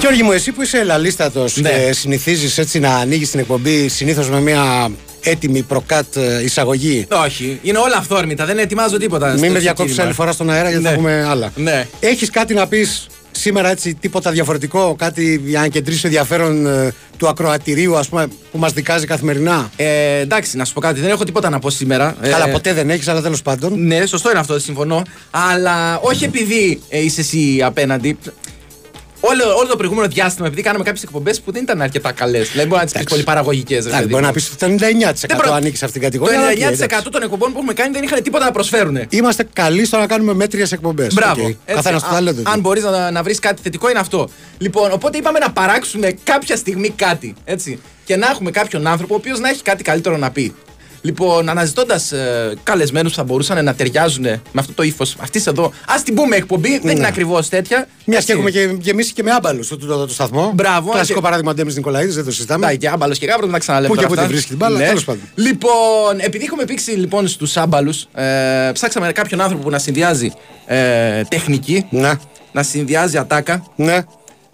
Γιώργη μου, εσύ που είσαι ελαλίστατο Ναι. και συνηθίζεις έτσι να ανοίγεις την εκπομπή συνήθως με μια έτοιμη προκάτ ε, εισαγωγή. Όχι, είναι όλα αυθόρμητα, δεν ετοιμάζω τίποτα. στο Μην με διακόψεις ξεκίνημα. άλλη φορά στον αέρα γιατί Ναι. θα έχουμε άλλα. Ναι. Έχεις κάτι να πεις σήμερα έτσι, τίποτα διαφορετικό, κάτι για να κεντρήσεις το ενδιαφέρον ε, του ακροατηρίου, ας πούμε, που μας δικάζει καθημερινά; Ε, εντάξει, να σου πω κάτι, δεν έχω τίποτα να πω σήμερα. Ε, Καλά, ποτέ δεν έχεις, αλλά τέλος πάντων. Ναι, σωστό είναι αυτό, συμφωνώ. Αλλά όχι επειδή ε, είσαι εσύ απέναντι. Όλο, όλο το προηγούμενο διάστημα, επειδή κάναμε κάποιες εκπομπές που δεν ήταν αρκετά καλές. Δηλαδή, μπορεί να τις πει Εντάξει. πολύ παραγωγικές. Εντάξει, μπορεί να πεις ότι το 99% προ- ανήκει σε αυτήν την Το κατηγορία. αλλά οκ, 99% εντάξει. των εκπομπών που έχουμε κάνει δεν είχαν τίποτα να προσφέρουν. Είμαστε καλοί στο να κάνουμε μέτριες εκπομπές. Μπράβο. Καθένας το αν, ταλέντο του. αν μπορείς να, να βρεις κάτι θετικό, είναι αυτό. Λοιπόν, οπότε είπαμε να παράξουμε κάποια στιγμή κάτι. Έτσι. Και να έχουμε κάποιον άνθρωπο ο οποίος να έχει κάτι καλύτερο να πει. Λοιπόν, αναζητώντας ε, καλεσμένους που θα μπορούσαν να ταιριάζουν με αυτό το ύφος αυτής εδώ. Α την πούμε εκπομπή, δεν είναι ακριβώς τέτοια. Μια Έτσι. και έχουμε και γεμίσει και με άμπαλους στο τούτο το σταθμό. Μπράβο, Κλασικό και- παράδειγμα Ντέμι Νικολαίδης, δεν το συζητάμε. Εντάξει, και άμπαλος και γάβρος, δεν τα ξαναλέμε. Πού και τώρα πού τη αυτά. βρίσκει την μπάλα, τέλος πάντων. Λοιπόν, επειδή έχουμε πήξει λοιπόν στους άμπαλους, ε, ψάξαμε κάποιον άνθρωπο που να συνδυάζει ε, τεχνική, Ναι, να συνδυάζει ατάκα, ναι.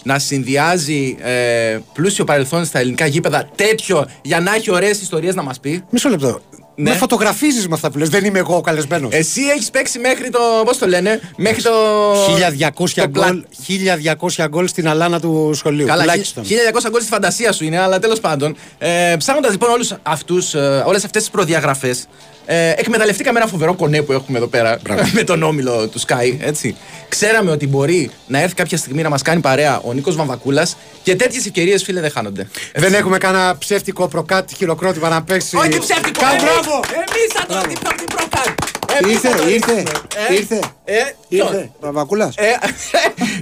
Να συνδυάζει ε, πλούσιο παρελθόν στα ελληνικά γήπεδα τέτοιο για να έχει ωραίες ιστορίες να μας πει; Μισό λεπτό. Ναι. Με φωτογραφίζεις με αυτά που λες. Δεν είμαι εγώ ο καλεσμένος. Εσύ έχεις παίξει μέχρι το. Πώς το λένε, μέχρι το. 1200 το πλα- γκολ, 1200 γκολ στην αλάνα του σχολείου. Καλά, τουλάχιστον. 1200 γκολ στη φαντασία σου είναι, αλλά τέλος πάντων. Ε, Ψάχνοντας λοιπόν όλους αυτούς, ε, όλες αυτές τις προδιαγραφές, ε, εκμεταλλευτήκαμε ένα φοβερό κονέ που έχουμε εδώ πέρα με τον όμιλο του Sky. Έτσι. Ξέραμε ότι μπορεί να έρθει κάποια στιγμή να μας κάνει παρέα ο Νίκος Βαμβακούλας και τέτοιες ευκαιρίες, φίλε, δεν χάνονται. Δεν έχουμε κανένα ψεύτικο προκάτι χειροκρότημα να παίξει. Όχι ψεύτικο! Κα- Εμείς- Μπράβο! Εμείς θα το την την προκάνει. Εμείς Ήρθε, θα το ήρθε, ρίξουμε. Ε, ήρθε. Ε, ποιον; Ήρθε. Βαβακούλα. Ε,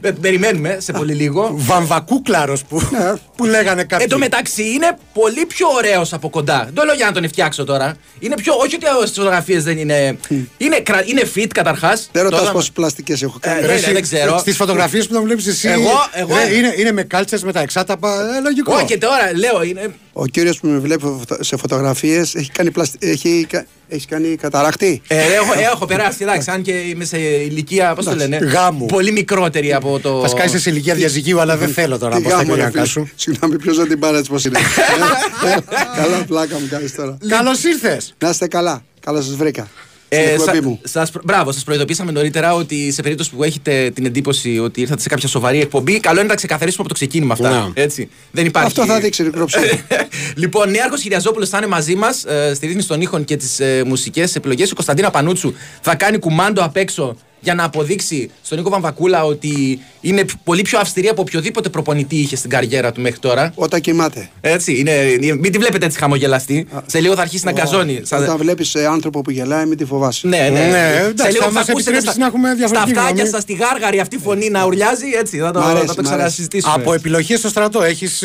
ε, Περιμένουμε σε πολύ λίγο. Βαμβακούκλαρος που, Ναι. που λέγανε κάποιοι. Εν τω μεταξύ είναι πολύ πιο ωραίος από κοντά. Δεν το λέω για να τον φτιάξω τώρα. Είναι πιο. Όχι ότι στι φωτογραφίες δεν είναι. Είναι, κρα- είναι fit καταρχάς. Δεν ρωτάς πόσες πλαστικές έχω κάνει. Ε, Ρε, ναι, εσύ, δεν ξέρω. Στις φωτογραφίες που τον βλέπεις εσύ. Εγώ- εγώ- ρε, είναι, είναι με κάλτσες με τα εξάταπα. Ε, λογικό. Όχι και τώρα λέω. Είναι... Ο κύριος που με βλέπει φωτο- σε φωτογραφίες έχει κάνει, πλαστι... έχει... κα- έχεις κάνει καταραχτή. Ε, έχω, έχω περάσει, εντάξει, αν και είμαι σε ηλικία, πώς το λένε, γάμου. πολύ μικρότερη από το. Θα σκάσεις σε ηλικία διαζυγίου, αλλά δεν θέλω τώρα Τι να πω στα γάμο, ρε οικογενειακά φίλε. σου. Συγγνώμη, ποιος δεν την πάρει έτσι πως είναι. Ε, Καλά πλάκα μου κάνεις τώρα. Καλώς ήρθες. Να είστε καλά. Καλώς σας βρήκα. Στην Ε, εκπομπή σα- μου. σας προ- μπράβο, σας προειδοποίησαμε νωρίτερα ότι σε περίπτωση που έχετε την εντύπωση ότι ήρθατε σε κάποια σοβαρή εκπομπή, καλό είναι να τα ξεκαθαρίσουμε από το ξεκίνημα αυτά. Ναι. Έτσι. Δεν υπάρχει. Αυτό θα δείξει η κρόψη. λοιπόν, Νέαρχος Κυριαζόπουλος θα είναι μαζί μας ε, στη ρύθμιση των ήχων και τις ε, μουσικές επιλογές. Η Κωνσταντίνα Πανούτσου θα κάνει κουμάντο απ' έξω για να αποδείξει στον Νίκο Βαμβακούλα ότι είναι π- πολύ πιο αυστηρή από οποιοδήποτε προπονητή είχε στην καριέρα του μέχρι τώρα. Όταν κοιμάται. Έτσι, είναι, είναι- μην τη βλέπετε έτσι χαμογελαστή. Σε λίγο θα αρχίσει να γκαζώνει. Σαν- Όταν βλέπεις ε, άνθρωπο που γελάει, μην τη φοβάσαι. ναι, ναι. Ναι, εντάξει, σε λίγο θα θα μας ακούσετε επιτρέψει στα, να έχουμε στα διαφορετική αυτάκια γνώμη. σα, στη γάργαρη αυτή φωνή να ουρλιάζει. Έτσι, θα το, Μ' αρέσει, θα το μ' αρέσει. ξανασυζητήσουμε. Από επιλογέ στο στρατό έχεις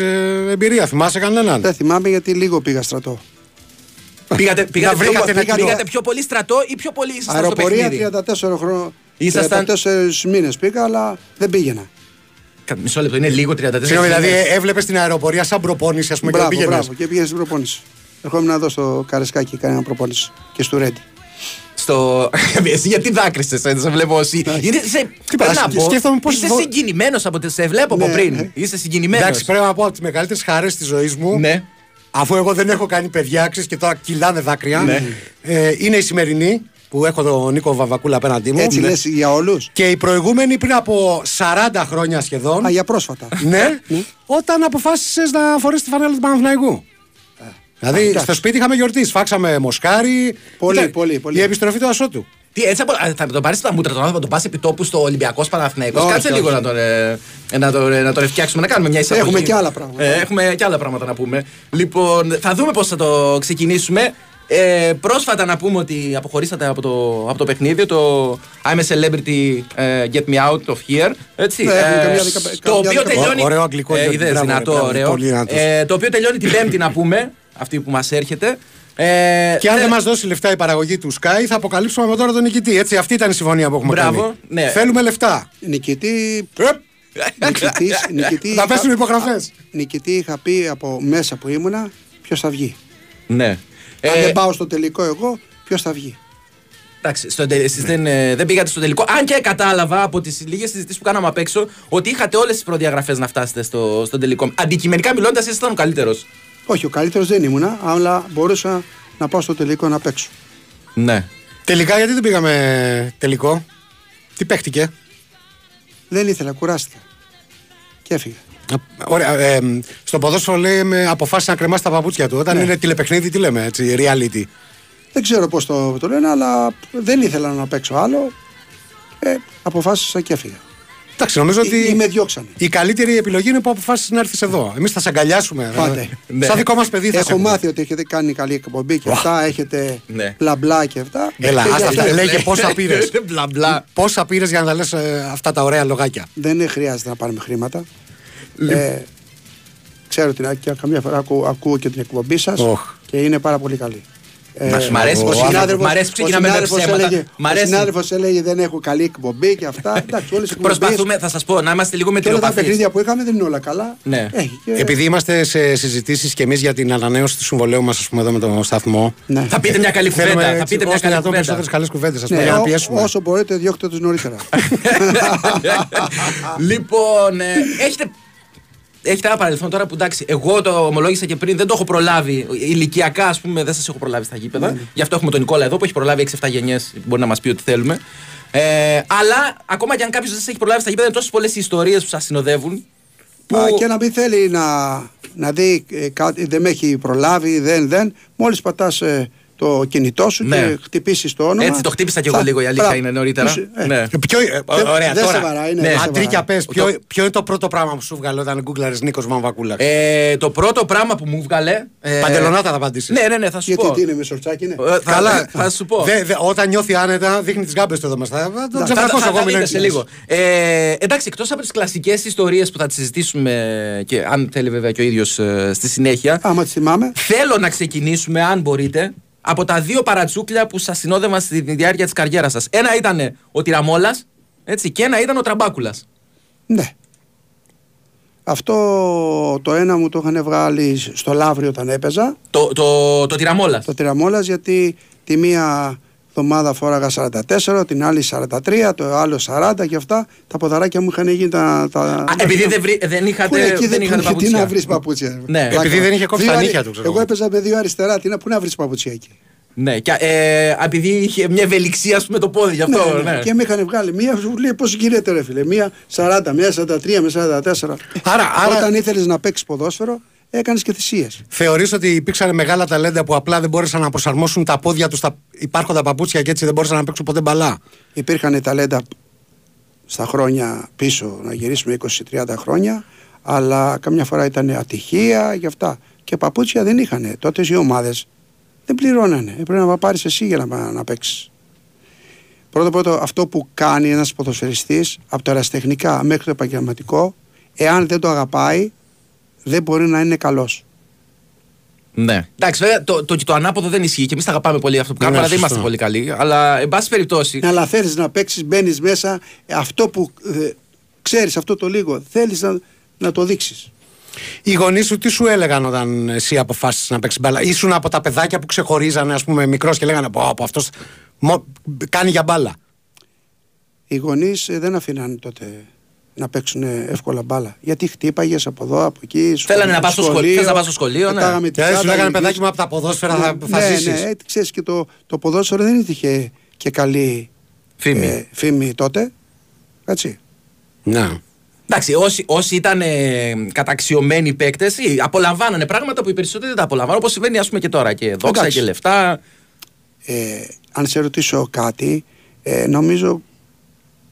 εμπειρία, θυμάσαι κανέναν; Δεν θυμάμαι γιατί λίγο πήγα στρατό. Πήγατε, πήγατε, Να πιο, βρήκατε ένα πήγατε, κοινό. πιο πολύ στρατό ή πιο πολύ ήσασταν στο Αεροπορία παιχνίδι; 34 χρόνια. Ήσασταν- 34 μήνες πήγα, αλλά δεν πήγαινα. Κα- Μισό λεπτό, είναι λίγο 34 Συγγνώμη, δηλαδή μήνες. έβλεπες την αεροπορία σαν προπόνηση, ας πούμε, και δεν Μπράβο, πήγαινες. μπράβο. Και πήγα στην προπόνηση. Ερχόμουν εδώ στο Καρεσκάκι, κάνα προπόνηση. Και στο Ρέντι. Στο... Εσύ γιατί δάκρυσες, ε, σε βλέπω εσύ. Είναι, είσαι, Τι πρέπει πας, να πω, σκέφτομαι πώς είσαι βο- συγκινημένος από τη... Σε βλέπω από Ναι, πριν. ναι. Είσαι συγκινημένος. Εντάξει, πρέπει να πω από τις μεγαλύτερες χαρές της ζωής μου. Ναι. Αφού εγώ δεν έχω κάνει παιδιά, ξέρεις, και τώρα κυλάνε δάκρυα. Ναι. Ε, είναι η σημερινή που έχω τον Νίκο Βαμβακούλα απέναντί μου. Έτσι Ναι. λες για όλους; Και η προηγούμενη πριν από 40 χρόνια σχεδόν. Α, για πρόσφατα. ναι, όταν αποφάσισες να φορέσεις τη φανέλα του Παναθηναϊκού. Δηλαδή εντάξει. στο σπίτι είχαμε γιορτής, σφάξαμε μοσχάρι. Πολύ, Ήταν πολύ, πολύ. Η επιστροφή του Ασώτου. Τι, έτσι, απο- α, θα τον πάρεις στα μούτρα τον άνθρωπο, θα τον πας επί τόπου στο Ολυμπιακός Παναθηναϊκός. Όχι, Κάτσε όχι. λίγο να τον, ε, να, τον, ε, να τον φτιάξουμε, να κάνουμε μια εισαγωγή. Έχουμε και άλλα πράγματα. Ε, έχουμε και άλλα πράγματα να πούμε. Λοιπόν, θα δούμε πώς θα το ξεκινήσουμε. Ε, πρόσφατα να πούμε ότι αποχωρήσατε από το, από το παιχνίδι, το I'm a celebrity ε, get me out of here. Έτσι. Ναι, έχουμε Ε, καμιά δεκα- το καμιά οποίο δεκα- τελειώνει. Ωραίο αγγλικό, Ε, Γιώργη, είδες, μπράβο, ρε, δυνατό, μπράβο, ωραίο. πολύ δυνατός. Ε, το οποίο τελειώνει την Πέμπτη να πούμε, αυτή που μας έρχεται. Ε, Και αν θε- δεν μας δώσει λεφτά η παραγωγή του Sky, θα αποκαλύψουμε από τώρα τον νικητή. Έτσι, αυτή ήταν η συμφωνία που έχουμε Μπράβο, κάνει. ναι. Θέλουμε λεφτά. Νικητή. Ε, νικητής, νικητή, Θα είχα- πέσουν υπογραφές. νικητή είχα πει από μέσα που ήμουνα ποιος θα βγει. Ναι. Αν Ε, δεν πάω στο τελικό εγώ, ποιος θα βγει; Εντάξει, στο, τε- εσείς δεν, ε, δεν πήγατε στο τελικό. Αν και κατάλαβα από τις λίγες συζητήσεις που κάναμε απ' έξω ότι είχατε όλες τις προδιαγραφές να φτάσετε στο, στο τελικό. Αντικειμενικά μιλώντας, εσύ ήταν ο καλύτερος. Όχι, ο καλύτερος δεν ήμουνα, αλλά μπορούσα να πάω στο τελικό να παίξω. Ναι. Τελικά γιατί δεν πήγαμε τελικό; Τι παίχτηκε; Δεν ήθελα, κουράστηκα. Και έφυγα. Α, Ωραία, ε, στο ποδόσφαιρο λέει με αποφάσισε να κρεμάσει τα παπούτσια του. Όταν Ναι. είναι τηλεπαιχνίδι, τι λέμε έτσι, reality. Δεν ξέρω πώς το, το λένε, αλλά δεν ήθελα να παίξω άλλο. Και αποφάσισα και έφυγα. Εντάξει, νομίζω ότι Ή, ή με διώξανε. η καλύτερη επιλογή είναι που αποφάσισες να έρθεις εδώ. Εμείς θα σε αγκαλιάσουμε. Πάτε. Ε, Ναι. Σαν δικό μας παιδί θα σε Έχω έχουμε. μάθει ότι έχετε κάνει καλή εκπομπή και αυτά. Έχετε Ναι. μπλα μπλα και αυτά. Έλα, Και άστα γι' αυτά. αυτό Λέγε πόσα πήρες. Μπλα μπλα. Πόσα πήρες για να τα λες αυτά τα ωραία λογάκια. Δεν χρειάζεται να πάρουμε χρήματα. Ε, ξέρω την και καμιά φορά ακούω, ακούω και την εκπομπή σας Οχ. και είναι πάρα πολύ καλή. Ε, Μας- μ' αρέσει ο που- συνάδελφος- μ' αρέσει που ο ξεκινάμε με συνάδελφος ψέματα. έλεγε- Μ' αρέσει. Ο συνάδελφος έλεγε δεν έχω καλή εκπομπή και αυτά. Εντάξει, όλες οι εκπομπές Προσπαθούμε, θα σας πω, να είμαστε λίγο και όλα τα μετριοπαθείς. παιχνίδια που είχαμε δεν είναι όλα καλά. Ναι. Έχει και- Επειδή είμαστε σε συζητήσεις και εμείς για την ανανέωση του συμβολέου μας, ας πούμε, εδώ με τον σταθμό. Ναι. Θα πείτε μια καλή κουβέντα. Θέλουμε Θα έτσι, πείτε μια όσο καλή δυνατόν κουβέντα. περισσότερε καλές κουβέντες, ας πούμε, Ναι, για να ό- πιέσουμε. όσο μπορείτε, διώχτε τους νωρίτερα. λοιπόν, ε, έχετε, έχετε ένα παρελθόν τώρα που εντάξει, εγώ το ομολόγησα και πριν, δεν το έχω προλάβει. Ηλικιακά, ας πούμε, δεν σας έχω προλάβει στα γήπεδα. Γι' αυτό έχουμε τον Νικόλα εδώ που έχει προλάβει 6-7 γενιές, μπορεί να μας πει ό,τι θέλουμε. Ε, αλλά ακόμα και αν κάποιος δεν σα έχει προλάβει στα γήπεδα, είναι τόσες πολλές ιστορίες που σας συνοδεύουν. Που... Α, και να μην θέλει να, να δει ε, κάτι, δεν με έχει προλάβει, δεν, δεν. Μόλις πατάς το κινητό σου Ναι. και χτυπήσεις το όνομα. Έτσι το χτύπησα κι εγώ θα- λίγο, η αλήθεια μπράβο. είναι νωρίτερα. Τους- ε, Ναι. Ε, Ποιο, ε, Δεν- ωραία, δεν τώρα. σε βαράει, ναι, Ναι. δεν σε Αντρίκια, βαράει. πες, ποιο, ποιο είναι το πρώτο πράγμα που σου βγάλε όταν γκούγκλαρες Νίκος Μαμβακούλα. Ε, το πρώτο πράγμα που μου βγάλε. Ε, Παντελονάτα θα απαντήσεις. Ναι, ναι, ναι, θα σου Γιατί πω. τι είναι, με σορτσάκι είναι; Ε, θα- Καλά. θα σου πω. Δε- δε- όταν νιώθει άνετα, δείχνει τις γάμπε του εδώ μέσα. Θα τον Θα- ξεφρακώσω θα- εγώ, θα μην δείτε σε ανησυχείς. λίγο. Ε, εντάξει, εκτός από τις κλασικές ιστορίες που θα τις συζητήσουμε και αν θέλει βέβαια και ο ίδιος στη συνέχεια, Άμα τη θυμάμαι. θέλω να ξεκινήσουμε, αν μπορείτε, από τα δύο παρατσούκλια που σας συνόδευαν στη διάρκεια της καριέρας σας. Ένα ήταν ο Τυραμόλας και ένα ήταν ο Τραμπάκουλας. Ναι. Αυτό το ένα μου το είχαν βγάλει στο Λαύριο όταν έπαιζα. Το, το, το Τυραμόλας. Το τυραμόλας γιατί τη μία εβδομάδα φόραγα 44, την άλλη 43, το άλλο 40 και αυτά. Τα ποδαράκια μου είχαν γίνει τα. τα... Α, επειδή δεν, βρει, δεν Πού είχατε, είναι, εκεί δεν είχατε πού- Τι παπούτσια. να βρεις παπούτσια. Ναι. Πλάκα. Επειδή δεν είχε κόψει Δύο τα αρι- νύχια του, ξέρω Εγώ εγώ. έπαιζα με δύο αριστερά. Τι να, πού να βρεις παπούτσια εκεί. Ναι, και, ε, επειδή είχε μια ευελιξία ας πούμε, το πόδι γι' αυτό. Ναι, ναι, ναι. Και με είχαν βγάλει μία, σου λέει πώς γίνεται ρε φίλε. Μία 40, μία 43, με 44. Άρα- άρα- Όταν ήθελες να παίξεις ποδόσφαιρο, έκανες και θυσίες. Θεωρείς ότι υπήρξαν μεγάλα ταλέντα που απλά δεν μπόρεσαν να προσαρμόσουν τα πόδια τους στα υπάρχοντα παπούτσια και έτσι δεν μπόρεσαν να παίξουν ποτέ μπαλά; Υπήρχαν ταλέντα στα χρόνια πίσω, να γυρίσουμε 20-30 χρόνια, αλλά καμιά φορά ήταν ατυχία γι' αυτά. Και παπούτσια δεν είχαν. Τότες οι ομάδες δεν πληρώνανε. Έπρεπε να πάρεις εσύ για να, να παίξεις. Πρώτο πρώτο, αυτό που κάνει ένας ποδοσφαιριστής από το ερασιτεχνικά μέχρι το επαγγελματικό, εάν δεν το αγαπάει, δεν μπορεί να είναι καλός. Ναι. Εντάξει, βέβαια το, το, το ανάποδο δεν ισχύει και εμείς τα αγαπάμε πολύ αυτό που κάνουμε, Ναι, αλλά δεν σωστό. είμαστε πολύ καλοί. Αλλά, εν πάση περιπτώσει. Αλλά θέλεις να παίξεις, μπαίνεις μέσα, αυτό που ε, ξέρεις, αυτό το λίγο, θέλεις να, να το δείξεις. Οι γονείς σου τι σου έλεγαν όταν εσύ αποφάσισες να παίξεις μπάλα; Ήσουν από τα παιδάκια που ξεχωρίζανε, ας πούμε, μικρός και λέγανε Πω, από αυτός κάνει για μπάλα. Οι γονείς δεν αφήνανε τότε να παίξουν εύκολα μπάλα. Γιατί χτύπαγες από εδώ, από εκεί. Θέλανε να πας στο σχολείο, θες να πας στο σχολείο, ναι. πετάγαμε την Και σου τσάντα, λέγανε γυρίζεις. παιδάκι μου από τα ποδόσφαιρα θα, θα ναι, ζήσεις. ναι, ξέρεις και το, το ποδόσφαιρο δεν είχε και καλή Φήμη. ε, φήμη τότε. Έτσι. Ναι. Εντάξει, όσοι, όσοι ήταν ε, καταξιωμένοι παίκτες απολαμβάνανε πράγματα που οι περισσότεροι δεν τα απολαμβάνουν. Όπως συμβαίνει ας πούμε και τώρα. Και δόξα Εντάξει. και λεφτά. Ε, αν σε ρωτήσω κάτι, ε, νομίζω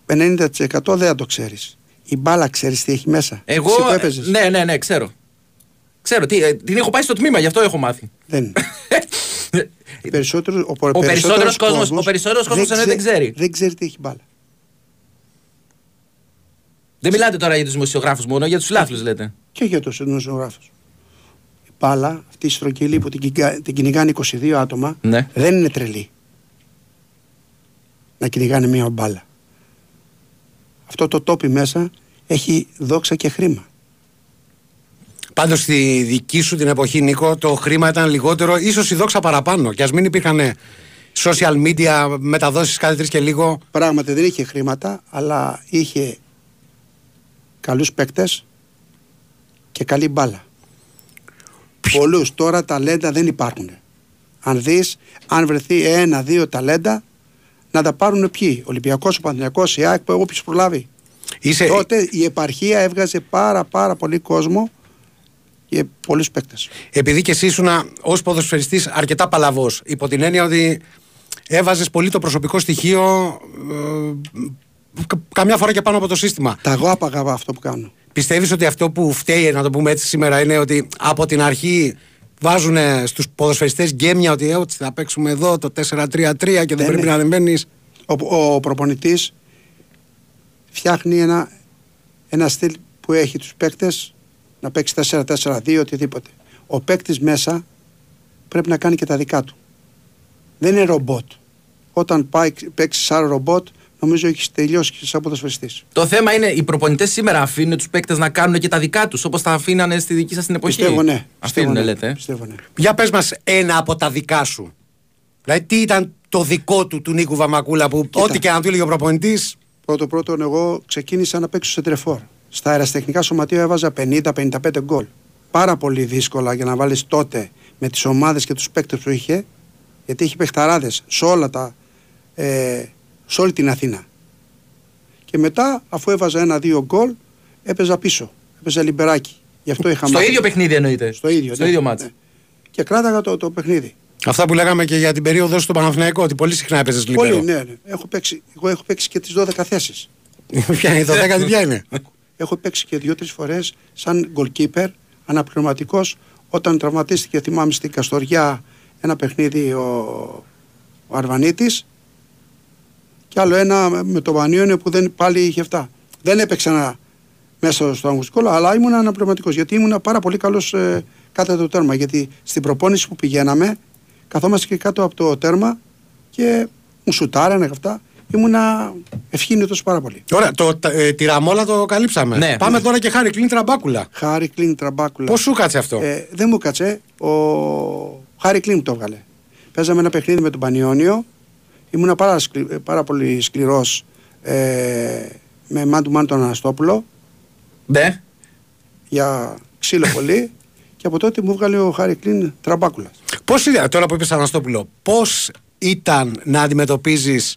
50% δεν θα το ξέρεις. Η μπάλα ξέρεις τι έχει μέσα. Εγώ. Εσύ που ε, έπαιζες. ναι, ναι, ναι, ξέρω. Ξέρω. Τι, ε, την έχω πάει στο τμήμα, γι' αυτό έχω μάθει. Δεν. Περισσότερο, ο, Ο περισσότερος κόσμος- ο περισσότερος κόσμος δεν ξέ- ξέρει. Δεν ξέρει τι έχει μπάλα. δεν μιλάτε τώρα για τους δημοσιογράφους μόνο, για τους φιλάθλους λέτε. Και για τους δημοσιογράφους. Η μπάλα, αυτή η στρογγυλή που την, κυνηγά- την κυνηγάνε 22 άτομα, Ναι. δεν είναι τρελή. Να κυνηγάνε μία μπάλα. Αυτό το τόπι μέσα έχει δόξα και χρήμα. Πάντως στη δική σου την εποχή, Νίκο, το χρήμα ήταν λιγότερο, ίσως η δόξα παραπάνω. Και ας μην υπήρχαν social media, μεταδόσεις κάθε τρεις και λίγο. Πράγματι δεν είχε χρήματα, αλλά είχε καλούς παίκτες και καλή μπάλα. Πολλούς τώρα ταλέντα δεν υπάρχουν. Αν δεις, αν βρεθεί ένα-δύο ταλέντα, να τα πάρουν ποιοι. Ολυμπιακός, ο Παναθυνιακό, η ΑΕΚ, όποιο προλάβει. Είσαι... Τότε η επαρχία έβγαζε πάρα πάρα πολύ κόσμο και πολλούς παίκτες. Επειδή και εσύ ήσουν ως ποδοσφαιριστής αρκετά παλαβός, υπό την έννοια ότι έβαζες πολύ το προσωπικό στοιχείο ε, κα- καμιά φορά και πάνω από το σύστημα. Τα εγώ άπαγα αυτό που κάνω. Πιστεύεις ότι αυτό που φταίει, να το πούμε έτσι σήμερα, είναι ότι από την αρχή βάζουν στους ποδοσφαιριστές γκέμια ότι ε, ότι θα παίξουμε εδώ το 4-3-3 και δεν Ναι, πρέπει ναι. να ανεβαίνεις. Ο, ο προπονητής φτιάχνει ένα, ένα στυλ που έχει τους παίκτες να παίξει 4-4-2 οτιδήποτε. Ο παίκτης μέσα πρέπει να κάνει και τα δικά του. Δεν είναι ρομπότ. Όταν πάει παίξει σαν ρομπότ, νομίζω έχεις τελειώσει και σαν ποδοσφαιριστής. Το θέμα είναι οι προπονητές σήμερα αφήνουν τους παίκτες να κάνουν και τα δικά τους όπως τα αφήνανε στη δική σας την εποχή; Πιστεύω ναι. Αφήνουν, Πιστεύω, ναι. λέτε. Πιστεύω, ναι. Για πες μας ένα από τα δικά σου. Δηλαδή τι ήταν το δικό του του Νίκου Βαμακούλα που ό,τι και αν του έλεγε ο προπονητής Πρώτο πρώτον, εγώ ξεκίνησα να παίξω σε τρεφόρ. Στα αεραστεχνικά σωματεία έβαζα 50-55 γκολ. Πάρα πολύ δύσκολα για να βάλεις τότε με τις ομάδες και τους παίκτες που είχε, γιατί είχε παιχταράδες σε, όλα τα, ε, σε όλη την Αθήνα. Και μετά, αφού έβαζα ένα-δύο γκολ, έπαιζα πίσω. Έπαιζα λιμπεράκι. Γι' αυτό είχα Στο μάθει. ίδιο παιχνίδι εννοείται. Στο ίδιο, Στο ναι, ίδιο ναι. μάτς. Και κράταγα το, το παιχνίδι. Αυτά που λέγαμε και για την περίοδο στο Παναθηναϊκό, ότι πολύ συχνά έπαιζες λιμπέρο. Πολύ, ναι, ναι. Έχω παίξει, εγώ έχω παίξει και τις 12 θέσεις. Ποια είναι, το 10 ποια είναι; Έχω παίξει και δύο-τρεις φορές σαν goalkeeper, αναπληρωματικός, όταν τραυματίστηκε, θυμάμαι στην Καστοριά ένα παιχνίδι ο, ο Αρβανίτης και άλλο ένα με το Βανίωνε που δεν, πάλι είχε αυτά. Δεν έπαιξα ένα, μέσα στο αγωνιστικό, αλλά ήμουν αναπληρωματικός γιατί ήμουν πάρα πολύ καλός ε, κάτω το τέρμα. Γιατί στην προπόνηση που πηγαίναμε, καθόμαστε και κάτω από το τέρμα και μου σουτάρανε και αυτά. Ήμουνα ευχήνητος πάρα πολύ. Ωραία, το, τα- ε, τη ραμόλα το καλύψαμε. Ναι. Πάμε τώρα και χάρη κλείνει τραμπάκουλα. Χάρη Κλίν Τραμπάκουλα. Πώς σου κάτσε αυτό; Ε, δεν μου κάτσε. Ο Χάρη Κλίν το έβγαλε. Παίζαμε ένα παιχνίδι με τον Πανιόνιο. Ήμουν πάρα, σκλη- ε, πάρα πολύ σκληρός ε, με μάντου μάντου τον Αναστόπουλο Ναι. για ξύλο πολύ. και από τότε μου έβγαλε ο Χάρη Κλίν Τραμπάκουλας. Πώς ήταν, τώρα που είπες Αναστόπουλο, πώς ήταν να αντιμετωπίζεις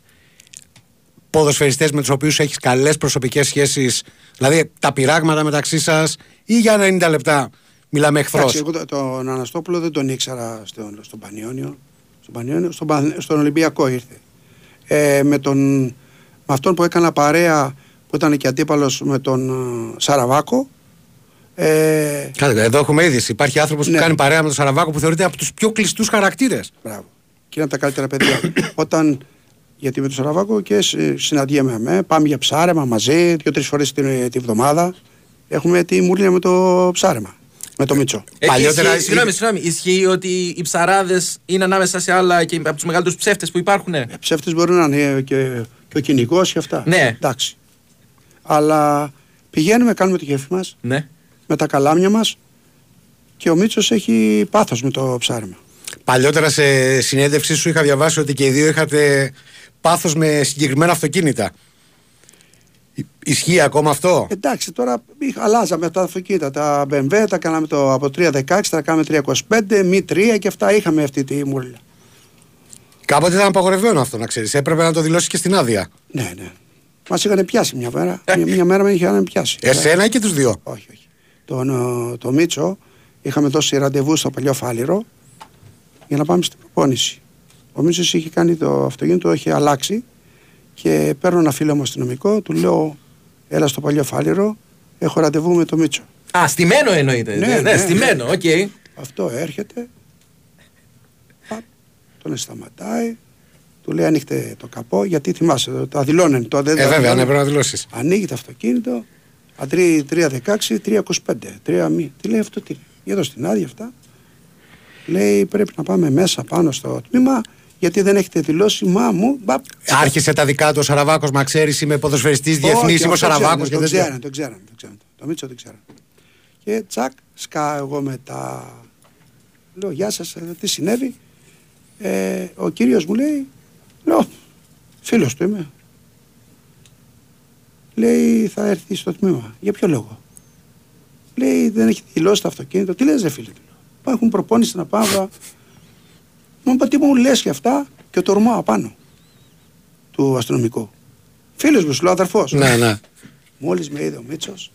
ποδοσφαιριστές με τους οποίους έχεις καλές προσωπικές σχέσεις, δηλαδή τα πειράγματα μεταξύ σας ή για 90 λεπτά μιλάμε εχθρός; Εντάξει, εγώ το- τον Αναστόπουλο δεν τον ήξερα στον, στον Πανιόνιο. Στον, Πανιόνιο στον, Παναθ- στον Ολυμπιακό ήρθε. Ε, με, τον, με αυτόν που έκανα παρέα που ήταν και αντίπαλος με τον ε, Σαραβάκο ε, Κάτσε, εδώ έχουμε είδηση. Υπάρχει άνθρωπος Ναι. που κάνει παρέα με τον Σαραβάκο που θεωρείται από τους πιο κλειστούς χαρακτήρες. Μπράβο. Και είναι από τα καλύτερα παιδιά. Όταν. Γιατί με τον Σαραβάκο και συ- συναντιέμαι με, πάμε για ψάρεμα μαζί, δύο-τρεις φορές την, τη βδομάδα. Έχουμε τη μουρλια με το ψάρεμα. Με το Μίτσο. Ε, Παλιότερα ισχύει- Συγγνώμη, συγγνώμη. Ισχύει ότι οι ψαράδες είναι ανάμεσα σε άλλα και από τους μεγαλύτερους ψεύτες που υπάρχουν. Ψεύτη μπορεί να είναι και, και ο κυνηγός και αυτά. Ναι. Εντάξει. Αλλά πηγαίνουμε, κάνουμε το κέφι μας Ναι. με τα καλάμια μας και ο Μίτσος έχει πάθος με το ψάρεμα. Παλιότερα σε συνέντευξή σου είχα διαβάσει ότι και οι δύο είχατε πάθος με συγκεκριμένα αυτοκίνητα. Ι- Ισχύει ακόμα αυτό; Εντάξει, τώρα είχα- αλλάζαμε τα αυτοκίνητα. Τα BMW τα κάναμε το, από 316, τα κάναμε 325, μη 3 και αυτά είχαμε αυτή τη μουρλα. Κάποτε ήταν απαγορευμένο αυτό να ξέρεις. Έπρεπε να το δηλώσει και στην άδεια. Ναι, ναι. Μας είχαν πιάσει μια μέρα. μια, μια μέρα με είχαν πιάσει. Εσένα ή και τους δύο; Όχι, όχι. Τον ε, το Μίτσο είχαμε δώσει ραντεβού στο παλιό Φάληρο για να πάμε στην προπόνηση. Ο Μίτσος είχε κάνει το αυτοκίνητο, είχε αλλάξει και παίρνω ένα φίλο μου αστυνομικό, του λέω έλα στο παλιό Φάληρο, έχω ραντεβού με το Μίτσο. Α, στημένο εννοείται. Ναι, Ναι, ναι, ναι, στημένο, οκ. Αυτό έρχεται, παπ, τον σταματάει, του λέει ανοίχτε το καπό, γιατί θυμάσαι, το- τα δηλώνουν. Το, δεν Ε, τα βέβαια, δηλώνουν. ναι, πρέπει να δηλώσεις. Ανοίγει το αυτοκίνητο, αντρί 316, 325. 3 μη. Τι λέει αυτό, τι λέει. Για εδώ στην άδεια αυτά. Λέει πρέπει να πάμε μέσα πάνω στο τμήμα γιατί δεν έχετε δηλώσει μα μου. Μπαπ. Άρχισε τα δικά του ο Σαραβάκος, μα ξέρεις, είμαι ποδοσφαιριστής Όχι, διεθνής, είμαι ο αυτό Σαραβάκος ξέρανε, και Το τέτοια. ξέρανε, το ξέρανε. Το, ξέρανε. το Μίτσο το ξέρανε. Και τσακ, σκάω εγώ με τα. Λέω γεια σας, τι συνέβη; Ε, ο κύριος μου λέει, λέω, φίλος του είμαι. Λέει, θα έρθει στο τμήμα. Για ποιο λόγο; Λέει, δεν έχει δηλώσει το αυτοκίνητο. Τι λες, ρε φίλε. του λέω. Μα έχουν προπόνηση να πάμε. Μου είπα, τι μου λες και αυτά και το ορμάω απάνω του αστυνομικού. Φίλος μου, σου λέω αδερφός. Ναι, ναι. Μόλις με είδε ο Μίτσος,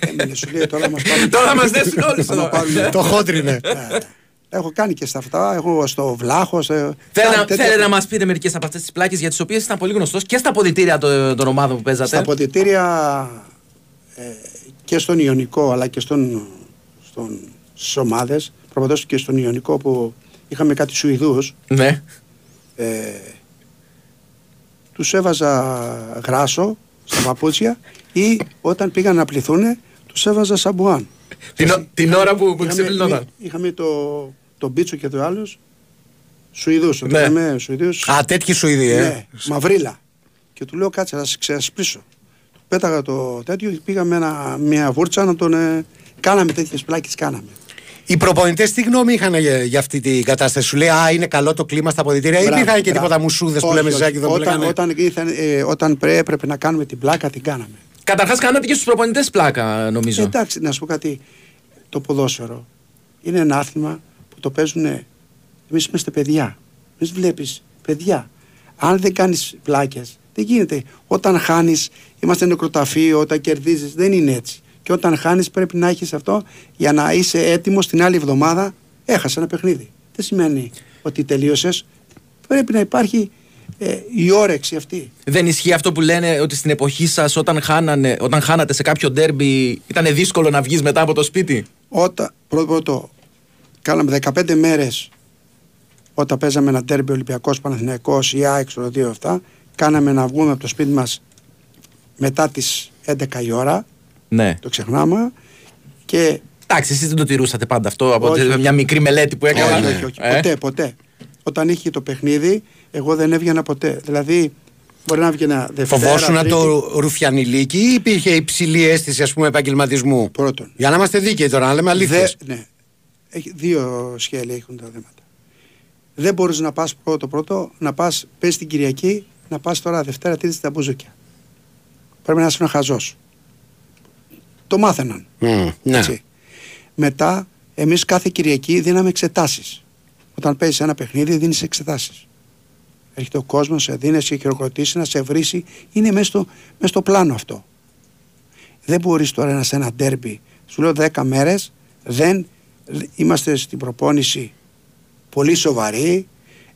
έμεινε σου λέει τώρα μας πάρουν. Τώρα μας δέσουν όλους Θα μας εδώ. πάρουν. Το χόντρινε. Ναι. Έχω κάνει και στα αυτά, έχω στο βλάχος. σε- Θέλετε κάνει να, τέτοια- θέλετε να μας πείτε μερικές από αυτές τις πλάκες για τις οποίες ήταν πολύ γνωστός και στα αποδητήρια των, των ομάδων που παίζατε. Στα αποδητήρια ε, και στον Ιωνικό αλλά και στον, στον, στις ομάδες, προπαντός και στον Ιωνικό που είχαμε κάτι Σουηδούς, Ναι. ε, τους έβαζα γράσο στα παπούτσια ή όταν πήγαν να πληθούν τους έβαζα σαμπουάν. Την, ο- την ώρα που, που Είχαμε- ξεπλυνόταν. Είχαμε το, το Μπίτσο και το άλλους Σουηδούς, Ναι. ναι. είχαμε Σουηδούς Α, τέτοιοι σου ήδη, ε. ναι, μαυρίλα. Και του λέω κάτσε να σε ξεσπίσω. Του πέταγα το τέτοιο, πήγαμε ένα, μια βούρτσα να τον. Ε, κάναμε τέτοιες πλάκες, κάναμε. Οι προπονητές τι γνώμη είχαν για, για αυτή την κατάσταση; Σου λέει Α, είναι καλό το κλίμα στα αποδητήρια. Ή Μπράβο, υπήρχαν και μπράβο. τίποτα μουσούδες που Όχι, λέμε όχι. ζάκι εδώ που όταν, λέγανε; όταν, ήρθαν, ε, όταν πρέ- έπρεπε να κάνουμε την πλάκα, την κάναμε. Καταρχάς, κάνατε και στους προπονητές πλάκα, νομίζω. Εντάξει, να σου πω κάτι. Το ποδόσφαιρο είναι ένα άθλημα που το παίζουν. Εμείς είμαστε παιδιά. Εμείς βλέπεις παιδιά. Αν δεν κάνεις πλάκες, δεν γίνεται. Όταν χάνεις, είμαστε νεκροταφείο, όταν κερδίζεις, δεν είναι έτσι. Και όταν χάνεις, πρέπει να έχεις αυτό για να είσαι έτοιμος την άλλη εβδομάδα. Έχασε ένα παιχνίδι. Δεν σημαίνει ότι τελείωσες. Πρέπει να υπάρχει ε, η όρεξη αυτή. Δεν ισχύει αυτό που λένε ότι στην εποχή σας, όταν, χάνανε, όταν χάνατε σε κάποιο ντέρμπι, ήταν δύσκολο να βγεις μετά από το σπίτι; Όταν, πρώτο, πρώτο, κάναμε 15 μέρες όταν παίζαμε ένα τέρμπι Ολυμπιακός Παναθηναϊκός ή ΑΕΚ στο δύο αυτά, κάναμε να βγούμε από το σπίτι μας μετά τις 11 η ώρα, Ναι. το ξεχνάμε, και Εντάξει, εσείς δεν το τηρούσατε πάντα αυτό από Όχι, όχι. μια μικρή μελέτη που έκανα. όχι, όχι, όχι, Ε; ποτέ, ποτέ. Όταν είχε το παιχνίδι, εγώ δεν έβγαινα ποτέ. Δηλαδή, μπορεί να βγαινα Δευτέρα, Φοβόσουν Τρίτη, το ρουφιανιλίκι ή υπήρχε υψηλή αίσθηση ας πούμε επαγγελματισμού; Πρώτον. Για να είμαστε δίκαιοι τώρα, να λέμε αλήθεια. Δε, ναι. Έχει, δύο σχέδια έχουν τα θέματα. Δεν μπορείς να πας πρώτο πρώτο, να πας πες την Κυριακή, να πας τώρα Δευτέρα Τρίτη στα μπουζούκια. Πρέπει να είσαι ένα χαζός. Το μάθαιναν. ναι. Έτσι. Μετά, εμείς κάθε Κυριακή δίναμε εξετάσεις. Όταν παίζεις ένα παιχνίδι, δίνεις εξετάσεις. Έρχεται ο κόσμος, σε δίνει, σε χειροκροτήσει, να σε βρήσει. Είναι μέσα στο, μέσα στο πλάνο αυτό. Δεν μπορείς τώρα να σε ένα ντέρμπι. Σου λέω 10 μέρες, δεν είμαστε στην προπόνηση πολύ σοβαροί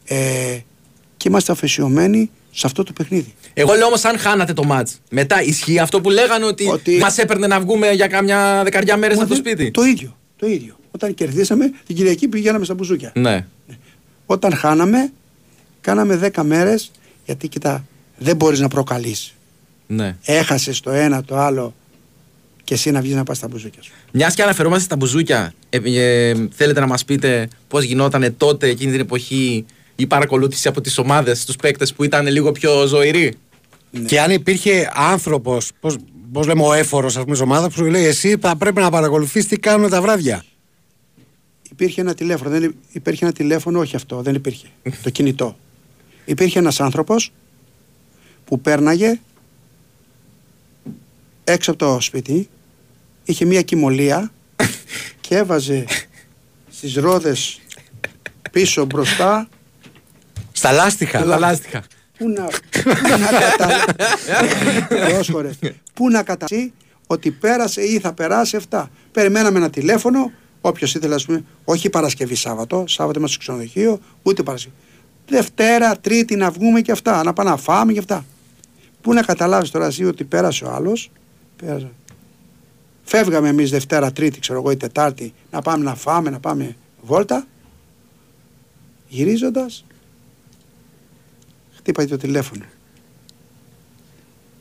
ε, και είμαστε αφαισιωμένοι σε αυτό το παιχνίδι. Εγώ λέω όμως, αν χάνατε το μάτ, μετά ισχύει αυτό που λέγανε ότι, Ότι- μας έπαιρνε να βγούμε για κάμια δεκαριά μέρες Μα από το δεν- σπίτι. Το ίδιο. Το ίδιο. Όταν κερδίσαμε, την Κυριακή πηγαίναμε στα μπουζούκια. Ναι. Όταν χάναμε, κάναμε 10 μέρες, γιατί κοιτά, δεν μπορείς να προκαλείς. ναι. Έχασες το ένα, το άλλο και εσύ να βγεις να πας στα μπουζούκια σου. Μιας και αναφερόμαστε στα μπουζούκια, ε, ε, θέλετε να μας πείτε πώς γινόταν τότε εκείνη την εποχή η παρακολούθηση από τις ομάδες, τους παίκτες που ήταν λίγο πιο ζωηροί. Και αν υπήρχε άνθρωπος, πώς λέμε, ο έφορος ας πούμε, ομάδας που σου λέει Εσύ θα πρέπει να παρακολουθείς τι κάνουν τα βράδια. Υπήρχε ένα τηλέφωνο, δεν, υ- υπήρχε ένα τηλέφωνο, όχι αυτό, δεν υπήρχε. το κινητό. Υπήρχε ένας άνθρωπος που πέρναγε έξω από το σπίτι, είχε μία κοιμωλία και έβαζε στις ρόδες πίσω μπροστά Στα λάστιχα. Τα λάστιχα. Πού να, πού να κατα... Πρόσχωρε. Πού να κατασύ ότι πέρασε ή θα περάσει αυτά. Περιμέναμε ένα τηλέφωνο, όποιος ήθελε, ας πούμε, όχι Παρασκευή Σάββατο, Σάββατο είμαστε στο ξενοδοχείο, ούτε Παρασκευή. Δευτέρα, Τρίτη να βγούμε και αυτά, να πάμε να φάμε και αυτά. Πού να καταλάβεις τώρα εσύ ότι πέρασε ο άλλος, πέρασε. Φεύγαμε εμείς Δευτέρα, Τρίτη, ξέρω εγώ, ή Τετάρτη, να πάμε να φάμε, να πάμε βόλτα. Γυρίζοντας, χτύπαγε το τηλέφωνο.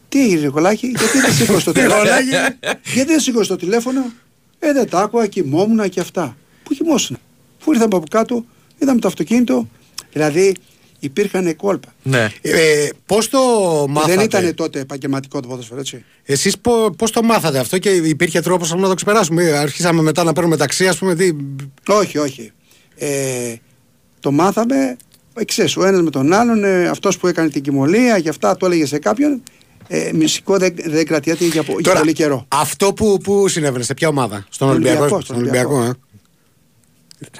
Τι έγινε, Νικολάκη, γιατί δεν σήκωσε το τηλέφωνο; γιατί δεν σήκωσε το τηλέφωνο; Ε, δεν τα άκουγα, κοιμόμουν και αυτά. Πού κοιμόσουν. Πού ήρθαμε από κάτω, είδαμε το αυτοκίνητο. Δηλαδή υπήρχαν κόλπα. Ναι. Ε, πώς το μάθατε; Δεν ήταν τότε επαγγελματικό το ποδόσφαιρο, έτσι. Εσείς πώς το μάθατε αυτό και υπήρχε τρόπος να το ξεπεράσουμε; Ε, Αρχίσαμε μετά να παίρνουμε ταξί, ας πούμε. Τι... Όχι, όχι. Ε, το μάθαμε Ξέρεις, ο ένας με τον άλλον, ε, αυτός που έκανε την κοιμωλία, γι' αυτά το έλεγε σε κάποιον. Ε, μυστικό δεν, δεν κρατιέται για, πο- για Τώρα, πολύ καιρό. Αυτό που, που συνέβαινε, σε ποια ομάδα, στον Ολυμπιακό, Ολυμπιακό. στον Στον Ολυμπιακό, ε.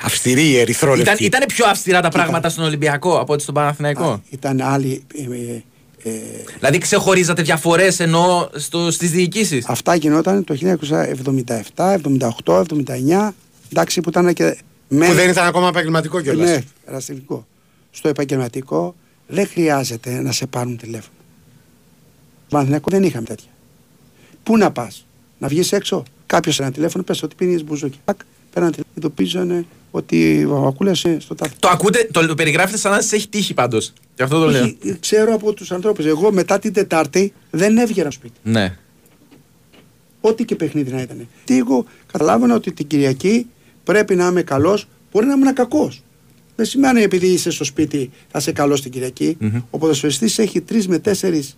Αυστηρή η Ήταν, ερυθρόλευκη. ήταν πιο αυστηρά τα πράγματα στον Ολυμπιακό από ότι στον Παναθηναϊκό; Ήταν άλλοι. Ε, ε, ε, Δηλαδή ξεχωρίζατε διαφορές ενώ στο, στις διοικήσεις; αυτά γινόταν το 1977, 78, 79. Εντάξει, που ήταν και. με- Που δεν ήταν ακόμα επαγγελματικό κιόλας. Ναι, εραστηλικό. Στο επαγγελματικό δεν χρειάζεται να σε πάρουν τηλέφωνο. Στο Παναθηναϊκό δεν είχαμε τέτοια. Πού να πας, να βγεις έξω; Κάποιος ένα τηλέφωνο, πες ότι πίνεις μπουζούκι. Πακ, πέραν τηλέφωνο, ειδοποιήσανε ότι ο Βαμβακούλα είναι στο τάφο. Το ακούτε, το, το περιγράφετε σαν να σας έχει τύχει πάντως. Γι' αυτό το λέω. Όχι, Ξέρω από τους ανθρώπους. Εγώ μετά την Τετάρτη δεν έβγαινα σπίτι. Ναι. Ό,τι και παιχνίδι να ήταν. Τι εγώ καταλάβαινα ότι την Κυριακή πρέπει να είμαι καλός, μπορεί να ήμουν κακός. Δεν σημαίνει επειδή είσαι στο σπίτι θα είσαι καλό την κυριακη Μμμ. Ο ποδοσφαιριστής έχει τρεις με τέσσερις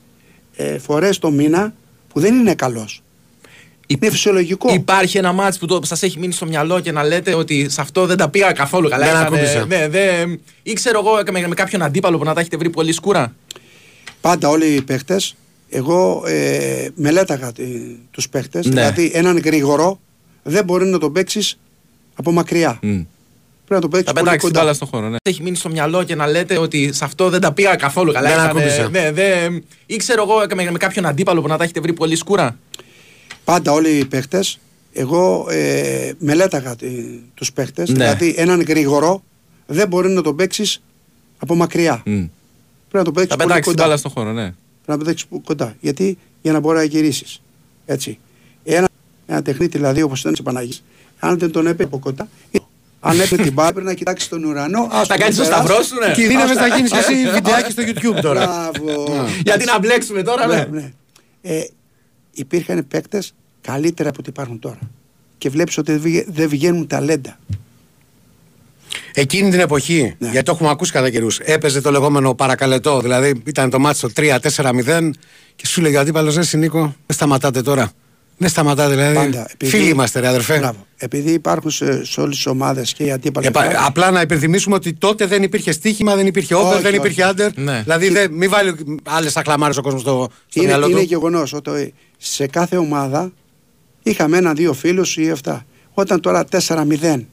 ε, φορές το μήνα που δεν είναι καλός. Είναι φυσιολογικό. Υπάρχει ένα μάτς που το, σας έχει μείνει στο μυαλό και να λέτε ότι σε αυτό δεν τα πήγα καθόλου καλά. Δεν Ήτανε- ακούμπησα. ναι, δεν- ή ξέρω εγώ με, με κάποιον αντίπαλο που να τα έχετε βρει πολύ σκούρα. Πάντα όλοι οι παίχτες, εγώ ε, μελέταγα τους παίχτες. Ναι. Δηλαδή, έναν γρήγορο δεν μπορεί να τον παίξεις από μακριά. Πρέπει να τον παίξεις Θα πολύ πετάξεις την κοντά. μπάλα στον χώρο. Ναι. Έχει μείνει στο μυαλό και να λέτε ότι σε αυτό δεν τα πήγα καθόλου καλά. Δεν Ήτανε- ακούμπησα. ναι, δεν- ή ξέρω εγώ με, με κάποιον αντίπαλο που να τα έχετε βρει πολύ σκούρα. Πάντα όλοι οι παίχτες, εγώ ε, μελέταγα τους παίχτες. Ναι. Δηλαδή, έναν γρήγορο δεν μπορεί να τον παίξεις από μακριά. Πρέπει να τον παίξεις Θα πολύ πετάξεις την κοντά. μπάλα στον χώρο, ναι. Πρέπει να τον παίξεις κοντά. Γιατί; Για να μπορεί να γυρίσεις. Έτσι. Ένα, ένα τεχνίτη δηλαδή όπως ήταν της Παναγή, αν δεν τον έπαιρνε από κοντά, αν έπαιρνε την μπάλα, πρέπει να κοιτάξει τον ουρανό. άστο Θα να κάνεις το περάσει. σταυρό σου, ναι. Κινδύνευε να γίνεις και εσύ βιντεάκι στο YouTube τώρα. Μπράβο. Γιατί να μπλέξουμε τώρα, Ναι, ναι. ναι. Ε, υπήρχαν παίκτες καλύτερα από ό,τι υπάρχουν τώρα. Και βλέπεις ότι δεν βγε- δεν βγαίνουν ταλέντα. Εκείνη την εποχή, Ναι. γιατί το έχουμε ακούσει κατά καιρούς, έπαιζε το λεγόμενο παρακαλετό. Δηλαδή ήταν το μάτσο 3-4-0 και σου λέγε ο αντίπαλος, Ρε Νίκο, δεν σταματάτε τώρα. Δεν σταματάτε, δηλαδή. Πάντα. Επειδή- Φίλοι είμαστε, ρε αδερφέ. Μπράβο. Επειδή υπάρχουν σε, σε όλες τις ομάδες και οι αντίπαλοι. Επα- απλά να υπενθυμίσουμε ότι τότε δεν υπήρχε στοίχημα, δεν υπήρχε over, Όχι, δεν όχι. υπήρχε under. Ναι. Δηλαδή δεν, μην βάλει άλλες ακλαμάρε ο κόσμος στο, στο είναι, μυαλό είναι του. γεγονός ότι σε κάθε ομάδα είχαμε ένα-δύο φίλους ή αυτά. Όταν τώρα 4-0,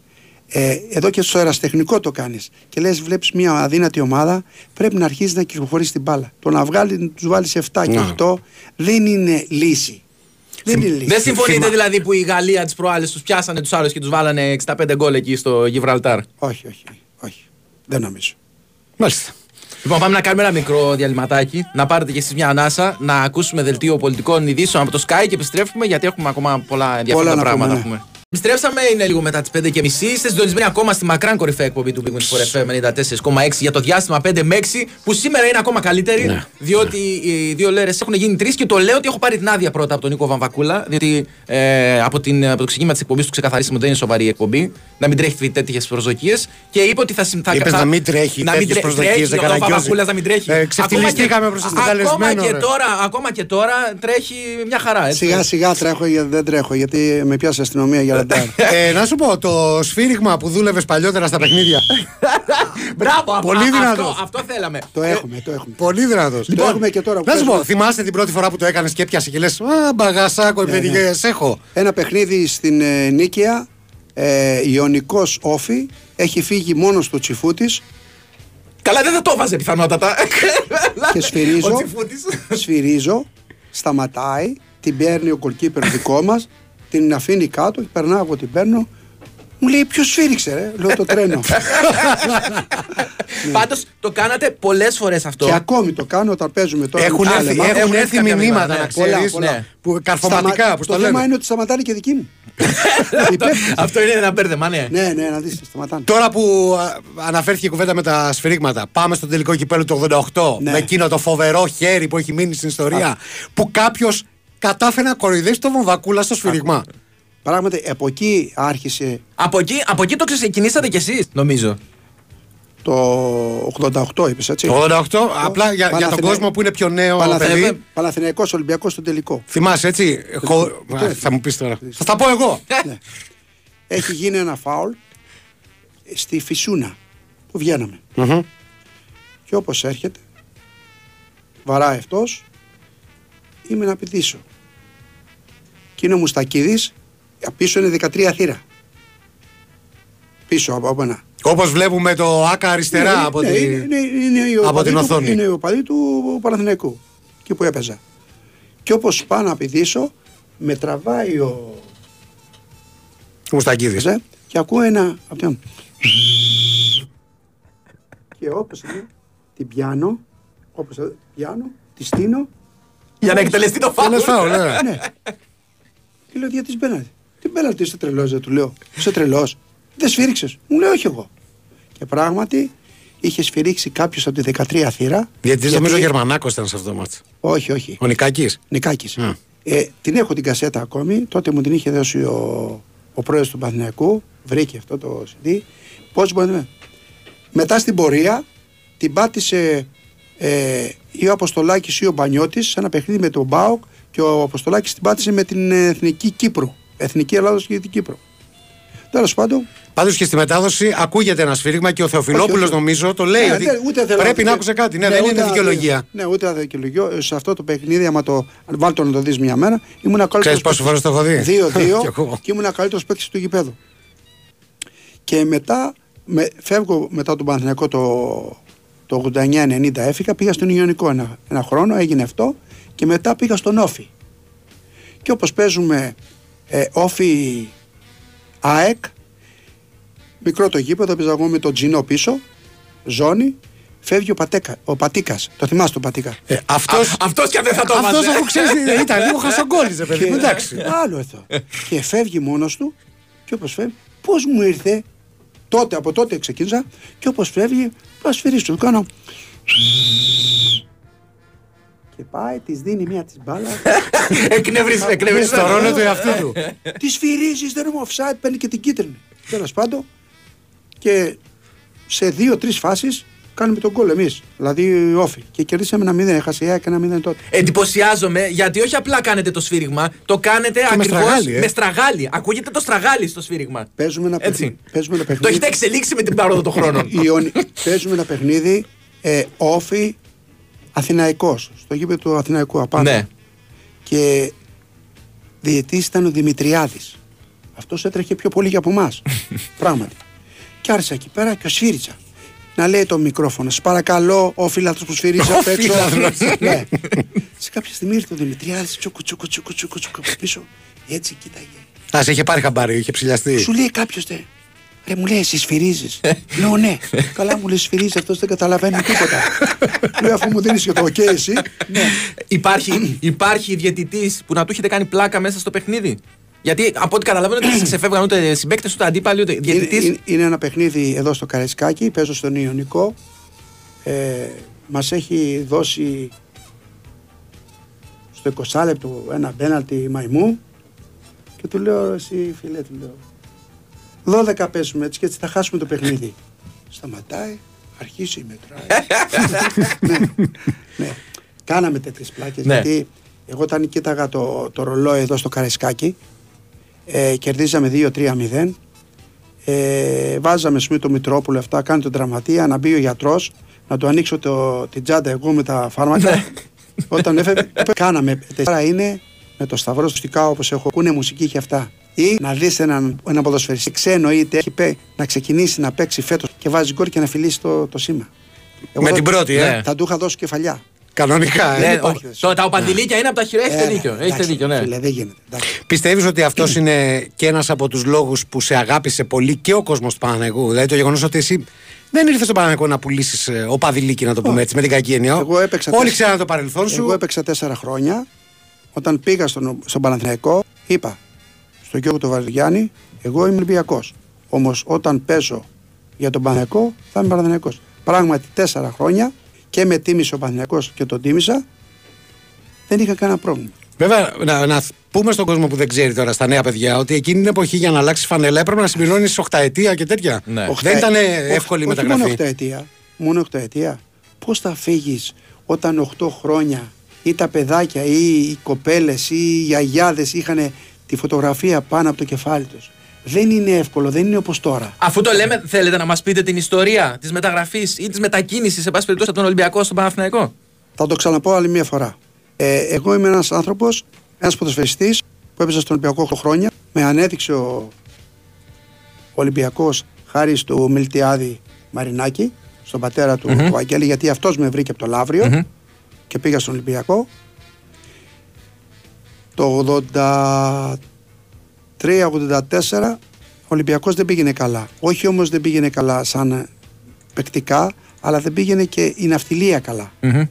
ε, εδώ και στο αεραστεχνικό το κάνεις και λες, βλέπεις μια αδύνατη ομάδα, πρέπει να αρχίσει να κυκλοφορείς την μπάλα. Το να βγάλει, τους βάλεις 7 και Ναι. 8 δεν είναι λύση. Δεν είναι λύση. Δεν συμφωνείτε Θυμά- δηλαδή που η Γαλλία τι προάλλε τους πιάσανε τους άλλους και τους βάλανε 65 γκολ εκεί στο Γιβραλτάρ; Όχι, όχι, όχι. Δεν νομίζω. Μάλιστα. Λοιπόν, πάμε να κάνουμε ένα μικρό διαλυματάκι. Να πάρετε και εσείς μια ανάσα, να ακούσουμε δελτίο πολιτικών ειδήσεων από το Sky και επιστρέφουμε γιατί έχουμε ακόμα πολλά ενδιαφέροντα να πράγματα πούμε, να ναι. πούμε. Επιστρέψαμε, είναι λίγο μετά τις 5.30. Είστε συντονισμένοι ακόμα στη μακράν κορυφαία εκπομπή του Big Win for FM 94,6 για το διάστημα 5 με 6, που σήμερα είναι ακόμα καλύτερη, Ναι. διότι οι δύο λέρες έχουν γίνει τρεις και το λέω ότι έχω πάρει την άδεια πρώτα από τον Νίκο Βαμβακούλα, διότι ε, από, την, από το ξεκίνημα της εκπομπής του ξεκαθαρίσαμε ότι δεν είναι σοβαρή η εκπομπή, να μην τρέχει τέτοιες προσδοκίες και είπε ότι θα συμ- θα Είπες θα- να μην τρέχει να μην τέτοιες τρέ- προσδοκίες, τρέχει, δεν ο καραγκιόζει. Βαμβακούλας να μην τρέχει. Ε, ξεφτυλιστήκαμε προς τον Ακόμα και- καλεσμένο, Ακόμα και ρε. τώρα, ακόμα και τώρα τρέχει μια χαρά. Έτσι. Σιγά σιγά τρέχω, γιατί δεν τρέχω γιατί με πιάσε αστυνομία για ραντάρ. ε, να σου πω, το σφύριγμα που δούλευες παλιότερα στα παιχνίδια. Μπράβο, Πολύ αυτό, δυνατός. αυτό θέλαμε. το έχουμε, το έχουμε. Πολύ δυνατός. Το έχουμε και τώρα που Να σου πω, παίζουμε. θυμάστε την πρώτη φορά που το έκανες και έπιασε και λες: Α, μπαγασάκο, επειδή ναι. σε έχω. Ένα παιχνίδι στην ε, Νίκαια, ε, Ιωνικός Όφη, έχει φύγει μόνος του Τσιφούτης Καλά, δεν θα το βάζε πιθανότατα. και σφυρίζω, Ο Τσιφούτης. σφυρίζω, σταματάει, την παίρνει ο κολκίπερ δικό μας, την αφήνει κάτω, περνάω εγώ την παίρνω, μου λέει ποιος σφύριξε ρε, λέω το τρένο. Πάντως το κάνατε πολλές φορές αυτό. και ακόμη το κάνω όταν παίζουμε τώρα. Έχουν με έρθει, Άλεμα. έχουν έχουν έρθει κάποια μηνύματα, μηνύματα, να ναι. Πολλά, ξέρει. πολλά. Που καρφωματικά, Σταμα- που το το θέμα λένε. είναι ότι σταματάνε και δικοί μου. Υπεύθυνοι. Αυτό είναι ένα μπέρδεμα, ναι. ναι, ναι, να δεις, σταματάνε. Τώρα που α, αναφέρθηκε η κουβέντα με τα σφυρίγματα, πάμε στο τελικό κυπέλο του 88 Ναι. με εκείνο το φοβερό χέρι που έχει μείνει στην ιστορία. Που κάποιος κατάφερε να κοροϊδέψει τον Βαμβακούλα στο σφυρίγμα. Πράγματι, από εκεί άρχισε Από εκεί, από εκεί το ξεκινήσατε κι εσείς, νομίζω. το 88, είπες έτσι. Το 88, απλά για, για τον Παναθηναί- κόσμο που είναι πιο νέο Παναθηναί- παιδί. Παναθηναϊκός Ολυμπιακός στο τελικό. Θυμάσαι έτσι; χω- το Α, έφυγε. Θα μου πεις τώρα. Θα τα πω εγώ. Ναι. Έχει γίνει ένα φάουλ στη Φυσούνα που βγαίναμε. Μμμ. Και όπως έρχεται, βαράει αυτός, είμαι να πηδήσω. Και είναι ο Μουστακίδης, πίσω είναι 13 θύρα. Πίσω από ένα. Όπως βλέπουμε το ΑΚΑ αριστερά Ναι, από, ναι, τη... είναι, είναι, είναι η από οπαδή την του- οθόνη. Είναι ο παδί του Παναθηναϊκού. Εκεί που έπαιζα. Και όπως πάω να πηδήσω, με τραβάει ο Μουστακίδης. ε, και ακούω ένα από την... και όπως είναι, την πιάνω, όπως είναι, πιάνω, τη στείνω, Για να εκτελεστεί το φάουλ. Ένα φάουλ, ναι. Ναι. Και λέω, γιατί πέναλτι. Τι πέναλτι είσαι τρελός, δεν του λέω. Είσαι τρελός. Δεν σφύριξες. Μου λέει, όχι εγώ. Και πράγματι, είχε σφυρίξει κάποιος από τη 13 θύρα. Γιατί νομίζω ο Γερμανάκος ήταν σε αυτό το μάτσο. Όχι, όχι. Ο Νικάκης; Νικάκης. Α. Ε, την έχω την κασέτα ακόμη. Τότε μου την είχε δώσει ο, ο πρόεδρος του Παθηναϊκού. Βρήκε αυτό το CD. Πώς μπορεί να. Μετά στην πορεία την πάτησε ε, ή ο Αποστολάκης ή ο Μπανιώτης σε ένα παιχνίδι με τον Μπάουκ και ο Αποστολάκης την πάτησε με την ε, Εθνική Κύπρου. Εθνική Ελλάδα και την Κύπρο. Τέλος πάντων, Πάντως και στη μετάδοση ακούγεται ένα σφύριγμα και ο Θεοφιλόπουλος Όχι, όχι. νομίζω το λέει Ναι, ότι ναι, ούτε θέλω πρέπει να ναι, άκουσε κάτι. Ναι, ναι, δεν ούτε είναι να- δικαιολογία. Ναι, ούτε να δικαιολογία. Σε αυτό το παιχνίδι, άμα το βάλει το να το δεις μια μέρα, ήμουν καλύτερος. Ξέρεις πόσες φορές το έχω δει; Κι 2-2 εγώ. και ήμουν καλύτερος παίκτης του γηπέδου. Και μετά, με, φεύγω μετά τον Παναθηναϊκό το, το 89-90 έφυγα, πήγα στον Ιωνικό ένα, ένα χρόνο, έγινε αυτό και μετά πήγα στον Όφη. Και όπως παίζουμε ε, Όφη ΑΕΚ, μικρό το γήπεδο, έπαιζα εγώ με τον Τζινό πίσω, ζώνη, φεύγει ο, Πατέκα, ο Πατίκας, το θυμάσαι τον Πατίκα. Ε, αυτός, Αυτός και αν δεν θα το αυτός έβαζε. αφού ξέρεις ήταν λίγο χασογκόλιζε παιδί μου, εντάξει. Άλλο εδώ. και φεύγει μόνος του και όπως φεύγει, πώς μου ήρθε. Τότε, από τότε ξεκίνησα και όπως φεύγει, πάω σφυρίσω. Του κάνω. Και πάει, της δίνει μία της μπάλα. Εκνευρίσε, εκνευρίσε. Στο ρόλο του εαυτού του. της σφυρίζει, δεν είμαι offside, παίρνει και την κίτρινη. Τέλος πάντων. Και σε δύο-τρει φάσεις κάνουμε τον κόλλο εμείς. Δηλαδή όφη. Και κερδίσαμε ένα μηδέν. Έχασε η ΑΕΚ ένα μηδέν τότε. Εντυπωσιάζομαι γιατί όχι απλά κάνετε το σφύριγμα, το κάνετε με ακριβώς στραγάλι, ε. με στραγάλι. Ακούγεται το στραγάλι στο σφύριγμα. Παίζουμε ένα, Έτσι. παιχνίδι- παίζουμε ένα Το παιχνίδι. έχετε εξελίξει με την παρόδο των χρόνων. Ιωνι... Παίζουμε ένα παιχνίδι ε, όφη Αθηναϊκός, στο γήπεδο του Αθηναϊκού απάνω. Ναι. Και διαιτής ήταν ο Δημητριάδης. Αυτός έτρεχε πιο πολύ για από εμάς. Πράγματι. Και άρχισα εκεί πέρα και ο σφύριζα. Να λέει το μικρόφωνο. Σας παρακαλώ, ο φίλαθρος που σφυρίζει απ' έξω. ναι. Σε κάποια στιγμή ήρθε ο Δημητριάδης, τσούκου τσούκου τσούκου τσούκου τσούκου από πίσω. Έτσι κοίταγε. Α, σε είχε πάρει χαμπάρι, είχε ψηλιαστεί. Σου λέει κάποιος τε. Ρε μου λέει, εσύ σφυρίζεις. Λέω ναι. Καλά μου λέει σφυρίζεις, αυτός δεν καταλαβαίνει τίποτα. Λέω αφού μου δίνεις και το οκ, εσύ. Ναι. Υπάρχει, υπάρχει διαιτητής που να του έχετε κάνει πλάκα μέσα στο παιχνίδι; Γιατί από ό,τι καταλαβαίνω δεν σα ξεφεύγαν ούτε συμπαίκτες ούτε αντίπαλοι ούτε Είναι, διαιτητής. είναι- είναι ένα παιχνίδι εδώ στο Καρεσκάκι, παίζω στον Ιωνικό. Ε, μας έχει δώσει στο 20 λεπτό ένα πέναλτι μαϊμού και του λέω εσύ φίλε του λέω 12 παίζουμε έτσι και έτσι θα χάσουμε το παιχνίδι. Σταματάει, αρχίσει μετράει. ναι, ναι. Κάναμε τέτοιες πλάκες Ναι. γιατί εγώ όταν κοίταγα το, το ρολόι εδώ στο Καρεσκάκι ε, κερδίζαμε 2-3-0 ε, βάζαμε σου το Μητρόπουλο αυτά, κάνει τον τραυματία, να μπει ο γιατρός, να του ανοίξω το, την τσάντα εγώ με τα φάρμακα. Όταν έφευγε, κάναμε. Τώρα είναι με το σταυρό στικά όπως έχω, ακούνε μουσική και αυτά. Ή να δεις έναν, έναν ποδοσφαιριστή ξένο είτε έχει πέ, να ξεκινήσει να παίξει φέτος και βάζει γκολ και να φιλήσει το, το σήμα. Εγώ Με θα- την πρώτη, ε. Ναι. Θα του είχα δώσει κεφαλιά. Κανονικά, Ναι, ε. υπάρχει ο- αυτό. το- τα οπαντιλίκια είναι από τα χειρότερα. Έχετε Ε, δίκιο. Έχετε εντάξει, δίκιο, ναι. Φίλε, δεν γίνεται. εντάξει. Πιστεύεις ότι αυτός είναι και ένας από τους λόγους που σε αγάπησε πολύ και ο κόσμος του Παναναϊκού. Δηλαδή το γεγονός ότι εσύ δεν ήρθες στον Παναναϊκό να πουλήσεις ο παδιλίκι, να το πούμε έτσι, με την κακή έννοια. Εγώ έπαιξα Όλοι τέσσερα- ξέραν το παρελθόν σου. Εγώ έπαιξα τέσσερα χρόνια. Όταν πήγα στον, στον Παναθηναϊκό, είπα στον Γιώργο του Βαρδιάννη, εγώ είμαι Ολυμπιακός. Όμως όταν παίζω για τον Παναθηναϊκό, θα είμαι Παναθηναϊκός. Πράγματι, τέσσερα χρόνια και με τίμησε ο Παναθηναϊκός και τον τίμησα, δεν είχα κανένα πρόβλημα. Βέβαια, να, να πούμε στον κόσμο που δεν ξέρει τώρα, στα νέα παιδιά, ότι εκείνη την εποχή για να αλλάξει φανελά έπρεπε να συμπληρώνεις 8 ετία και τέτοια. Ναι. Οχτα- Δεν ήταν όχι- εύκολη η όχι μεταγραφή. Μόνο 8 ετία. Μόνο 8 ετία. Πώς θα φύγεις όταν 8 χρόνια ή τα παιδάκια ή οι κοπέλες ή οι γιαγιάδες είχαν τη φωτογραφία πάνω από το κεφάλι τους. δεν είναι εύκολο, δεν είναι όπως τώρα. Αφού το λέμε, θέλετε να μας πείτε την ιστορία της μεταγραφής ή της μετακίνησης, σε πάση περιπτώσει, από τον Ολυμπιακό στον Παναθηναϊκό; Θα το ξαναπώ άλλη μία φορά. Ε, εγώ είμαι ένας άνθρωπος, ένας ποδοσφαιριστής που έπαιζε στον Ολυμπιακό 8 χρόνια. Με ανέδειξε ο Ολυμπιακός χάρη του Μιλτιάδη Μαρινάκη, στον πατέρα του, mm-hmm. του Αγγέλη, γιατί αυτός με βρήκε από το λαυριο mm-hmm. και πήγα στον Ολυμπιακό. Το 83-84 ο Ολυμπιακός δεν πήγαινε καλά. Όχι όμως δεν πήγαινε καλά σαν παικτικά, αλλά δεν πήγαινε και η ναυτιλία καλά. Mm-hmm.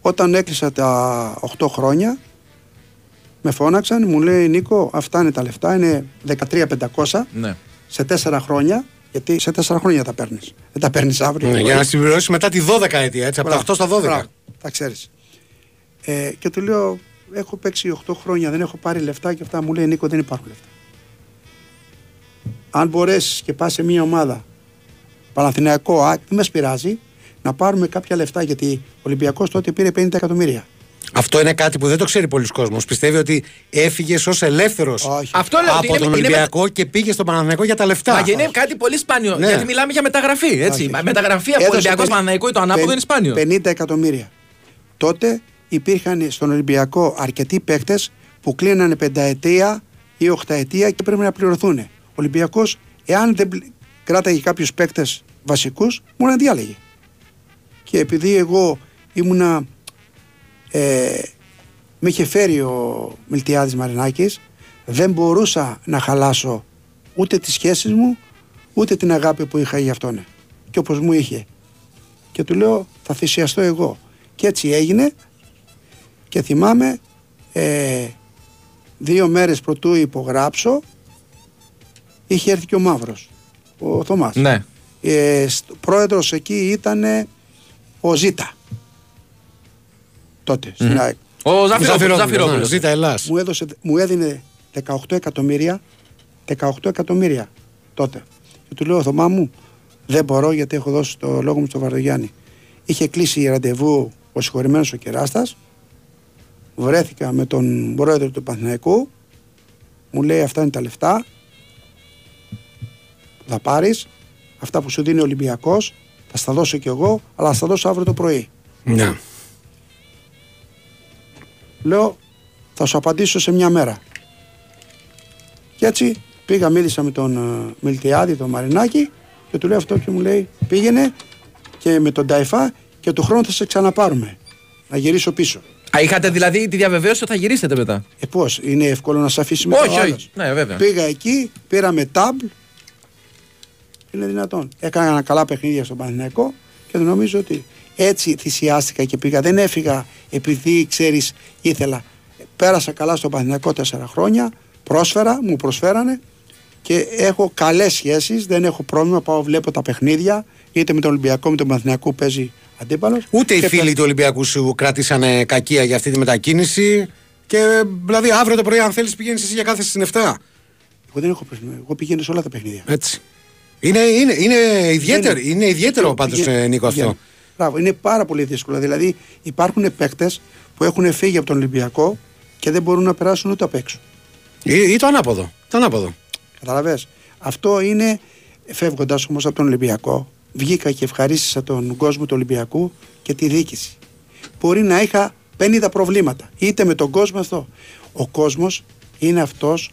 Όταν έκλεισα τα 8 χρόνια, με φώναξαν, μου λέει Νίκο, αυτά είναι τα λεφτά, είναι 13.500 ναι. σε 4 χρόνια. Γιατί σε 4 χρόνια τα παίρνεις. Δεν τα παίρνεις αύριο. Ναι, για να συμπληρώσεις μετά τη 12 ετία, έτσι, από τα 8 στα 12. Μπράβο, τα ξέρεις. Ε, και του λέω, έχω παίξει 8 χρόνια, δεν έχω πάρει λεφτά και αυτά μου λέει Νίκο, δεν υπάρχουν λεφτά. Αν μπορέσεις και πας σε μια ομάδα, Παναθηναϊκό, δεν με πειράζει, να πάρουμε κάποια λεφτά γιατί ο Ολυμπιακός τότε πήρε 50 εκατομμύρια. Αυτό είναι κάτι που δεν το ξέρει πολλοί κόσμος. Πιστεύει ότι έφυγες ως ελεύθερος από τον Ολυμπιακό είναι... και πήγες στον Παναθηναϊκό για τα λεφτά. Μα και είναι κάτι πολύ σπάνιο. Ναι. Γιατί μιλάμε για μεταγραφή. Έτσι. Μεταγραφή από Ολυμπιακός Παναθηναϊκό ή το ανάποδο είναι σπάνιο. 50 εκατομμύρια. Τότε υπήρχαν στον Ολυμπιακό αρκετοί παίκτες που κλείνανε πενταετία ή οχταετία και πρέπει να πληρωθούν. Ο Ολυμπιακός, εάν δεν κράταγε κάποιους παίκτες βασικούς, μου να διάλεγε. Και επειδή εγώ ήμουνα. Ε, με είχε φέρει ο Μιλτιάδης Μαρινάκης δεν μπορούσα να χαλάσω ούτε τις σχέσεις μου ούτε την αγάπη που είχα για αυτόν και όπως μου είχε και του λέω θα θυσιαστώ εγώ και έτσι έγινε και θυμάμαι ε, δύο μέρες πρωτού υπογράψω είχε έρθει και ο Μαύρος ο Θωμάς. Ναι. ε, πρόεδρος εκεί ήταν ο Ζήτα. Τότε στην ΑΕΚ. Ο Ζαφυρόπουλος Ζήτα Ελλάς μου, έδωσε, μου έδινε 18 εκατομμύρια 18 εκατομμύρια τότε. Και του λέω Θωμά μου δεν μπορώ γιατί έχω δώσει το λόγο μου στο Βαρδογιάννη είχε κλείσει ραντεβού ο συγχωρημένος ο Κεράστας βρέθηκα με τον πρόεδρο του Παναθηναϊκού μου λέει αυτά είναι τα λεφτά. Που θα πάρεις αυτά που σου δίνει ο Ολυμπιακός. Θα στα δώσω κι εγώ αλλά θα στα δώσω αύριο το πρωί ναι. λέω θα σου απαντήσω σε μια μέρα και έτσι πήγα μίλησα με τον uh, Μιλτιάδη τον Μαρινάκη και του λέω αυτό και μου λέει πήγαινε και με τον Ταϊφά και του χρόνου θα σε ξαναπάρουμε. Να γυρίσω πίσω Α, είχατε δηλαδή τη διαβεβαίωση ότι θα γυρίσετε μετά; Ε, πώς, είναι εύκολο να σε αφήσει με όχι, όχι. Ναι, βέβαια. Πήγα εκεί, πήραμε τάμπλ. Είναι δυνατόν. Έκανα ένα καλά παιχνίδια στον Παναθηναϊκό και νομίζω ότι έτσι θυσιάστηκα και πήγα. Δεν έφυγα επειδή ξέρεις, ήθελα. Πέρασα καλά στον Παναθηναϊκό τέσσερα χρόνια. Πρόσφερα, μου προσφέρανε και έχω καλές σχέσεις. Δεν έχω πρόβλημα. Πάω, βλέπω τα παιχνίδια. Είτε με τον Ολυμπιακό, με τον Παναθηναϊκό παίζει αντίπαλος. Ούτε οι φίλοι του Ολυμπιακού σου κράτησαν κακία για αυτή τη μετακίνηση. Και δηλαδή αύριο το πρωί, αν θέλεις, πηγαίνεις εσύ για κάθε στην 7. Εγώ δεν έχω πρόβλημα. Εγώ πηγαίνω σε όλα τα παιχνίδια. Έτσι. Είναι, είναι, είναι, ιδιαίτερο, είναι, είναι ιδιαίτερο πάντως, ε, Νίκο, αυτό. Μπράβο, είναι πάρα πολύ δύσκολο. Δηλαδή υπάρχουν παίκτες που έχουν φύγει από τον Ολυμπιακό και δεν μπορούν να περάσουν ούτε απ' έξω. Ή, ή το ανάποδο. Το ανάποδο. Καταλαβέ. Αυτό είναι φεύγοντας όμως από τον Ολυμπιακό βγήκα και ευχαρίστησα τον κόσμο του Ολυμπιακού και τη διοίκηση. Μπορεί να είχα 50 προβλήματα, είτε με τον κόσμο αυτό. Ο κόσμος είναι αυτός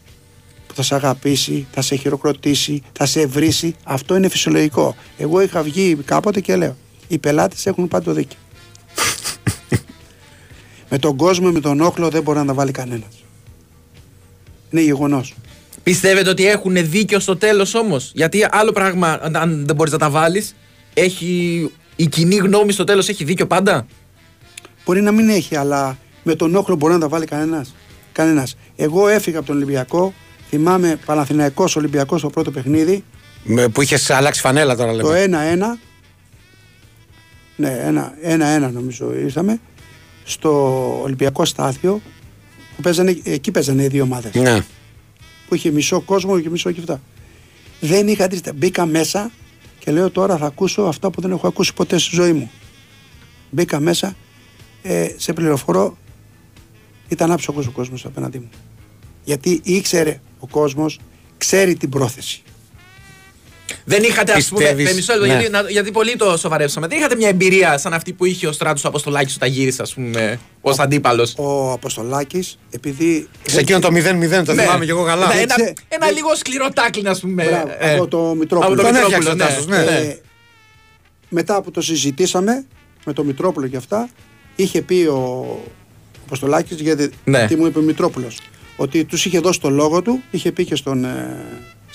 που θα σε αγαπήσει, θα σε χειροκροτήσει, θα σε ευρύσει. Αυτό είναι φυσιολογικό. Εγώ είχα βγει κάποτε και λέω: Οι πελάτες έχουν πάντο δίκιο. με τον κόσμο, με τον όχλο δεν μπορεί να τα βάλει κανένας. Είναι γεγονός. Πιστεύετε ότι έχουν δίκιο στο τέλος όμως; Γιατί άλλο πράγμα, αν δεν μπορείς να τα βάλεις, έχει. Η κοινή γνώμη στο τέλος έχει δίκιο πάντα; Μπορεί να μην έχει, αλλά με τον όχλο μπορεί να τα βάλει κανένας. Κανένας. Εγώ έφυγα από τον Ολυμπιακό. Θυμάμαι Παναθηναϊκός Ολυμπιακός στο πρώτο παιχνίδι. Με, που είχες αλλάξει φανέλα τώρα λέμε. Το 1-1. Ναι, ένα-ένα νομίζω ήρθαμε. Στο Ολυμπιακό στάθιο. Που παίζανε, εκεί παίζανε οι δύο ομάδες. Ναι που είχε μισό κόσμο και μισό και αυτά. Δεν είχα αντίθετα. Μπήκα μέσα και λέω τώρα θα ακούσω αυτά που δεν έχω ακούσει ποτέ στη ζωή μου. Μπήκα μέσα, ε, σε πληροφορώ, ήταν άψογος ο κόσμος απέναντί μου. Γιατί ήξερε ο κόσμος, ξέρει την πρόθεση. Δεν είχατε, ας πούμε. Πιστεύεις, με μισό λεπτό, ναι. γιατί, να- γιατί πολύ το σοβαρεύσαμε. Δεν είχατε μια εμπειρία σαν αυτή που είχε ο στράτος Αποστολάκης όταν γύρισε, ας πούμε, ως αντίπαλος; Ο Αποστολάκης, επειδή... Σε εκείνο το 0-0, το θυμάμαι και εγώ καλά. Ναι, ένα, Ξέρε- ένα λίγο σκληρό τάκλιν, ας πούμε. Μπράβο, ε, από το Μητρόπουλο. Από το Τον Μητρόπουλο, έφτιαξε ο ναι. Τάσος, ναι. Ναι. Ε, μετά που το συζητήσαμε με το Μητρόπουλο και αυτά, είχε πει ο Αποστολάκης, γιατί Ναι. τι μου είπε ο Μητρόπουλος, ότι τους είχε δώσει το λόγο του, είχε πει και στον ε,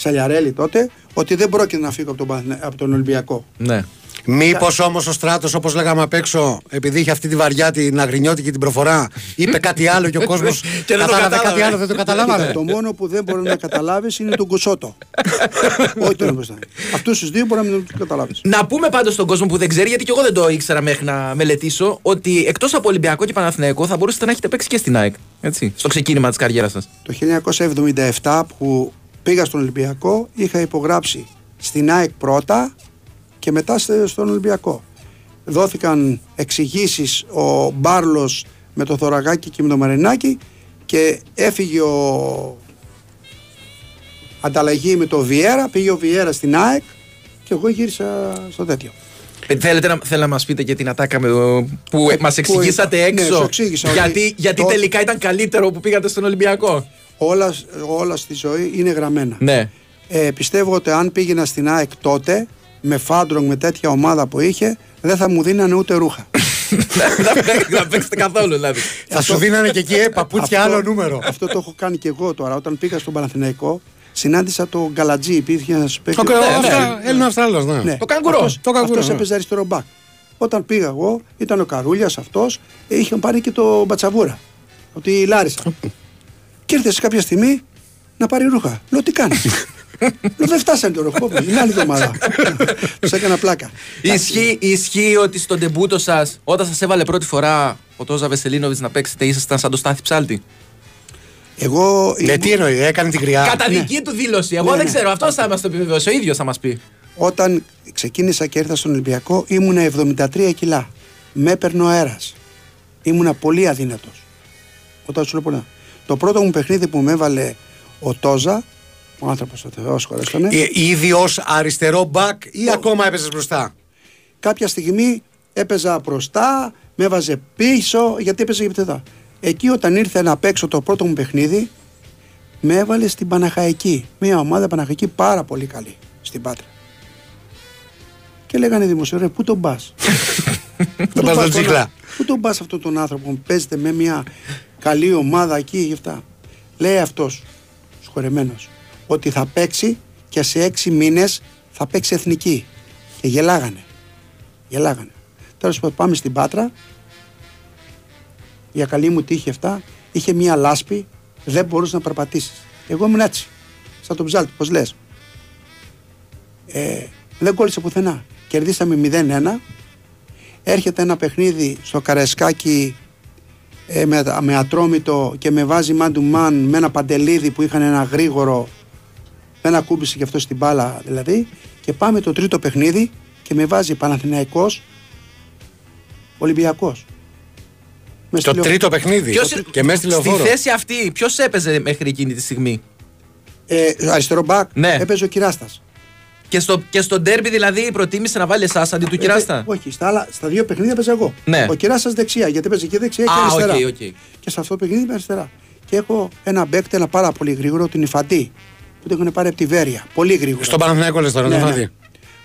Σαλιαρέλη τότε, ότι δεν πρόκειται να φύγω από τον, Παναθηνα- από τον Ολυμπιακό. Ναι. Μήπως όμως ο στράτος, όπως λέγαμε απ' έξω, επειδή είχε αυτή τη βαριά την αγρινιώτικη την προφορά, είπε κάτι άλλο και ο κόσμος Και δεν το κατάλαβε κατάλαβε. κάτι άλλο, δεν το καταλάβανε. το μόνο που δεν μπορεί να καταλάβεις είναι τον Κουσότο. Όχι τον Κουσότο. Αυτούς τους δύο μπορεί να μην του καταλάβεις. Να πούμε πάντως στον κόσμο που δεν ξέρει, γιατί και εγώ δεν το ήξερα μέχρι να μελετήσω, ότι εκτός από Ολυμπιακό και Παναθηναϊκό θα μπορούσατε να έχετε παίξει και στην ΑΕΚ. Έτσι, στο ξεκίνημα της καριέρας σας. Το 1977 που πήγα στον Ολυμπιακό είχα υπογράψει στην ΑΕΚ πρώτα και μετά στε- στον Ολυμπιακό. Δόθηκαν εξηγήσεις ο Μπάρλος με το Θωραγάκι και με το Μαρινάκι και έφυγε ο ανταλλαγή με το Βιέρα, πήγε ο Βιέρα στην ΑΕΚ και εγώ γύρισα στο τέτοιο. Ε, Θέλετε να, θέλετε να μας πείτε και την ατάκα με το- που Ε, μας που εξηγήσατε είπα. έξω; Ναι, σου εξήγησα ότι γιατί γιατί το- τελικά ήταν καλύτερο που πήγατε στον Ολυμπιακό; Όλα, όλα στη ζωή είναι γραμμένα. Ναι. Ε, πιστεύω ότι αν πήγαινα στην ΑΕΚ τότε, με Φάντρονγκ, με τέτοια ομάδα που είχε, δεν θα μου δίνανε ούτε ρούχα. να παίξετε καθόλου δηλαδή. Θα σου δίνανε και εκεί ε, παπούτσια άλλο νούμερο. Αυτό το έχω κάνει και εγώ τώρα. Όταν πήγα στον Παναθηναϊκό, συνάντησα τον Γκαλατζή, υπήρχε ένας παίκτη. Το ναι. Έλληνα Αυστραλό, ναι. Ναι. Το καγκουρό. Αυτός, Το καγκουρό, αυτός ναι. έπαιζε αριστερό μπακ. Όταν πήγα εγώ, ήταν ο Καρούλιας αυτός, είχαν πάρει και το Μπατσαβούρα. Από τη Λάρισα. Και ήρθε σε κάποια στιγμή να πάρει ρούχα. Λέω τι κάνεις; Λέω δεν φτάσανε το ρούχα. Είναι άλλη εβδομάδα. Τους έκανα πλάκα. Ισχύει, ισχύει ότι στον τεμπούτο σας, όταν σας έβαλε πρώτη φορά ο Τόζα Βεσελίνοβιτ να παίξετε, ήσασταν σαν το Στάθη Ψάλτη; Εγώ. Ναι, τι εννοεί, έκανε την κρυά. Κατά δική του δήλωση. Εγώ Ναι, δεν ναι. ξέρω, αυτό θα μας το επιβεβαιώσει. Ο ίδιος θα μας πει. Όταν ξεκίνησα και ήρθα στον Ολυμπιακό ήμουνα 73 κιλά. Με έπαιρνε ο αέρας. Ήμουνα πολύ αδύνατος. Όταν σου λέω πολλά. Το πρώτο μου παιχνίδι που με έβαλε ο Τόζα, ο άνθρωπος ο Θεός, χωρέστονε, Ε, Ήδη ως αριστερό μπακ ή ακόμα έπαιζες μπροστά; κάποια στιγμή έπαιζα μπροστά, με έβαζε πίσω, γιατί έπαιζε και πτεδά. Εκεί όταν ήρθε να παίξω το πρώτο μου παιχνίδι, με έβαλε στην Παναχαϊκή. Μια ομάδα Παναχαϊκή πάρα πολύ καλή στην Πάτρα. Και λέγανε οι δημοσιογράφοι, πού τον πας; Τον πας στον Τσίχλα. Πού τον πας αυτόν τον άνθρωπο που παίζεται με μια καλή ομάδα εκεί και αυτά. Λέει αυτός, σχορεμένος, ότι θα παίξει και σε έξι μήνες θα παίξει εθνική. Και γελάγανε. Γελάγανε. Τέλος πάντων, πάμε στην Πάτρα. Για καλή μου τύχη αυτά, είχε μια λάσπη, δεν μπορούσες να περπατήσεις. Εγώ ήμουν έτσι. Σαν τον ψάλτη, πώς λες. Ε, δεν κόλλησε πουθενά. Κερδίσαμε 0-1. Έρχεται ένα παιχνίδι στο Καραϊσκάκι ε, με, με ατρόμητο και με βάζει man to man με ένα παντελίδι που είχαν ένα γρήγορο. Δεν ακούμπησε και αυτός στην μπάλα δηλαδή. Και πάμε το τρίτο παιχνίδι και με βάζει Παναθηναϊκός Ολυμπιακός. Μες Το στη λεω- τρίτο παιχνίδι. Ποιος- Και μέσα στη Στη λεωφόρο. θέση αυτή, ποιος έπαιζε μέχρι εκείνη τη στιγμή; Ε, αριστερό μπακ Ναι. έπαιζε ο Κυράστας. Και στο, και στο ντέρμπι δηλαδή προτίμησε να βάλει εσάς αντί του Κυράστα; Ε, όχι, στα, άλλα, στα δύο παιχνίδια έπαιζα εγώ. Ναι. Ο Κυράστας δεξιά, γιατί έπαιζε και δεξιά και Α, αριστερά. οκ, οκ. Και σε αυτό το παιχνίδι είμαι αριστερά. Και έχω ένα παίκτη, ένα πάρα πολύ γρήγορο, την Υφαντή, που το έχουν πάρει από τη Βέρεια. Πολύ γρήγορο. Στον Παναθηναϊκό λες τώρα, Ναι, το ναι. θα δει.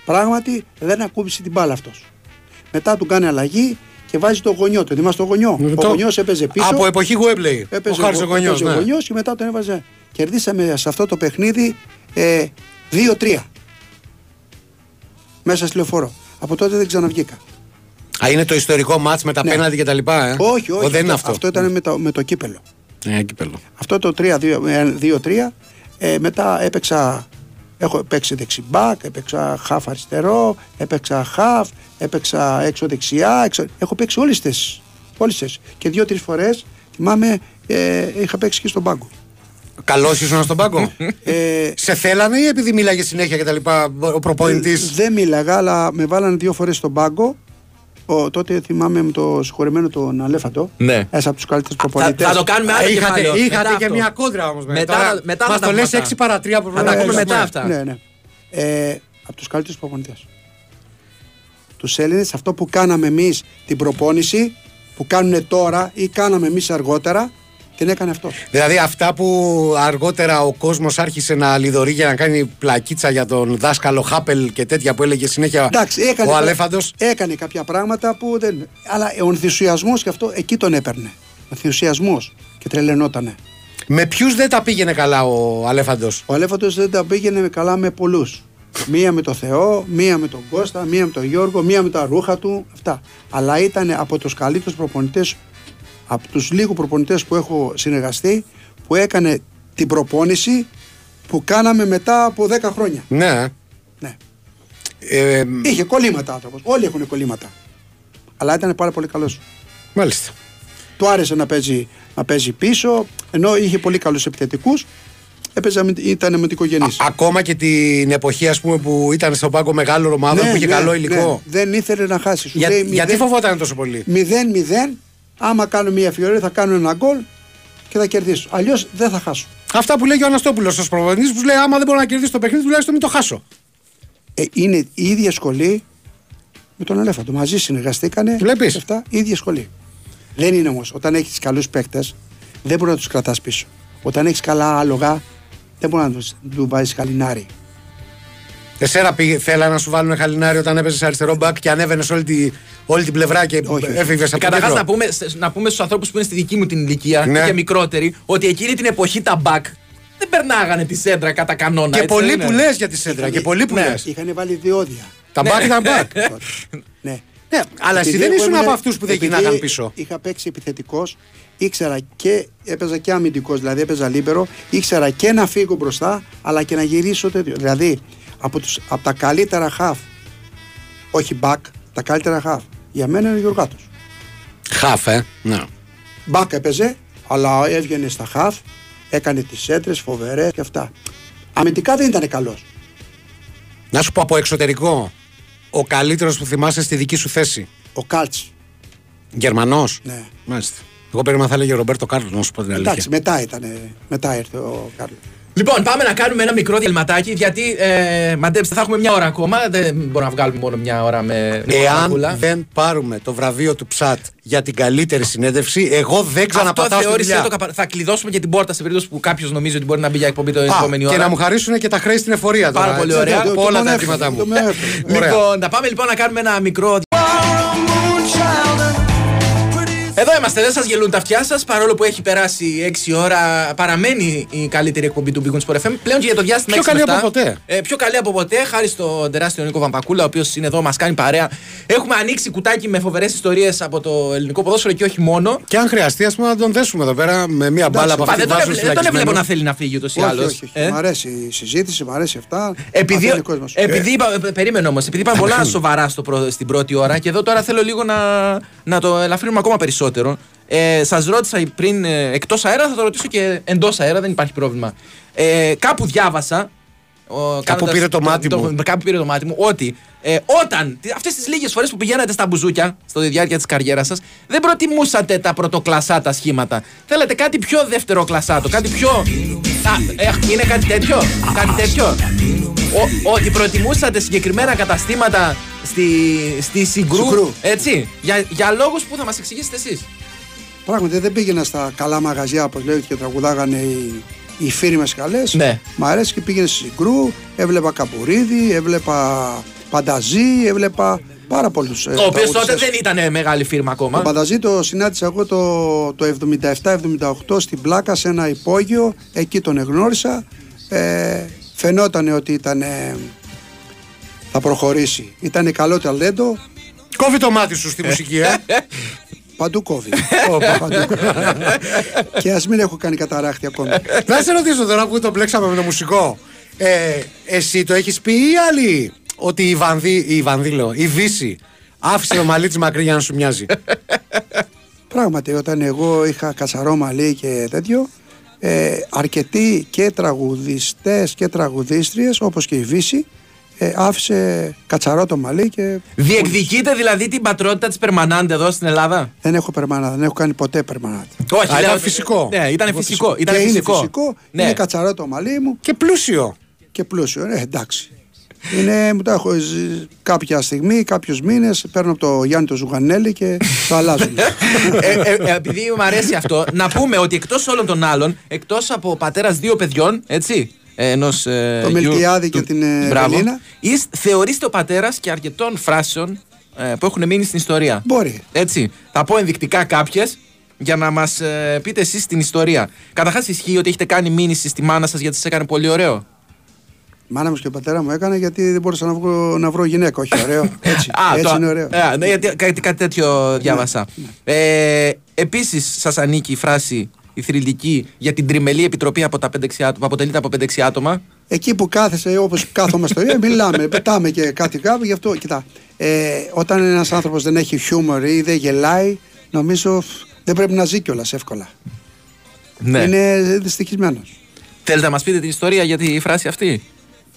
Πράγματι δεν ακούμπησε την μπάλα αυτός. Μετά του κάνει αλλαγή και βάζει το γονιό. Το θυμάσαι το γονιό; Ε, Ο το- γονιός έπαιζε πίσω. Από εποχή Γουέμπλεϊ. Ο Έπαιζε Χάρης ο Γονιός, έπαιζε ο ναι. γονιός και μετά τον έβαζε. Κερδίσαμε σε αυτό το παιχνίδι ε, 2-3. Μέσα στη λεωφόρο. Από τότε δεν ξαναβγήκα. Α, είναι το ιστορικό μάτς με τα Ναι. πέναλτι και τα λοιπά, ε; Όχι, όχι. Ο, δεν είναι αυτό. Αυτό ήταν με το, με το κύπελο. Ναι, κύπελο. Αυτό το 3-2-3. Ε, μετά έπαιξα. Έχω παίξει δεξιμπάκ, έπαιξα χαφ αριστερό, έπαιξα χαφ, έπαιξα έξω δεξιά. Έξω... Έχω παίξει όλες τι. Όλες τις. Και δύο-τρει φορές θυμάμαι ε, είχα παίξει και στον πάγκο. Καλός ήσουν στον πάγκο. Ε, Σε θέλανε ή επειδή μίλαγες συνέχεια και τα λοιπά ο προπονητής; δεν μίλαγα, αλλά με βάλανε δύο φορές στον πάγκο ο, τότε θυμάμαι με το συγχωρεμένο τον Αλέφαντο. Ναι. Ένας από τους καλύτερους Θα, προπονητές. θα το κάνουμε άλλο Είχατε, κεφάλαιο. είχατε Μετά και αυτό. μια κόντρα όμως. Μετά- μετά Μα θα τα το λες πούμε 6 αυτά. παρα 3 που Θα τα ακούμε μετά αυτά. Ναι, ναι. Ε, από τους καλύτερους προπονητές. Τους Έλληνες, αυτό που κάναμε εμείς την προπόνηση, που κάνουν τώρα ή κάναμε εμείς αργότερα, την έκανε αυτός. Δηλαδή αυτά που αργότερα ο κόσμος άρχισε να λιδωρεί για να κάνει πλακίτσα για τον δάσκαλο Χάπελ και τέτοια που έλεγε συνέχεια Εντάξει, έκανε, ο Αλέφαντος. έκανε κάποια πράγματα που δεν. Αλλά ο ενθουσιασμός και αυτό εκεί τον έπαιρνε. Ο ενθουσιασμός και τρελαινότανε. Με ποιους δεν τα πήγαινε καλά ο Αλέφαντος; Ο Αλέφαντος δεν τα πήγαινε καλά με πολλούς. Μία με τον Θεό, μία με τον Κώστα, μία με τον Γιώργο, μία με τα ρούχα του. Αυτά. Αλλά ήταν από τους καλύτερους προπονητές, από τους λίγους προπονητές που έχω συνεργαστεί, που έκανε την προπόνηση που κάναμε μετά από 10 χρόνια. Ναι. Ναι. Ε, Είχε κολλήματα άνθρωπος. Όλοι έχουν κολλήματα. Αλλά ήταν πάρα πολύ καλός. μάλιστα. Του άρεσε να παίζει, να παίζει πίσω, ενώ είχε πολύ καλούς επιθετικούς. Έπαιζε, με- ήταν με την οικογένεια. Ακόμα και την εποχή ας πούμε, που ήταν στον πάγκο μεγάλο ομάδα που είχε καλό υλικό. Δεν ήθελε να χάσει. Σου Για- λέει γιατί μηδέν- φοβόταν τόσο πολύ; 0-0. Άμα κάνω μια φιωρία θα κάνω ένα γκολ και θα κερδίσω. Αλλιώς δεν θα χάσω. Αυτά που λέγει ο Αναστόπουλος ως προπονητής που λέει: Άμα δεν μπορώ να κερδίσω το παιχνίδι, τουλάχιστον μην το χάσω. Ε, είναι η ίδια σχολή με τον Ελέφαντο. Μαζί συνεργαστήκανε. Βλέπεις. και Αυτά, η ίδια σχολή. Δεν είναι όμως. Όταν έχεις καλούς παίκτες, δεν μπορεί να τους κρατάς πίσω. Όταν έχεις καλά άλογα, δεν μπορεί να του τους βάζεις χαλινάρι. Εσένα πήγε, θέλα να σου βάλουν χαλινάρι όταν έπαιζες αριστερό μπακ και ανέβαινες όλη, τη, όλη την πλευρά και Όχι, όχι. έφυγες από το Καταρχάς κέντρο. να πούμε, να πούμε στους ανθρώπους που είναι στη δική μου την ηλικία Ναι. και μικρότεροι ότι εκείνη την εποχή τα μπακ δεν περνάγανε τη σέντρα κατά κανόνα. Και έτσι πολλοί δεν είναι; που λε για τη σέντρα. Και πολλοί που Ναι. λε. Είχαν βάλει διόδια. Τα μπακ ήταν μπακ. ναι. Ναι, αλλά εσύ Επειδή δεν εγώ ήσουν ήμουν- από αυτούς που δεν επειδή γυρνάγαν πίσω. Είχα παίξει επιθετικός, ήξερα και έπαιζα και αμυντικός, δηλαδή έπαιζα λίμπερο, ήξερα και να φύγω μπροστά, αλλά και να γυρίσω τέτοιο. Δηλαδή από, τους, από τα καλύτερα χαφ, όχι back, τα καλύτερα χαφ. Για μένα είναι ο Γιωργάτος. Χαφ, ε. Ναι. Back έπαιζε, αλλά έβγαινε στα χαφ, έκανε τις έντρες φοβερές και αυτά. Αμυντικά δεν ήταν καλός. Να σου πω από εξωτερικό. Ο καλύτερος που θυμάσαι στη δική σου θέση. Ο Κάλτς. Γερμανός; Ναι. Μάλιστα. Εγώ περίμενα θα έλεγε Ρομπέρτο Κάρλος, να σου πω την αλήθεια. Εντάξει, μετά ήταν. Μετά ήρθε ο Κάρλος. Λοιπόν, πάμε να κάνουμε ένα μικρό διαλυματάκι γιατί ε, μαντέψτε, θα έχουμε μια ώρα ακόμα. Δεν μπορούμε να βγάλουμε μόνο μια ώρα με με Εάν κοκακούλα. δεν πάρουμε το βραβείο του Ψάτ για την καλύτερη συνέντευξη, εγώ δεν Αυτό ξαναπατάω στη θεώρησε δουλειά. το καπα... Θα κλειδώσουμε και την πόρτα σε περίπτωση που κάποιος νομίζει ότι μπορεί να μπει για εκπομπή την Α, επόμενη και ώρα. να μου χαρίσουν και τα χρέη στην εφορία τώρα. Πάρα πολύ έτσι. ωραία. Το- Από το όλα τον τα έφερε, αιτήματά μου. το με έφερε. Ωραία. Λοιπόν, θα πάμε λοιπόν να κάνουμε ένα μικρό. Εδώ είμαστε, δεν σας γελούν τα αυτιά σας. Παρόλο που έχει περάσει 6 ώρα, παραμένει η καλύτερη εκπομπή του Big Wings Sport FM. Πλέον και για το διάστημα Πιο 6 με καλή από 7. ποτέ. Ε, πιο καλή από ποτέ, χάρη στον τεράστιο Νίκο Βαμπακούλα, ο οποίος είναι εδώ, μας κάνει παρέα. Έχουμε ανοίξει κουτάκι με φοβερές ιστορίες από το ελληνικό ποδόσφαιρο και όχι μόνο. Και αν χρειαστεί, ας πούμε, να τον δέσουμε εδώ πέρα με μία μπάλα από Μα αυτή δεν που τον, βάζουν έβλε- δεν τον έβλεπω φυλακισμένο. να θέλει να φύγει ούτως ή Όχι, άλλως. όχι, όχι. Μ' αρέσει η συζήτηση, μ' αρέσει αυτά. Επειδή, Μαθαίνει ο κόσμος. επειδή είπα, ε, περίμενε όμως, επειδή είπαμε πολλά σοβαρά στο πρω- στην πρώτη ώρα και εδώ τώρα θέλω λίγο να, να το ελαφρύνουμε ακόμα περισσότερο. Ε, Σας ρώτησα πριν ε, εκτός αέρα, θα το ρωτήσω και εντός αέρα, δεν υπάρχει πρόβλημα. Ε, κάπου διάβασα. ο, κάνοντας πήρε το μάτι μου. Κάπου πήρε το μάτι μου ότι ε, όταν αυτές τις λίγες φορές που πηγαίνατε στα μπουζούκια, στο διάρκεια της καριέρας σας, δεν προτιμούσατε τα πρωτοκλασσά τα σχήματα. Θέλετε κάτι πιο δεύτερο κλασσάτο, κάτι πιο. Α, ε, είναι κάτι τέτοιο, κάτι τέτοιο. Ο, ότι προτιμούσατε συγκεκριμένα καταστήματα στη, στη Συγκρού, Συγκρού. έτσι, για, για λόγους που θα μας εξηγήσετε εσείς. Πράγματι δεν πήγαινα στα καλά μαγαζιά όπως λέγεται και τραγουδάγανε οι, οι φίλοι μα καλές. Ναι. Μ' αρέσει και πήγαινε στη Συγκρού, έβλεπα Καπουρίδη, έβλεπα Πανταζή, έβλεπα πάρα πολλούς. Ο οποίος τότε δεν ήταν μεγάλη φίρμα ακόμα. Το Πανταζή το συνάντησα εγώ το, το 77-78 στην Πλάκα σε ένα υπόγειο. Εκεί τον εγνώρισα. Ε, φαινόταν ότι ήταν, ε, θα προχωρήσει. Ήταν καλό ταλέντο. Κόβει το μάτι σου στη μουσική, ε. Παντού κόβει. Παντού. και ας μην έχω κάνει καταράχτη ακόμη. Να σε ρωτήσω τώρα που το μπλέξαμε με το μουσικό. Ε, εσύ το έχεις πει ή άλλοι ότι η Βανδί, η Βανδί λέω, η Βύση άφησε το μαλλί τη μακρύ για να σου μοιάζει; Πράγματι, όταν εγώ είχα κατσαρό μαλλί και τέτοιο, ε, αρκετοί και τραγουδιστές και τραγουδίστριες, όπως και η Βύση, ε, άφησε κατσαρό το μαλλί και. Διεκδικείτε δηλαδή την πατρότητα της Περμανάντε εδώ στην Ελλάδα; Δεν έχω περμανάντε, δεν έχω κάνει ποτέ περμανάντε. Όχι, Α, λέω- ήταν φυσικό. Ναι, ήταν φυσικό. Ήταν και φυσικό. είναι φυσικό, Ναι. είναι κατσαρό το μαλλί μου Και πλούσιο. και πλούσιο. Ε, εντάξει. Είναι, μου το έχω ζει- κάποια στιγμή, κάποιους μήνες, παίρνω από το Γιάννη το Ζουγανέλη και το αλλάζουν. ε, ε, ε, επειδή μου αρέσει αυτό, να πούμε ότι εκτός όλων των άλλων, εκτός από πατέρας δύο παιδιών, έτσι. Ενός. Ε, Το γιου- Μελκιάδη και του- την, ε, Μπράβο. Γαλίνα. Είσαι- θεωρείστε ο πατέρας και αρκετών φράσεων ε, που έχουν μείνει στην ιστορία. Μπορεί. Έτσι. Θα πω ενδεικτικά κάποιες για να μας πείτε εσείς την ιστορία. Καταρχάς, ισχύει ότι έχετε κάνει μήνυση στη μάνα σας γιατί σας έκανε πολύ ωραίο; Η μάνα μου και ο πατέρα μου έκανε γιατί δεν μπορούσα να βρω, να βρω γυναίκα. Όχι, ωραίο. Έτσι, έτσι το- είναι ωραίο. Α, ναι, γιατί κάτι, κάτι τέτοιο διάβασα. Ε, Επίσης, σας ανήκει η φράση η θρηλυκή για την τριμελή επιτροπή από τα 5-6 άτομα, που αποτελείται από 5-6 άτομα; Εκεί που κάθεσαι όπως κάθομαι στο ίδιο, μιλάμε, πετάμε και κάτι κάπου. Γι' αυτό, κοιτά, ε, όταν ένας άνθρωπος δεν έχει χιούμορ ή δεν γελάει, νομίζω φ, δεν πρέπει να ζει κιόλας εύκολα. Ναι. Είναι δυστυχισμένος. Θέλετε να μας πείτε την ιστορία για τη φράση αυτή;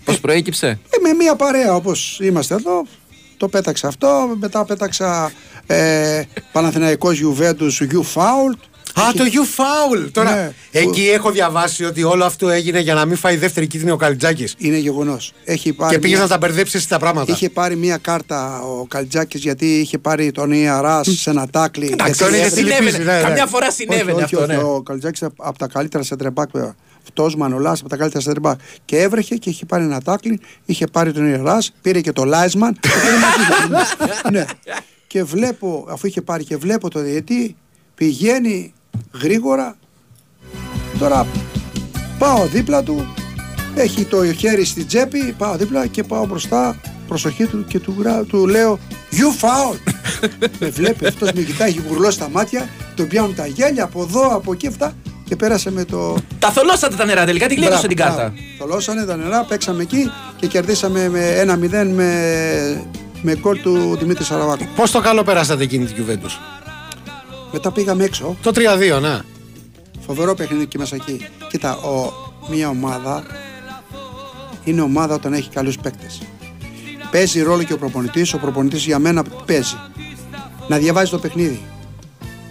Πώς προέκυψε; Ε, με μία παρέα όπως είμαστε εδώ, το πέταξα αυτό. Μετά πέταξα ε, Παναθηναϊκός Juventus U Foul. Α, το You Foul! Τώρα, Ναι. εκεί έχω διαβάσει ότι όλο αυτό έγινε για να μην φάει δεύτερη κίτρινη ο Καλιτζάκη. Είναι γεγονός. Έχει πάρει Και πήγες μία- να τα μπερδέψεις εσύ τα πράγματα. Είχε πάρει μία κάρτα ο Καλτζάκης γιατί είχε πάρει τον Ιαρά σε ένα τάκλι. Εντάξει, γιατί είναι έβρε- στη λυπής, συνέβαινε. ναι, ναι. Καμιά φορά συνέβαινε όχι, αυτό. όχι, ναι. Ο Καλτζάκης από τα καλύτερα σεντρεμπάκ. Αυτός Μανολάς από τα καλύτερα σεντρεμπάκ. Και έβρεχε και είχε πάρει ένα τάκλι, είχε πάρει τον Ιερά, πήρε και το Λάισμαν. και πήρε μαζί του. ναι. Και βλέπω, αφού είχε πάρει και βλέπω το διετή, πηγαίνει γρήγορα. Τώρα πάω δίπλα του, έχει το χέρι στην τσέπη, πάω δίπλα και πάω μπροστά, προσοχή του και του, γρά- του λέω You foul! με βλέπει αυτός με κοιτάει, έχει γουρλώσει τα μάτια, τον πιάνουν τα γέλια από εδώ, από εκεί αυτά και πέρασε με το... Τα θολώσατε τα νερά τελικά, την κλείδωσε την κάρτα; Θολώσανε τα νερά, παίξαμε εκεί και κερδίσαμε με 1-0 με, με γκολ του Δημήτρη Σαραβάκου. Πώ το καλό περάσατε εκείνη την Juventus; Μετά πήγαμε έξω, Το 3-2, ναι. φοβερό παιχνίδι εκεί μέσα εκεί. Κοίτα, ο, μια ομάδα είναι ομάδα όταν έχει καλούς παίκτες. Παίζει ρόλο και ο προπονητής, ο προπονητής για μένα παίζει. Να διαβάζει το παιχνίδι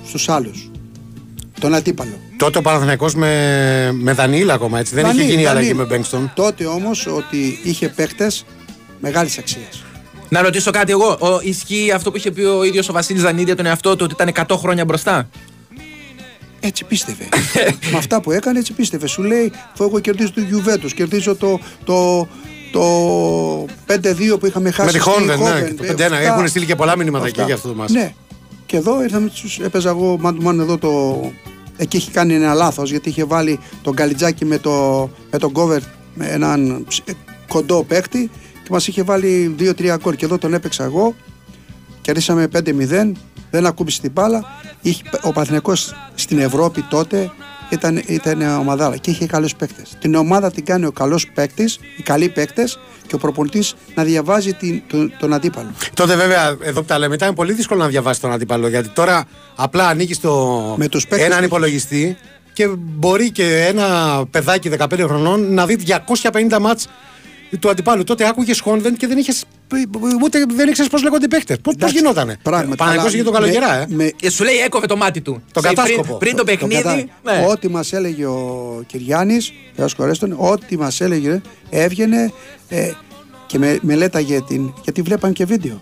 στους άλλους. Τον αντίπαλο. Τότε ο Παναθηναϊκός με, με Δανίλα ακόμα έτσι. Δεν είχε Δανίλη, γίνει η αλλαγή Δανίλη. με Μπέγκστον. Τότε όμως ότι είχε παίκτες μεγάλης αξίας. Να ρωτήσω κάτι εγώ. Ο, ισχύει αυτό που είχε πει ο ίδιος ο Βασίλης Ζανίδη για τον εαυτό του ότι ήταν 100 χρόνια μπροστά; Έτσι πίστευε. Με αυτά που έκανε, έτσι πίστευε. Σου λέει, αφού εγώ κερδίζω το Juventus, κερδίζω το, το, το 5-2 που είχαμε χάσει. Με τη στη Χόνβεν, ναι, Hoven, και το ε, 5-1. αυτά. Έχουν στείλει και πολλά μηνύματα εκεί Αυτά. για αυτό το μας. Ναι. Και εδώ ήρθαμε, τους έπαιζα εγώ man to man εδώ το. Εκεί είχε κάνει ένα λάθος γιατί είχε βάλει τον Καλιτζάκη με το, με τον Γκόβερ με έναν ψ- ε, κοντό παίκτη και μα είχε βάλει 2-3 γκολ. Και εδώ τον έπαιξα εγώ. Κερδίσαμε 5-0. Δεν ακούμπησε την μπάλα. Είχε, ο Παθηνακός στην Ευρώπη τότε ήταν, ήταν ομαδάρα και είχε καλούς παίκτες. Την ομάδα την κάνει ο καλός παίκτης, οι καλοί παίκτες και ο προπονητής να διαβάζει την, τον, τον αντίπαλο. Τότε βέβαια, εδώ που τα λέμε, ήταν πολύ δύσκολο να διαβάσει τον αντίπαλο. Γιατί τώρα απλά ανοίγει Με τους παίκτες έναν που- υπολογιστή και μπορεί και ένα παιδάκι 15 χρονών να δει 250 μάτς του αντιπάλου. Τότε άκουγες Χόνβεντ και δεν είχες. ούτε δεν ήξερες πώς λέγονται οι παίχτε. Πώ Εντάξει, γινότανε; Πράγματι. Παναγικός αλλά είχε το με- καλοκαιρά, ε. με- Και σου λέει έκοβε το μάτι του. Τον Σε- κατάσκοπο. Πριν, πριν το Το παιχνίδι. κατά- ναι. Ό,τι μας έλεγε ο Κυριάννης, Θεός χωρέστον, ό,τι μας έλεγε έβγαινε ε, και με, μελέταγε την. Γιατί βλέπαμε και βίντεο.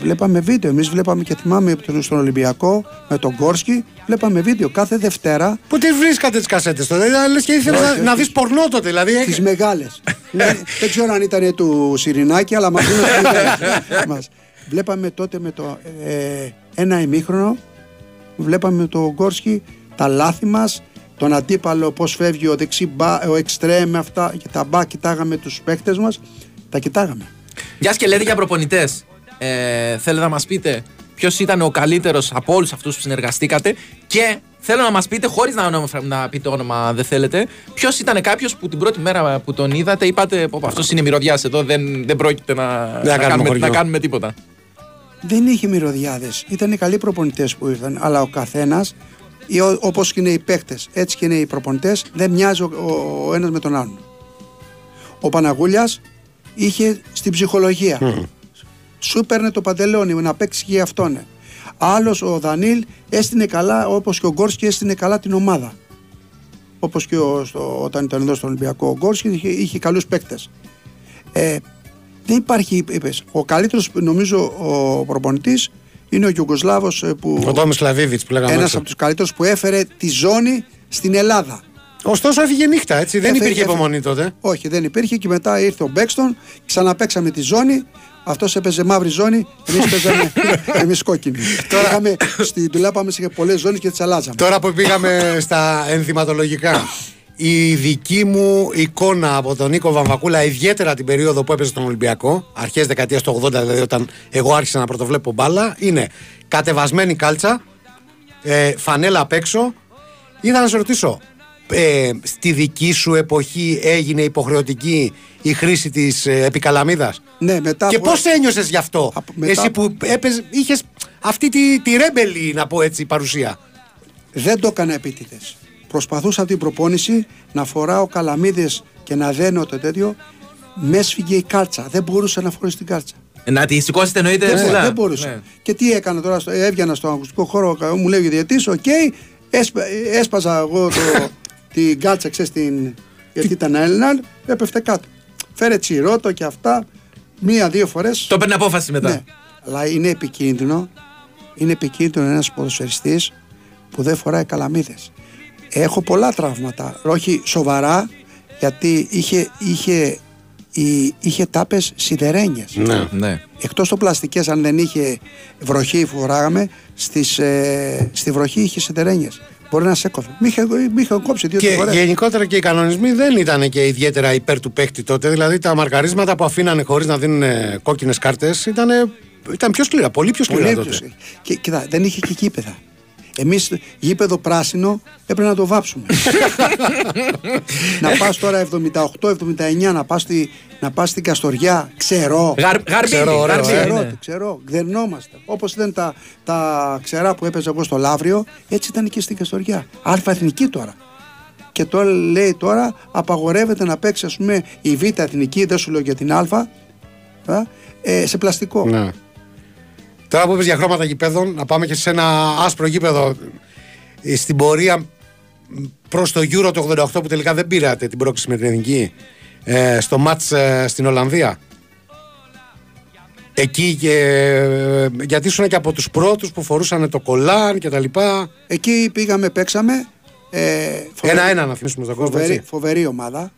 Βλέπαμε βίντεο. Εμείς βλέπαμε και θυμάμαι στον Ολυμπιακό με τον Κόρσκι. Βλέπαμε βίντεο κάθε Δευτέρα Πού τις βρίσκατε τις κασέτες τότε; Λες και ήθελες Όχι, να, όχι. να δεις πορνό τότε. Δηλαδή. τις μεγάλες. δεν ξέρω αν ήταν του Σιρινάκη, αλλά μα μας. Βλέπαμε τότε με το ε, ένα ημίχρονο, βλέπαμε το Γκόρσκι τα λάθη μας, τον αντίπαλο πώς φεύγει ο δεξί μπα, ο εξτρέμ, αυτά και τα μπα, κοιτάγαμε τους παίκτε μας, τα κοιτάγαμε. Γεια και λέτε για προπονητές. Ε, θέλετε να μας πείτε ποιος ήταν ο καλύτερος από όλους αυτούς που συνεργαστήκατε και θέλω να μας πείτε, χωρίς να, ονομα- να πείτε όνομα, αν δεν θέλετε, ποιος ήταν κάποιος που την πρώτη μέρα που τον είδατε είπατε: Αυτός είναι μυρωδιάς εδώ, δεν, δεν πρόκειται να, να, κάνουμε κάνουμε, χωριό». να κάνουμε τίποτα. Δεν είχε μυρωδιάδες. Ήταν καλοί προπονητές που ήρθαν, αλλά ο καθένας, όπως και είναι οι παίκτες, έτσι και είναι οι προπονητές, δεν μοιάζει ο, ο, ο ένας με τον άλλον. Ο Παναγούλιας είχε στην ψυχολογία. Σου έπαιρνε το παντελόνι να παίξεις και αυτόν. ναι. Άλλος ο Δανίλ έστεινε καλά, όπως και ο Γκόρσκι έστεινε καλά την ομάδα. Όπως και ο, στο, όταν ήταν εδώ στον Ολυμπιακό, ο Γκόρσκι είχε, είχε καλούς παίκτες. Ε, δεν υπάρχει, είπες. Ο καλύτερος, νομίζω, ο προπονητής είναι ο Γιουγκοσλάβος που. Ο Τόμι Κλαβίβιτ που λέγαμε. Ένας έξω. από τους καλύτερους που έφερε τη ζώνη στην Ελλάδα. Ωστόσο έφυγε νύχτα, έτσι. Δεν Έφε- υπήρχε έφε- υπομονή τότε. Όχι, δεν υπήρχε και μετά ήρθε ο Μπέξτον, ξαναπέξαμε τη ζώνη. Αυτός έπαιζε μαύρη ζώνη, εμείς παίζαμε εμείς κόκκινη. Είχαμε, στην τουλάπα μα είχε πολλές ζώνες και τις αλλάζαμε. Τώρα που πήγαμε στα ενθυματολογικά. Η δική μου εικόνα από τον Νίκο Βαμβακούλα, ιδιαίτερα την περίοδο που έπαιζε στον Ολυμπιακό, αρχές δεκαετίας του 80, δηλαδή όταν εγώ άρχισα να πρωτοβλέπω μπάλα, είναι κατεβασμένη κάλτσα, ε, φανέλα απ' έξω. Ήθελα να σε ρωτήσω, ε, στη δική σου εποχή έγινε υποχρεωτική η χρήση της ε, επικαλαμίδας; Ναι, μετά και από- πώς ένιωσες γι' αυτό, Από- μετά- εσύ που έπαιζε, είχες αυτή τη, τη ρέμπελη, να πω έτσι, παρουσία. Δεν το έκανα επίτηδες. Προσπαθούσα την προπόνηση να φοράω καλαμίδες και να δένω το τέτοιο. Με έσφυγε η κάλτσα. Δεν μπορούσα να φορέσω την κάλτσα. Να τη σηκώσετε εννοείται Ναι, ψηλά. δεν μπορούσα. Ναι. Και τι έκανα τώρα, στο, έβγαινα στον αγωνιστικό χώρο, μου λέει ο διαιτητή, οκ, έσπα, έσπαζα εγώ το, την κάλτσα, ξέρεις, την, γιατί ήταν Έλληνα, έπεφτε κάτω. Φέρε τσιρότο και αυτά, μία-δύο φορές. Το παίρνει απόφαση μετά. Ναι. Αλλά είναι επικίνδυνο, είναι επικίνδυνο ένας ποδοσφαιριστής που δεν φοράει καλαμίδες. Έχω πολλά τραύματα, όχι σοβαρά, γιατί είχε, είχε, είχε, είχε τάπες σιδερένιες. Ναι. Ναι. Εκτός το πλαστικές αν δεν είχε βροχή που φοράγαμε στις, ε, στη βροχή είχε σιδερένιες. Μπορεί να σε κόβει. Μη είχε, μη είχε κόψει δύο Και φορές. γενικότερα και οι κανονισμοί δεν ήταν και ιδιαίτερα υπέρ του παίκτη τότε. Δηλαδή τα μαρκαρίσματα που αφήνανε χωρίς να δίνουν κόκκινες κάρτες ήταν, ήταν πιο σκληρά, πολύ πιο σκληρά Πολύ τότε. πιο- Και, κοίτα, δεν είχε και γήπεδα. Εμείς γήπεδο πράσινο έπρεπε να το βάψουμε. να πας τώρα 78-79 να πας στη, να πας στην Καστοριά, ξερό. Γαρ, γαρμπίδι, Ξέρω, ωραίο, γαρμπίδι, ε. Ξερό, ναι. το ξέρω, γδερνόμαστε. Όπως ήταν τα, τα ξερά που έπαιζα εγώ στο Λαύριο, έτσι ήταν και στην Καστοριά. Αλφα εθνική τώρα. Και τώρα λέει τώρα απαγορεύεται να παίξει, ας πούμε, η Β εθνική, δεν σου λέω για την Α, α, ε, σε πλαστικό. Ναι. Τώρα που είπες για χρώματα γηπέδων, να πάμε και σε ένα άσπρο γήπεδο ε, στην πορεία προς το Euro το 88 που τελικά δεν πήρατε την πρόκληση με την εθνική. Ε, στο μάτς ε, στην Ολλανδία. Εκεί και. ε, γιατί ήσουν και από τους πρώτους που φορούσαν το κολάν και τα λοιπά. Εκεί πήγαμε, παίξαμε. Ε, φοβερή- Ένα-ένα να θυμίσουμε στον κόσμο. Φοβερή, έτσι. φοβερή ομάδα.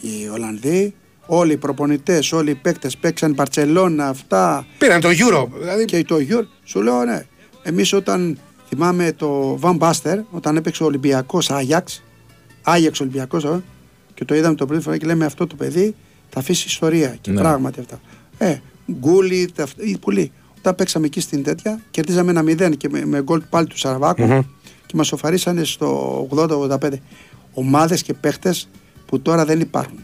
Οι Ολλανδοί, όλοι οι προπονητές, όλοι οι παίκτες παίξαν Μπαρσελόνα, αυτά Πήραν το Euro. Δηλαδή, και το Γιουρ. Σου λέω ναι. Εμείς όταν θυμάμαι το Van Baster, όταν έπαιξε ο Ολυμπιακός Άγιαξ, Άγιαξ Ολυμπιακός, και το είδαμε το πρώτη φορά και λέμε αυτό το παιδί θα αφήσει ιστορία. Και Ναι. πράγματι αυτά. Ε, γκούλι, τα- αυτά, ή πολύ. Όταν παίξαμε εκεί στην τέτοια, κερδίζαμε ένα 0 και με, με γκολ πάλι του σαραβακου Μμμ. και μας σοφαρίσανε στο 80-85. Ομάδες και παίχτε που τώρα δεν υπάρχουν.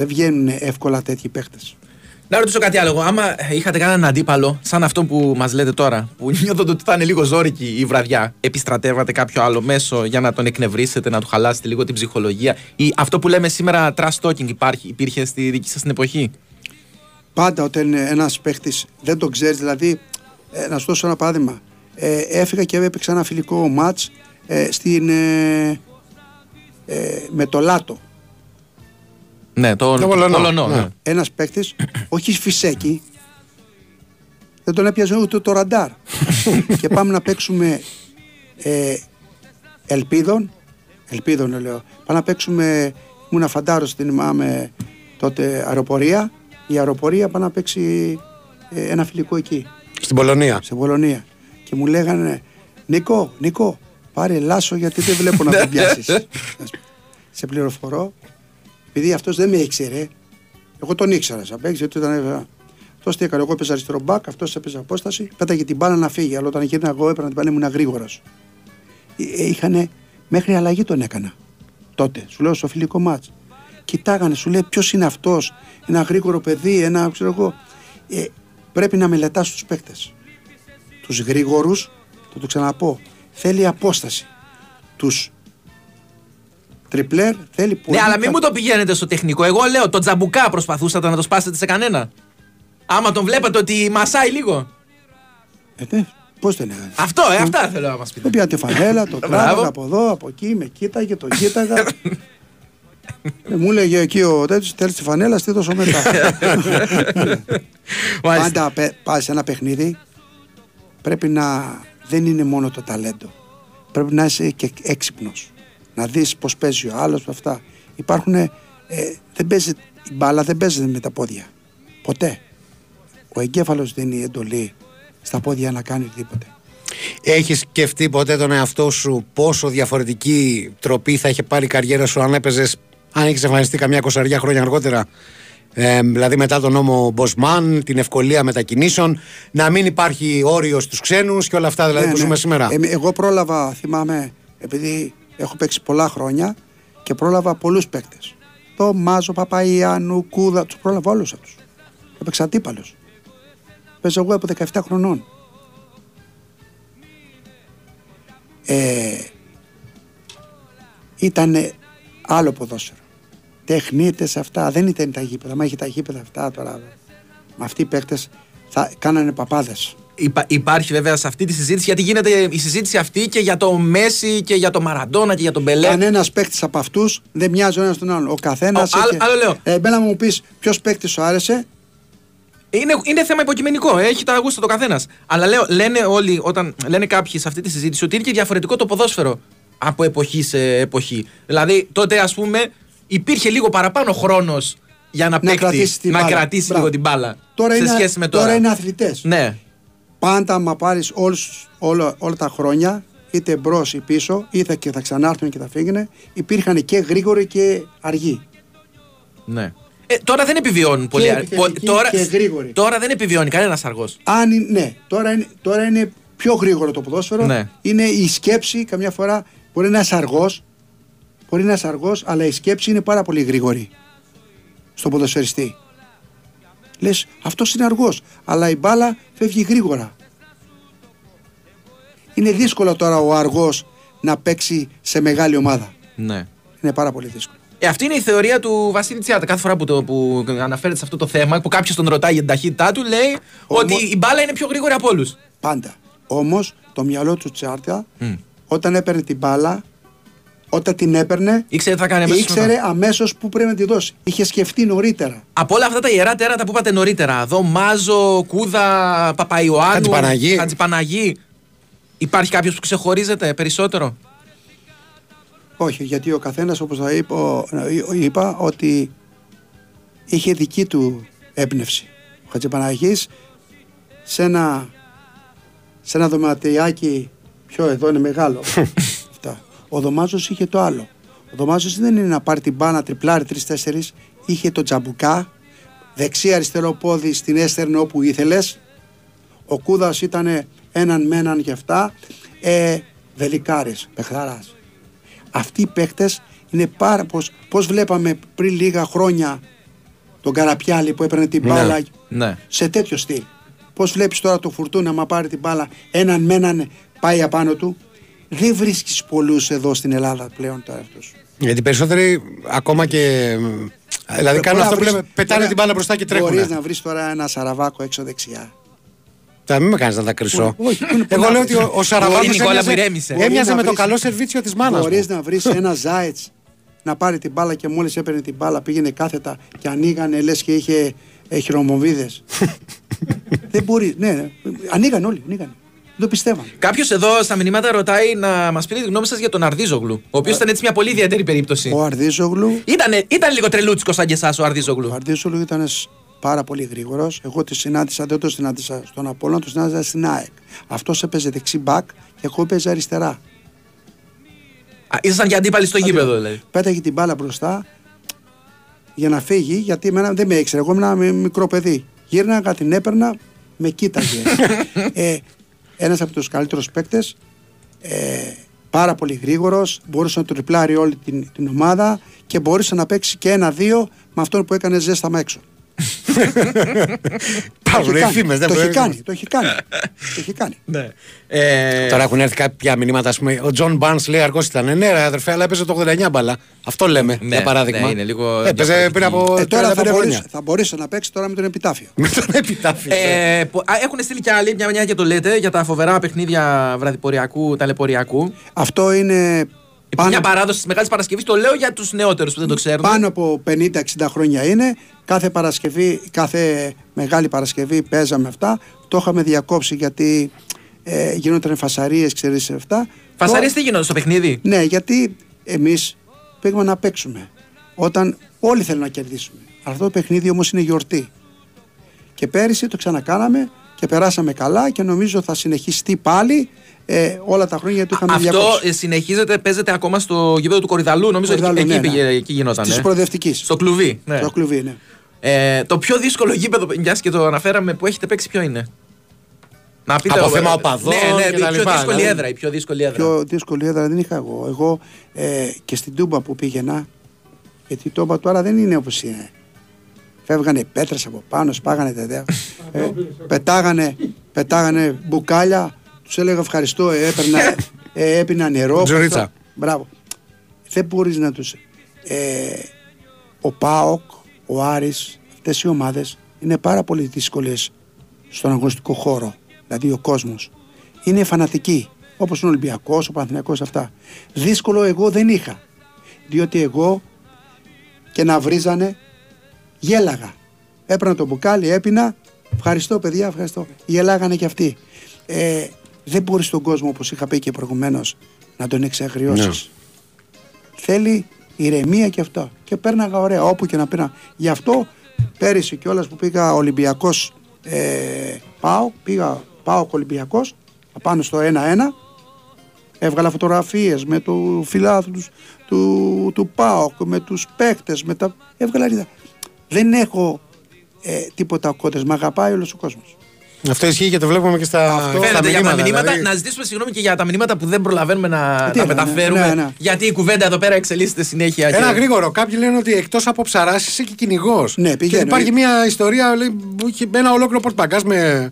Δεν βγαίνουν εύκολα τέτοιοι παίχτες. Να ρωτήσω κάτι άλλο. εγώ. Άμα είχατε κανέναν αντίπαλο, σαν αυτό που μας λέτε τώρα, που νιώθετε ότι θα είναι λίγο ζώρικη η βραδιά, επιστρατεύατε κάποιο άλλο μέσο για να τον εκνευρίσετε, να του χαλάσετε λίγο την ψυχολογία, ή αυτό που λέμε σήμερα trash talking υπάρχει, υπήρχε στη δική σας την εποχή; Πάντα όταν ένας παίχτης δεν τον ξέρεις, δηλαδή, ε, να σου δώσω ένα παράδειγμα. Ε, έφυγα και έπαιξα ένα φιλικό μάτ ε, στην, ε, ε, με το Λάτο. Ναι, το, Το Πολωνό, Πολωνό, ναι. ναι. Ένας παίχτη, όχι φυσέκι, δεν τον έπιαζε ούτε το ραντάρ. και πάμε να παίξουμε ε, ελπίδων. Ελπίδων λέω. Πάμε να παίξουμε. Ήμουν φαντάρο στην θυμάμαι τότε αεροπορία. Η αεροπορία πάει να παίξει ε, ένα φιλικό εκεί, στην Πολωνία. σε Πολωνία. Και μου λέγανε, Νίκο, Νίκο, πάρε λάσο γιατί δεν βλέπω να τον πιάσεις. σε πληροφορώ, επειδή αυτός δεν με ήξερε, εγώ τον ήξερα σαν παίκτης, γιατί ήταν. Αυτός τι έκανε, εγώ έπαιζα αριστερό μπακ, αυτός έπαιζε απόσταση, πέταγε την μπάλα να φύγει. Αλλά όταν γύρνα εγώ έπαιρνα την μπάλα ήμουν γρήγορος. Είχανε, μέχρι αλλαγή τον έκανα. Τότε, σου λέω στο φιλικό μάτς. Κοιτάγανε, σου λέει ποιος είναι αυτός, ένα γρήγορο παιδί, ένα ξέρω εγώ. Ε, πρέπει να μελετάς τους παίκτες. Τους γρήγορους, θα το ξαναπώ, θέλει απόσταση. Τους Τριπλέρ θέλει πολύ. Ναι, αλλά μην κα- μου το πηγαίνετε στο τεχνικό. Εγώ λέω, το τζαμπουκά προσπαθούσατε να το σπάσετε σε κανένα. Άμα τον βλέπατε ότι μασάει λίγο. Ε, ναι, Πώς δεν είναι. Αυτό, ε, αυτά θέλω να μας πείτε. Δεν πια τη φανέλα, το Μπράβο. τράβαγα από εδώ, από εκεί, με κοίταγε, το κοίταγα. Ε, μου έλεγε εκεί ο τέτοιος θέλεις τη φανέλα, στη δώσω μετά. Μάλιστα. Πάντα πε- πας σε ένα παιχνίδι πρέπει να δεν είναι μόνο το ταλέντο. Πρέπει να είσαι και έξυπνος. Να δεις πώς παίζει ο άλλος αυτά. Υπάρχουν. Ε, δεν παίζει, η μπάλα δεν παίζεται με τα πόδια. Ποτέ. Ο εγκέφαλος δίνει εντολή στα πόδια να κάνει οτιδήποτε. Έχεις σκεφτεί ποτέ τον εαυτό σου πόσο διαφορετική τροπή θα είχε πάρει η καριέρα σου αν έπαιζες, αν έχεις εμφανιστεί καμιά κοσαριά χρόνια αργότερα. Ε, δηλαδή μετά τον νόμο Μποσμάν, την ευκολία μετακινήσεων, να μην υπάρχει όριος στους ξένους και όλα αυτά δηλαδή Ναι, που ναι. ζούμε σήμερα. Ε, εγώ πρόλαβα, θυμάμαι, επειδή έχω παίξει πολλά χρόνια και πρόλαβα πολλούς παίκτες. Το Μάζο, Παπαϊάνου, Κούδα, τους πρόλαβα όλους αυτούς. Έπαιξα αντίπαλος. Παίζω εγώ από 17 χρονών. Ε, ήταν άλλο ποδόσφαιρο. Τεχνίτες αυτά, δεν ήταν τα γήπεδα. Μα είχε τα γήπεδα αυτά τώρα. Με αυτοί οι παίκτες θα κάνανε παπάδες. Υπά- υπάρχει βέβαια σε αυτή τη συζήτηση, γιατί γίνεται η συζήτηση αυτή και για το Μέση και για το Μαραντόνα και για τον Μπελέ. Κανένας παίκτης από αυτούς δεν μοιάζει ο ένας τον άλλον. Ο καθένας. Ο, άλλο- άλλο λέω. Ε, εμένα μου πεις ποιος παίκτης σου άρεσε; Είναι, είναι θέμα υποκειμενικό, ε, έχει τα γούστα το καθένας. Αλλά λέω, λένε όλοι, όταν λένε κάποιοι σε αυτή τη συζήτηση, ότι είναι και διαφορετικό το ποδόσφαιρο από εποχή σε εποχή. Δηλαδή, τότε, ας πούμε, υπήρχε λίγο παραπάνω χρόνος για να, παίκτη, κρατήσει την να μπάλα. κρατήσει Μπράβο. λίγο την μπάλα. Τώρα σε είναι, σχέση με τώρα. τώρα είναι αθλητές. Ναι. Πάντα, άμα πάρεις όλα, όλα τα χρόνια, είτε μπρος ή πίσω, είτε και θα ξανάρθουν και θα φύγουν, υπήρχαν και γρήγοροι και αργοί. ναι. Ε, τώρα δεν επιβιώνουν πολύ. αρ- επιθετικοί τώρα, και γρήγοροι. τώρα δεν επιβιώνει κανένα αργός. Αν είναι, ναι, τώρα είναι, τώρα είναι πιο γρήγορο το ποδόσφαιρο. Ναι. Είναι η σκέψη, καμιά φορά μπορεί να είναι αργός, μπορεί να είναι αργός, αλλά η σκέψη είναι πάρα πολύ γρήγορη στον ποδοσφαιριστή. Λες, αυτός είναι αργός, αλλά η μπάλα φεύγει γρήγορα. Είναι δύσκολο τώρα ο αργός να παίξει σε μεγάλη ομάδα. Ναι. Είναι πάρα πολύ δύσκολο. Ε, αυτή είναι η θεωρία του Βασίλη Τσιάτα. Κάθε φορά που, το, που αναφέρεται σε αυτό το θέμα, που κάποιος τον ρωτάει για την ταχύτητά του, λέει Όμως- ότι η μπάλα είναι πιο γρήγορη από όλους. Πάντα. Όμως το μυαλό του Τσάρτα, όταν έπαιρνε την μπάλα, όταν την έπαιρνε, Ήξερε τι θα κάνει αμέσως ήξερε μετά. αμέσως που πρέπει να τη δώσει. Είχε σκεφτεί νωρίτερα. Από όλα αυτά τα ιερά τέρατα που είπατε νωρίτερα, εδώ Μάζο, Κούδα, Παπαϊωάννου, Χατζηπαναγή. Χατζηπαναγή, υπάρχει κάποιος που ξεχωρίζεται περισσότερο; Όχι, γιατί ο καθένας, όπως θα είπα, είπα, ότι είχε δική του έμπνευση. Ο Χατζηπαναγής σε ένα, σε ένα δωματιάκι πιο εδώ είναι μεγάλο. Αυτά. Ο Δωμάζος είχε το άλλο. Ο Δωμάζος δεν είναι να πάρει την μπάνα τριπλάρι τρει-τέσσερι. Είχε το τζαμπουκά, δεξί αριστερό πόδι στην έστερνε όπου ήθελες. Ο Κούδας ήταν έναν με έναν και αυτά. Ε, Βελικάρης, παιχταράς. Αυτοί οι παίκτες είναι πάρα πως, πως βλέπαμε πριν λίγα χρόνια τον Καραπιάλη που έπαιρνε την μπάλα Ναι. σε τέτοιο στυλ. Πώ βλέπεις τώρα το φουρτούνα, άμα πάρει την μπάλα, έναν με έναν πάει απάνω του. Δεν βρίσκεις πολλούς εδώ στην Ελλάδα πλέον τώρα αυτού. Γιατί οι περισσότεροι ακόμα και. Δηλαδή κάνουν αυτό που λέμε, πετάνε την μπάλα μπροστά και τρέχουν. Μπορείς να βρεις τώρα ένα σαραβάκο έξω δεξιά. Θα μην με κάνεις να τα κρυσώ. Όχι, πού είναι- πού Εγώ να λέω βρεις. ότι ο, ο Σαραβάκος Μπορεί, Νικόλα, έμοιαζε, που ηρέμησε. έμοιαζε Μπορεί να με το βρεις- καλό σερβίτσιο της μάνας Μπορείς μου. να βρεις ένα Ζάετ να πάρει την μπάλα και μόλις έπαιρνε την μπάλα πήγαινε κάθετα και ανοίγανε λες και είχε χειρομοβίδες. Δεν μπορείς. Ναι, ναι. ανοίγανε όλοι. Ανοίγανε. Δεν το πιστεύαν. Κάποιος εδώ στα μηνύματα ρωτάει να μας πείτε τη γνώμη σας για τον Αρδίζογλου. Ο οποίος ήταν έτσι μια πολύ ιδιαίτερη περίπτωση. Ο Αρδίζογλου Ήτανε, ήταν λίγο τρελούτσικος σαν και εσάς ο Ο Αρδίζογλου. Αρδίσολου ήταν πάρα πολύ γρήγορος. Εγώ τη συνάντησα, δεν το συνάντησα στον Απόλλωνα, το συνάντησα στην ΑΕΚ. Αυτός έπαιζε δεξί μπακ και εγώ έπαιζα αριστερά. Α, Ήσασταν και αντίπαλοι στο γήπεδο δηλαδή. Πέταγε την μπάλα μπροστά για να φύγει, γιατί εμένα δεν με ήξερε. Εγώ ήμουν ένα μι- μικρό παιδί. Γύρναγα, την έπαιρνα, με κοίταγε. ε, Ένας από τους καλύτερους παίκτες, ε, πάρα πολύ γρήγορος, μπορούσε να τριπλάρει όλη την, την ομάδα και μπορούσε να παίξει και ένα-δύο με αυτόν που έκανε ζέσταμα έξω. Υπάρχουν οι φήμες, δεν το έχει μπορεί. κάνει. Το έχει κάνει. το έχει κάνει. Ναι. Ε, Τώρα έχουν έρθει κάποια μηνύματα. Ας πούμε, ο Τζον Μπαρνς λέει αργός ήταν. Ναι, ρε αδερφέ, αλλά έπαιζε το 89 μπάλα. Αυτό λέμε Ναι, για παράδειγμα. ναι, είναι λίγο έπαιζε διαφορετική. πριν από Ε, τώρα 35 θα, μπορείς, χρόνια. θα μπορείς να παίξεις τώρα με τον επιτάφιο. Με τον επιτάφιο. Ε, που- α, έχουν στείλει και άλλοι, μια μια και το λέτε, για τα φοβερά παιχνίδια Βραδυποριακού, Ταλαιπωριακού. Αυτό είναι Υπάρχει πάνω, μια παράδοση της Μεγάλης Παρασκευής. Το λέω για τους νεότερους που δεν το ξέρουν. πάνω από 50-60 χρόνια είναι. Κάθε Παρασκευή, κάθε Μεγάλη Παρασκευή παίζαμε αυτά. Το είχαμε διακόψει γιατί ε, γινόταν φασαρίες, ξέρεις αυτά. Φασαρίες Το- τι γίνονται στο παιχνίδι; Ναι, γιατί εμείς πήγαμε να παίξουμε. Όταν όλοι θέλουν να κερδίσουμε. Αυτό το παιχνίδι όμως είναι γιορτή. Και πέρυσι το ξανακάναμε και περάσαμε καλά και νομίζω θα συνεχιστεί πάλι ε, όλα τα χρόνια γιατί το είχαμε Αυτό διακόψει. ε, συνεχίζεται, παίζεται ακόμα στο γήπεδο του Κορυδαλού. Νομίζω Κορυδαλού, εκεί, ναι, εκεί, ναι. πήγε- εκεί γινόταν. Της ε. προοδευτικής. Στο κλουβί. Ναι. Το κλουβί, ναι. Ε, το πιο δύσκολο γήπεδο, μια και το αναφέραμε, που έχετε παίξει ποιο είναι; Να πείτε Από ε, θέμα οπαδών Ναι, ναι, και η τα πιο λοιπά, δύσκολη δηλαδή. έδρα. Η πιο δύσκολη έδρα. Πιο δύσκολη έδρα δεν είχα εγώ. Εγώ ε, και στην Τούμπα που πήγαινα, γιατί η Τούμπα τώρα δεν είναι όπως είναι. Φεύγανε πέτρες από πάνω, σπάγανε τεδέα. Ε, πετάγανε, πετάγανε μπουκάλια, τους έλεγα ευχαριστώ, ε, έπαιρνα, ε, έπινα νερό. Τζουρίτσα. Μπράβο. Δεν μπορείς να τους... Ε, ο ΠΑΟΚ, ο Άρης, αυτές οι ομάδες είναι πάρα πολύ δύσκολες στον αγωνιστικό χώρο. Δηλαδή ο κόσμος. Είναι φανατικοί. Όπως ο Ολυμπιακός, ο Παναθηναϊκός αυτά. Δύσκολο εγώ δεν είχα. Διότι εγώ και να βρίζανε γέλαγα. Έπαιρνα το μπουκάλι, έπινα. Ευχαριστώ παιδιά, ευχαριστώ. Γελάγανε κι αυτοί. Ε, δεν μπορείς τον κόσμο, όπως είχα πει και προηγουμένως, να τον εξαγριώσεις. Θέλει ηρεμία και αυτό. Και πέρναγα ωραία όπου και να πήρα. Γι' αυτό πέρυσι κιόλας που πήγα Ολυμπιακός ε, πάω, πήγα πάω Ολυμπιακός απάνω στο 1-1 έβγαλα φωτογραφίες με του φιλάθλους τους, του ΠΑΟΚ, με τους παίκτες, με τα... έβγαλα ρίδα. Δεν έχω ε, τίποτα κότες, με αγαπάει όλος ο κόσμος. Αυτό ισχύει και το βλέπουμε και στα, Αυτό στα Φαίνεται για τα μηνύματα. δηλαδή. Να ζητήσουμε συγγνώμη και για τα μηνύματα που δεν προλαβαίνουμε να Τι τα είναι, ναι, μεταφέρουμε. ναι, ναι. Γιατί η κουβέντα εδώ πέρα εξελίσσεται συνέχεια. Ένα και- γρήγορο. Κάποιοι λένε ότι εκτός από ψαράς είσαι και κυνηγός. Ναι, πηγαίνω. υπάρχει μια ιστορία λέει, που είχε ένα ολόκληρο πορτμπαγκάζ με,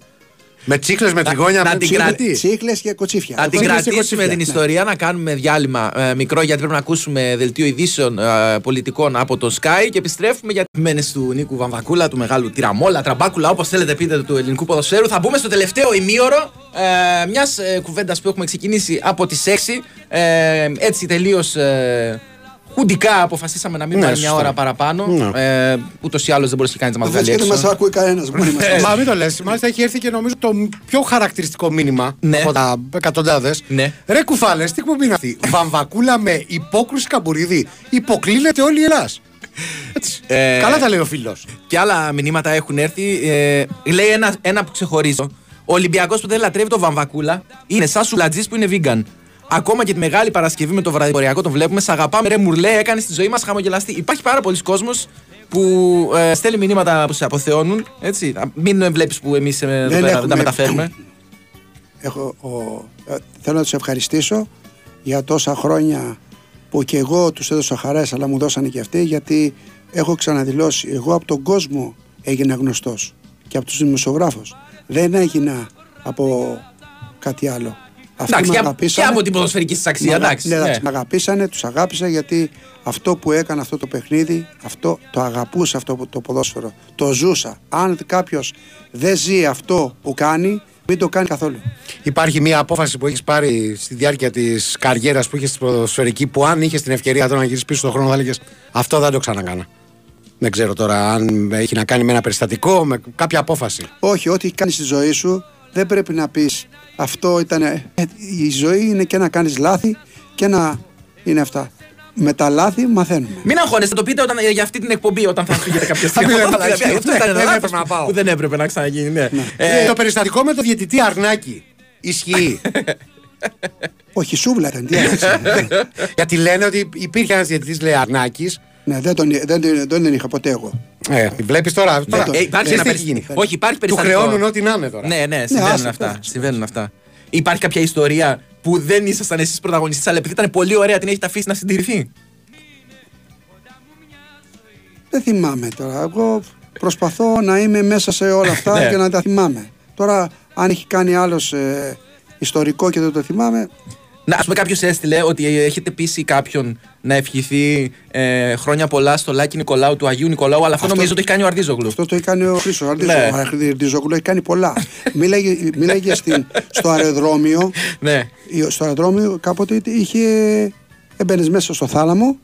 με τσίχλες, με τριγόνια. να με την τσίχλες. κρατεί. Τσίχλες και κοτσίφια. Να την Οπότε είναι κρατήσουμε σηκωτσίφια. την ιστορία, να κάνουμε διάλειμμα ε, μικρό γιατί πρέπει να ακούσουμε δελτίο ειδήσεων ε, πολιτικών από το Sky και επιστρέφουμε για τι μένες του Νίκου Βαμβακούλα, του μεγάλου τυραμόλα, τραμπάκουλα, όπως θέλετε πείτε, του ελληνικού ποδοσφαίρου. Θα μπούμε στο τελευταίο ημίωρο ε, μιας ε, κουβέντας που έχουμε ξεκινήσει από τις 6. Ε, έτσι τελείως. Ε, Χουντικά αποφασίσαμε να μην Ναι, πάρει μια σωστά. ώρα παραπάνω. Ναι. Ε, Ούτως ή άλλως δεν μπορούσε κανεί να μας Βέβαια βγάλει και δεν έξω. μας ακούει κανένας. μόνοι μας. Μα μην το λες. Μάλιστα έχει έρθει και νομίζω το πιο χαρακτηριστικό μήνυμα Ναι. από τα εκατοντάδες. Ναι. Ρε κουφάλες, τι εκπομπή είναι αυτή; Βαμβακούλα με υπόκρουση καμπουρίδη. Υποκλίνεται όλη η Ελλάδα. Έτσι. Ε, Καλά τα λέει ο φίλος. Και άλλα μηνύματα έχουν έρθει. Ε, λέει ένα, ένα που ξεχωρίζω. Ο Ολυμπιακός που δεν λατρεύει το βαμβακούλα είναι σαν σουλατζή που είναι vegan. Ακόμα και τη μεγάλη Παρασκευή με το βραδιποριακό τον βλέπουμε. Σ' αγαπάμε, ρε Μουρλέ, έκανε στη ζωή μας χαμογελαστή. Υπάρχει πάρα πολλοί κόσμος που ε, στέλνει μηνύματα που σε αποθεώνουν. Έτσι. Α, Μην βλέπεις που εμείς ε, εδώ Δεν πέρα έχουμε- τα μεταφέρουμε. Έχω, ο, ε, θέλω να τους ευχαριστήσω για τόσα χρόνια που και εγώ τους έδωσα χαρές αλλά μου δώσανε και αυτοί γιατί έχω ξαναδηλώσει εγώ από τον κόσμο έγινα γνωστός και από τους δημοσιογράφους δεν έγινα από κάτι άλλο Αυτοί Εντάξει, με και, και αγαπήσανε. από την ποδοσφαιρική τη αξία, Μ' αγα- εντάξει. ναι, ναι. εντάξει, με αγαπήσανε, τους αγάπησα γιατί αυτό που έκανα αυτό το παιχνίδι, αυτό το αγαπούσα αυτό που- το ποδόσφαιρο. Το ζούσα. Αν κάποιος δεν ζει αυτό που κάνει, μην το κάνει καθόλου. Υπάρχει μια απόφαση που έχεις πάρει στη διάρκεια της καριέρας που είχες στην ποδοσφαιρική που αν είχες την ευκαιρία τώρα να γυρίσεις πίσω στον χρόνο θα έλεγες Αυτό δεν το ξανακάνα. Δεν ξέρω τώρα αν έχει να κάνει με ένα περιστατικό, με κάποια απόφαση. Όχι, ό,τι κάνεις στη ζωή σου δεν πρέπει να πεις αυτό ήταν. ε, Η ζωή είναι και να κάνεις λάθη και να είναι αυτά. Με τα λάθη μαθαίνουμε. Μην αγχώνεστε, το πείτε όταν, για αυτή την εκπομπή όταν θα φύγετε κάποια στιγμή. Θα από πει, τα «Εντάξει, Αυτό ήταν δεν ένα έπρεπε να λάθος πάω». που δεν έπρεπε να ξαναγίνει. Ναι. Ε, Ε, το περιστατικό με το διαιτητή Αρνάκη ισχύει. Όχι, σούβλα ήταν. Τι άλλαξε. Γιατί λένε ότι υπήρχε ένας διαιτητής, λέει Αρνάκης. Ναι, δεν τον, δεν, δεν, δεν είχα ποτέ εγώ. Ε, βλέπεις τώρα. τώρα το- Ε, υπάρχει ξέρεις ένα τι περισ- έχει γίνει. Όχι, υπάρχει Του περιστατικό. χρεώνουν ό,τι να είναι τώρα. Ναι, ναι, συμβαίνουν άσε, αυτά. πώς, πώς. Συμβαίνουν αυτά. Υπάρχει κάποια ιστορία που δεν ήσασταν εσείς πρωταγωνιστής, αλλά επειδή ήταν πολύ ωραία την έχετε αφήσει να συντηρηθεί; Δεν θυμάμαι τώρα. Εγώ προσπαθώ να είμαι μέσα σε όλα αυτά Ναι. και να τα θυμάμαι. Τώρα, αν έχει κάνει άλλος ιστορικό και δεν το θυμάμαι, Να, ας πούμε, κάποιος έστειλε ότι έχετε πείσει κάποιον να ευχηθεί ε, χρόνια πολλά στο Λάκη Νικολάου του Αγίου Νικολάου, αλλά αυτό, Αυτό- νομίζω το έχει κάνει ο Αρδίζογλου. αυτό το έχει κάνει ο Χρήσος Αρδίζο. Ναι. Ο Αρδίζογλου έχει κάνει πολλά. μίλαγε μίλαγε στην, στο αεροδρόμιο. Ναι. Στο αεροδρόμιο κάποτε είχε. Έμπαινες μέσα στο θάλαμο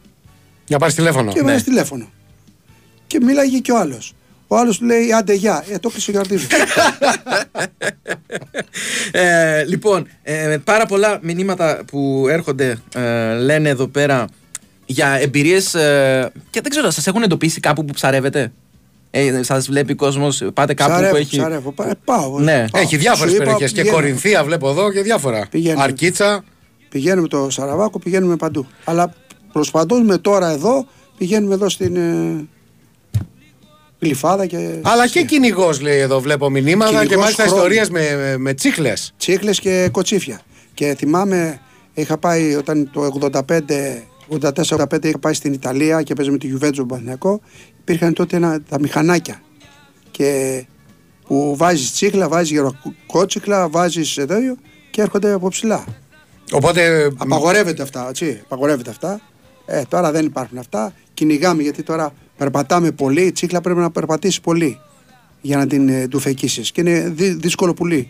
Για πάρεις τηλέφωνο. και έβαλε τηλέφωνο. Και μίλαγε και ο άλλος. Ο άλλος του λέει άντε γεια. Ε, το κλείσε ο Αρδίζο. Ε, λοιπόν, ε, πάρα πολλά μηνύματα που έρχονται ε, λένε εδώ πέρα για εμπειρίες. και δεν ξέρω, σας έχουν εντοπίσει κάπου που ψαρεύετε; Ε, σας βλέπει κόσμος, πάτε κάπου Ψαρεύω, που έχει. ψαρεύω. Πά- ε, πάω. Ναι. πάω. Έχει διάφορες Σου είπα, περιοχές. Και πηγαίνω. Κορινθία βλέπω εδώ και διάφορα. Πηγαίνουμε. Αρκίτσα. Πηγαίνουμε το Σαραβάκο, πηγαίνουμε παντού. Αλλά προσπαθούμε τώρα εδώ, πηγαίνουμε εδώ στην ε, Γλυφάδα και. Αλλά και κυνηγός λέει εδώ βλέπω μηνύματα και Κυνηγός μάλιστα χρόνου. ιστορίες με, με, με τσίχλες. Τσίχλες και κοτσίφια. Και θυμάμαι, είχα πάει όταν το 85, 84-85 είχα πάει στην Ιταλία και παίζαμε τη Γιουβέντζο Παναθηναϊκό. Υπήρχαν τότε ένα, τα μηχανάκια. Και που βάζεις τσίχλα, βάζεις γεροκότσιχλα, βάζεις τέτοιο και έρχονται από ψηλά. Οπότε. Απαγορεύεται αυτά, έτσι. Απαγορεύεται αυτά. Ε, τώρα δεν υπάρχουν αυτά. Κυνηγάμε γιατί τώρα περπατάμε πολύ. Η τσίχλα πρέπει να περπατήσει πολύ για να την ε, τουφεκίσει. Και είναι δύ- δύσκολο πουλί.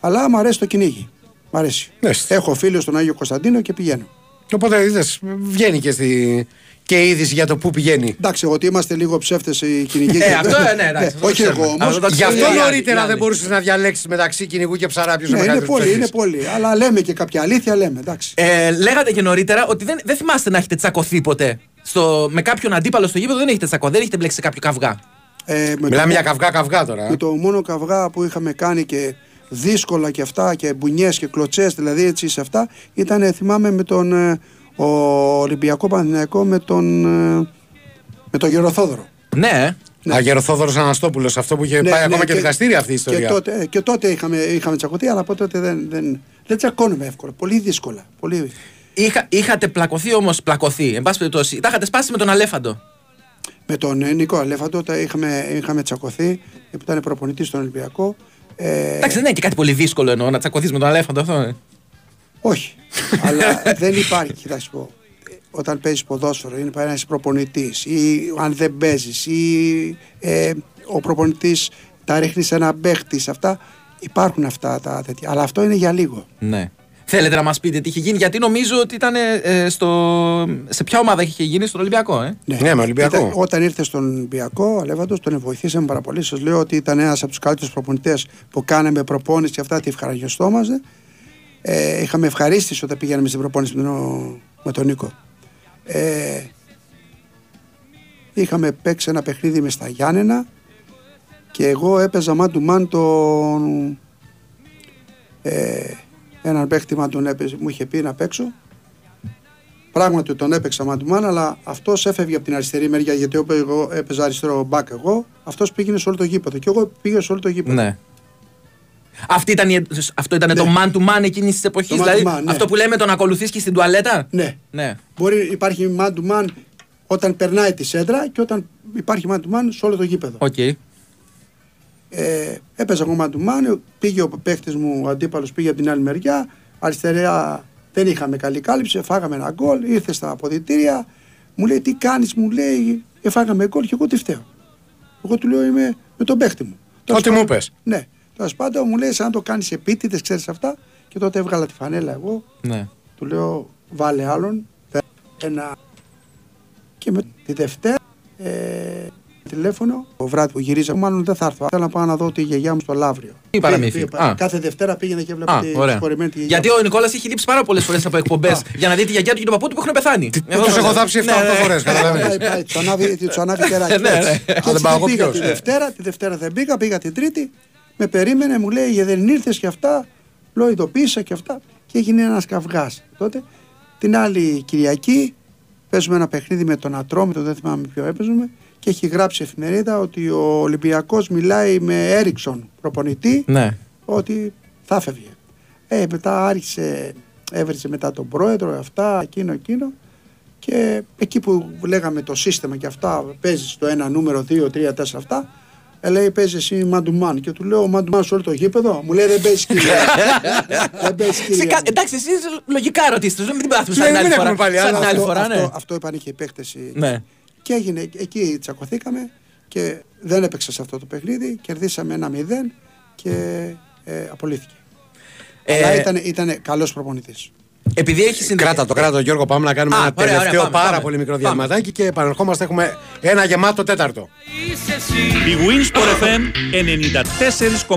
Αλλά μου αρέσει το κυνήγι. Μ' αρέσει. Ναι. Έχω φίλο στον Άγιο Κωνσταντίνο και πηγαίνω. Οπότε είδες, βγαίνει και, στη... και η είδηση για το πού πηγαίνει. Εντάξει, ότι είμαστε λίγο ψεύτες οι κυνηγοί. Ε, και- αυτό, ε, ναι, εντάξει, αυτό όχι ξέρουμε. εγώ όμω. Αυτό το Γι' αυτό οι άλλοι, νωρίτερα οι άλλοι. δεν μπορούσες να διαλέξεις μεταξύ κυνηγού και ψαρά ποιο Ναι, είναι πολύ, είναι πολύ. Αλλά λέμε και κάποια αλήθεια, λέμε. Εντάξει. Ε, λέγατε και νωρίτερα ότι δεν, δεν θυμάστε να έχετε τσακωθεί ποτέ. Στο, με κάποιον αντίπαλο στο γήπεδο δεν έχετε τσακωθεί, δεν έχετε μπλέξει σε κάποιο καυγά. Ε, με το- Μιλάμε για καυγά-καυγά τώρα. με το μόνο καυγά που είχαμε κάνει και δύσκολα και αυτά και μπουνιές και κλωτσές δηλαδή έτσι σε αυτά ήταν θυμάμαι με τον ε, ο Ολυμπιακό Παναθηναϊκό με τον ε, με τον Γεροθόδωρο. Ναι. Ναι. Αγεροθόδωρο Αναστόπουλος, αυτό που είχε Ναι, πάει ναι, ακόμα και δικαστήρια αυτή η Και ιστορία. τότε, ε, και τότε είχαμε, είχαμε τσακωθεί αλλά από τότε δεν, δεν, δεν τσακώνουμε εύκολα. Πολύ δύσκολα. Πολύ... Είχα, είχατε πλακωθεί όμως, πλακωθεί. Εν πάση περιπτώσει, τα είχατε σπάσει με τον Αλέφαντο. Με τον ε, Νίκο Αλέφαντο τα είχαμε, είχαμε τσακωθεί που ήταν προπονητής στον Ολυμπιακό. Ε, Εντάξει, δεν είναι και κάτι πολύ δύσκολο εννοώ να τσακωθείς με τον Αλέφαντο αυτό. ε. Όχι. αλλά δεν υπάρχει, θα σου πω. Όταν παίζεις ποδόσφαιρο, είναι ένα προπονητής, ή αν δεν παίζεις, ή ε, ο προπονητής τα ρίχνει σε ένα παίχτη, σε αυτά. Υπάρχουν αυτά τα τέτοια. Αλλά αυτό είναι για λίγο. Ναι. Θέλετε να μας πείτε τι είχε γίνει, γιατί νομίζω ότι ήταν ε, στο. Σε ποια ομάδα είχε γίνει, στον Ολυμπιακό, ε; Ναι, με Ολυμπιακό. Ήταν- όταν ήρθε στον Ολυμπιακό, ο Αλέβαντος τον βοηθήσαμε πάρα πολύ. Σας λέω ότι ήταν ένας από τους καλύτερους προπονητές που κάναμε προπόνηση και αυτά. Τη ευχαριστόμαστε. Ε, είχαμε ευχαρίστηση όταν πήγαμε στην προπόνηση με τον, με τον Νίκο. Ε, είχαμε παίξει ένα παιχνίδι με στα Γιάννενα και εγώ έπαιζα man to man τον. Ε, έναν παίχτη man τον έπαιζε, μου είχε πει να παίξω Πράγματι τον έπαιξα man to man, αλλά αυτός έφευγε από την αριστερή μεριά γιατί όπου εγώ έπαιζα αριστερό μπακ εγώ, αυτός πήγαινε σε όλο το γήπεδο. Και εγώ πήγα σε όλο το γήπεδο. Ναι. Αυτή ήταν η- αυτό ήταν Ναι. το man to man εκείνης της εποχής. Το man to Δηλαδή, man, ναι. αυτό που λέμε τον ακολουθείς και στην τουαλέτα; Ναι. Ναι. Μπορεί υπάρχει man to man όταν περνάει τη σέντρα και όταν υπάρχει man to man σε όλο το γήπεδο. Οκ. Ε, έπαιζα εγώ man to man, πήγε ο παίχτη μου, ο αντίπαλος πήγε από την άλλη μεριά. Αριστερά δεν είχαμε καλή κάλυψη, φάγαμε ένα γκολ, ήρθε στα αποδυτήρια. Μου λέει τι κάνεις, μου λέει, εφάγαμε γκολ και εγώ τι φταίω. Εγώ του λέω είμαι με τον παίχτη μου. Τέλος Ό,τι μου πάντων- είπες. Ναι. Τέλος πάντων μου λέει, αν το κάνεις επίτηδες, ξέρεις αυτά. Και τότε έβγαλα τη φανέλα εγώ. Ναι. Του λέω, βάλε άλλον. Ένα. Και με τη Δευτέρα. Ε, τηλέφωνο. Το βράδυ που γυρίζα, μάλλον δεν θα έρθω. Θέλω να πάω να δω τη γιαγιά μου στο Λαύριο. Τι παραμύθι. Πήγε, πήγε, Α. Κάθε Δευτέρα πήγαινε και έβλεπε Α, τη ωραία. συγχωρεμένη τη γιαγιά. Γιατί ο Νικόλας έχει λείψει πάρα πολλές φορές από εκπομπές για να δει τη γιαγιά του και τον παππού του που έχουν πεθάνει. Εγώ Τους το έχω λέω. θάψει 7-8 Ναι, ναι. φορές, Πάει, καταλαβαίνεις. πάει, τους ανάβει- τους ανάβει τεράκι. Ναι, έτσι. ναι. Και Αν δεν έτσι πάω δεν εγώ, πήγα ποιος; τη Δευτέρα, τη Δευτέρα δεν πήγα, πήγα την Τρίτη. Με περίμενε, μου λέει, «Για δεν ήρθες και αυτά. Λέω, ειδοποίησα και αυτά. Και έγινε ένας καυγάς. Τότε την άλλη Κυριακή παίζουμε ένα παιχνίδι με τον Ατρόμητο, δεν θυμάμαι ποιο έπαιζουμε. Και έχει γράψει εφημερίδα ότι ο Ολυμπιακός μιλάει με Έριξον προπονητή Ναι. ότι θα φεύγει. Ε, μετά άρχισε, έβρισε μετά τον πρόεδρο, αυτά, εκείνο, εκείνο. Και εκεί που λέγαμε το σύστημα και αυτά, παίζει το ένα νούμερο, δύο, τρία, τέσσερα αυτά. Ε, λέει παίζει εσύ μαντουμάν. Και του λέω μαντουμάν σε όλο το γήπεδο. Μου λέει δεν παίζεις κυρία. δεν παίζεις Σε κυρία. κα- Εντάξει, εσεί λογικά ρωτήστε. Δεν την πάθουμε Ναι, σαν την μην άλλη έχουμε φορά. πάλι Σαν άλλα. την άλλη αυτό, φορά, ναι. αυτό, αυτό είπαν και η παίκτεση. Ναι. Και έγινε, εκεί τσακωθήκαμε και δεν έπαιξα σε αυτό το παιχνίδι. Κερδίσαμε ένα 0 και ε, απολύθηκε. Ε, Αλλά ήταν, ήταν καλός προπονητής. Επειδή έχει συνδεθεί. Κράτα το, κράτα το Γιώργο. Πάμε να κάνουμε Α, ένα ωραία, ωραία, τελευταίο πάμε, πάρα πάμε. πολύ μικρό Πάμε. διαλυματάκι και επανερχόμαστε. Έχουμε ένα γεμάτο τέταρτο. Η Winsport FM 94,6.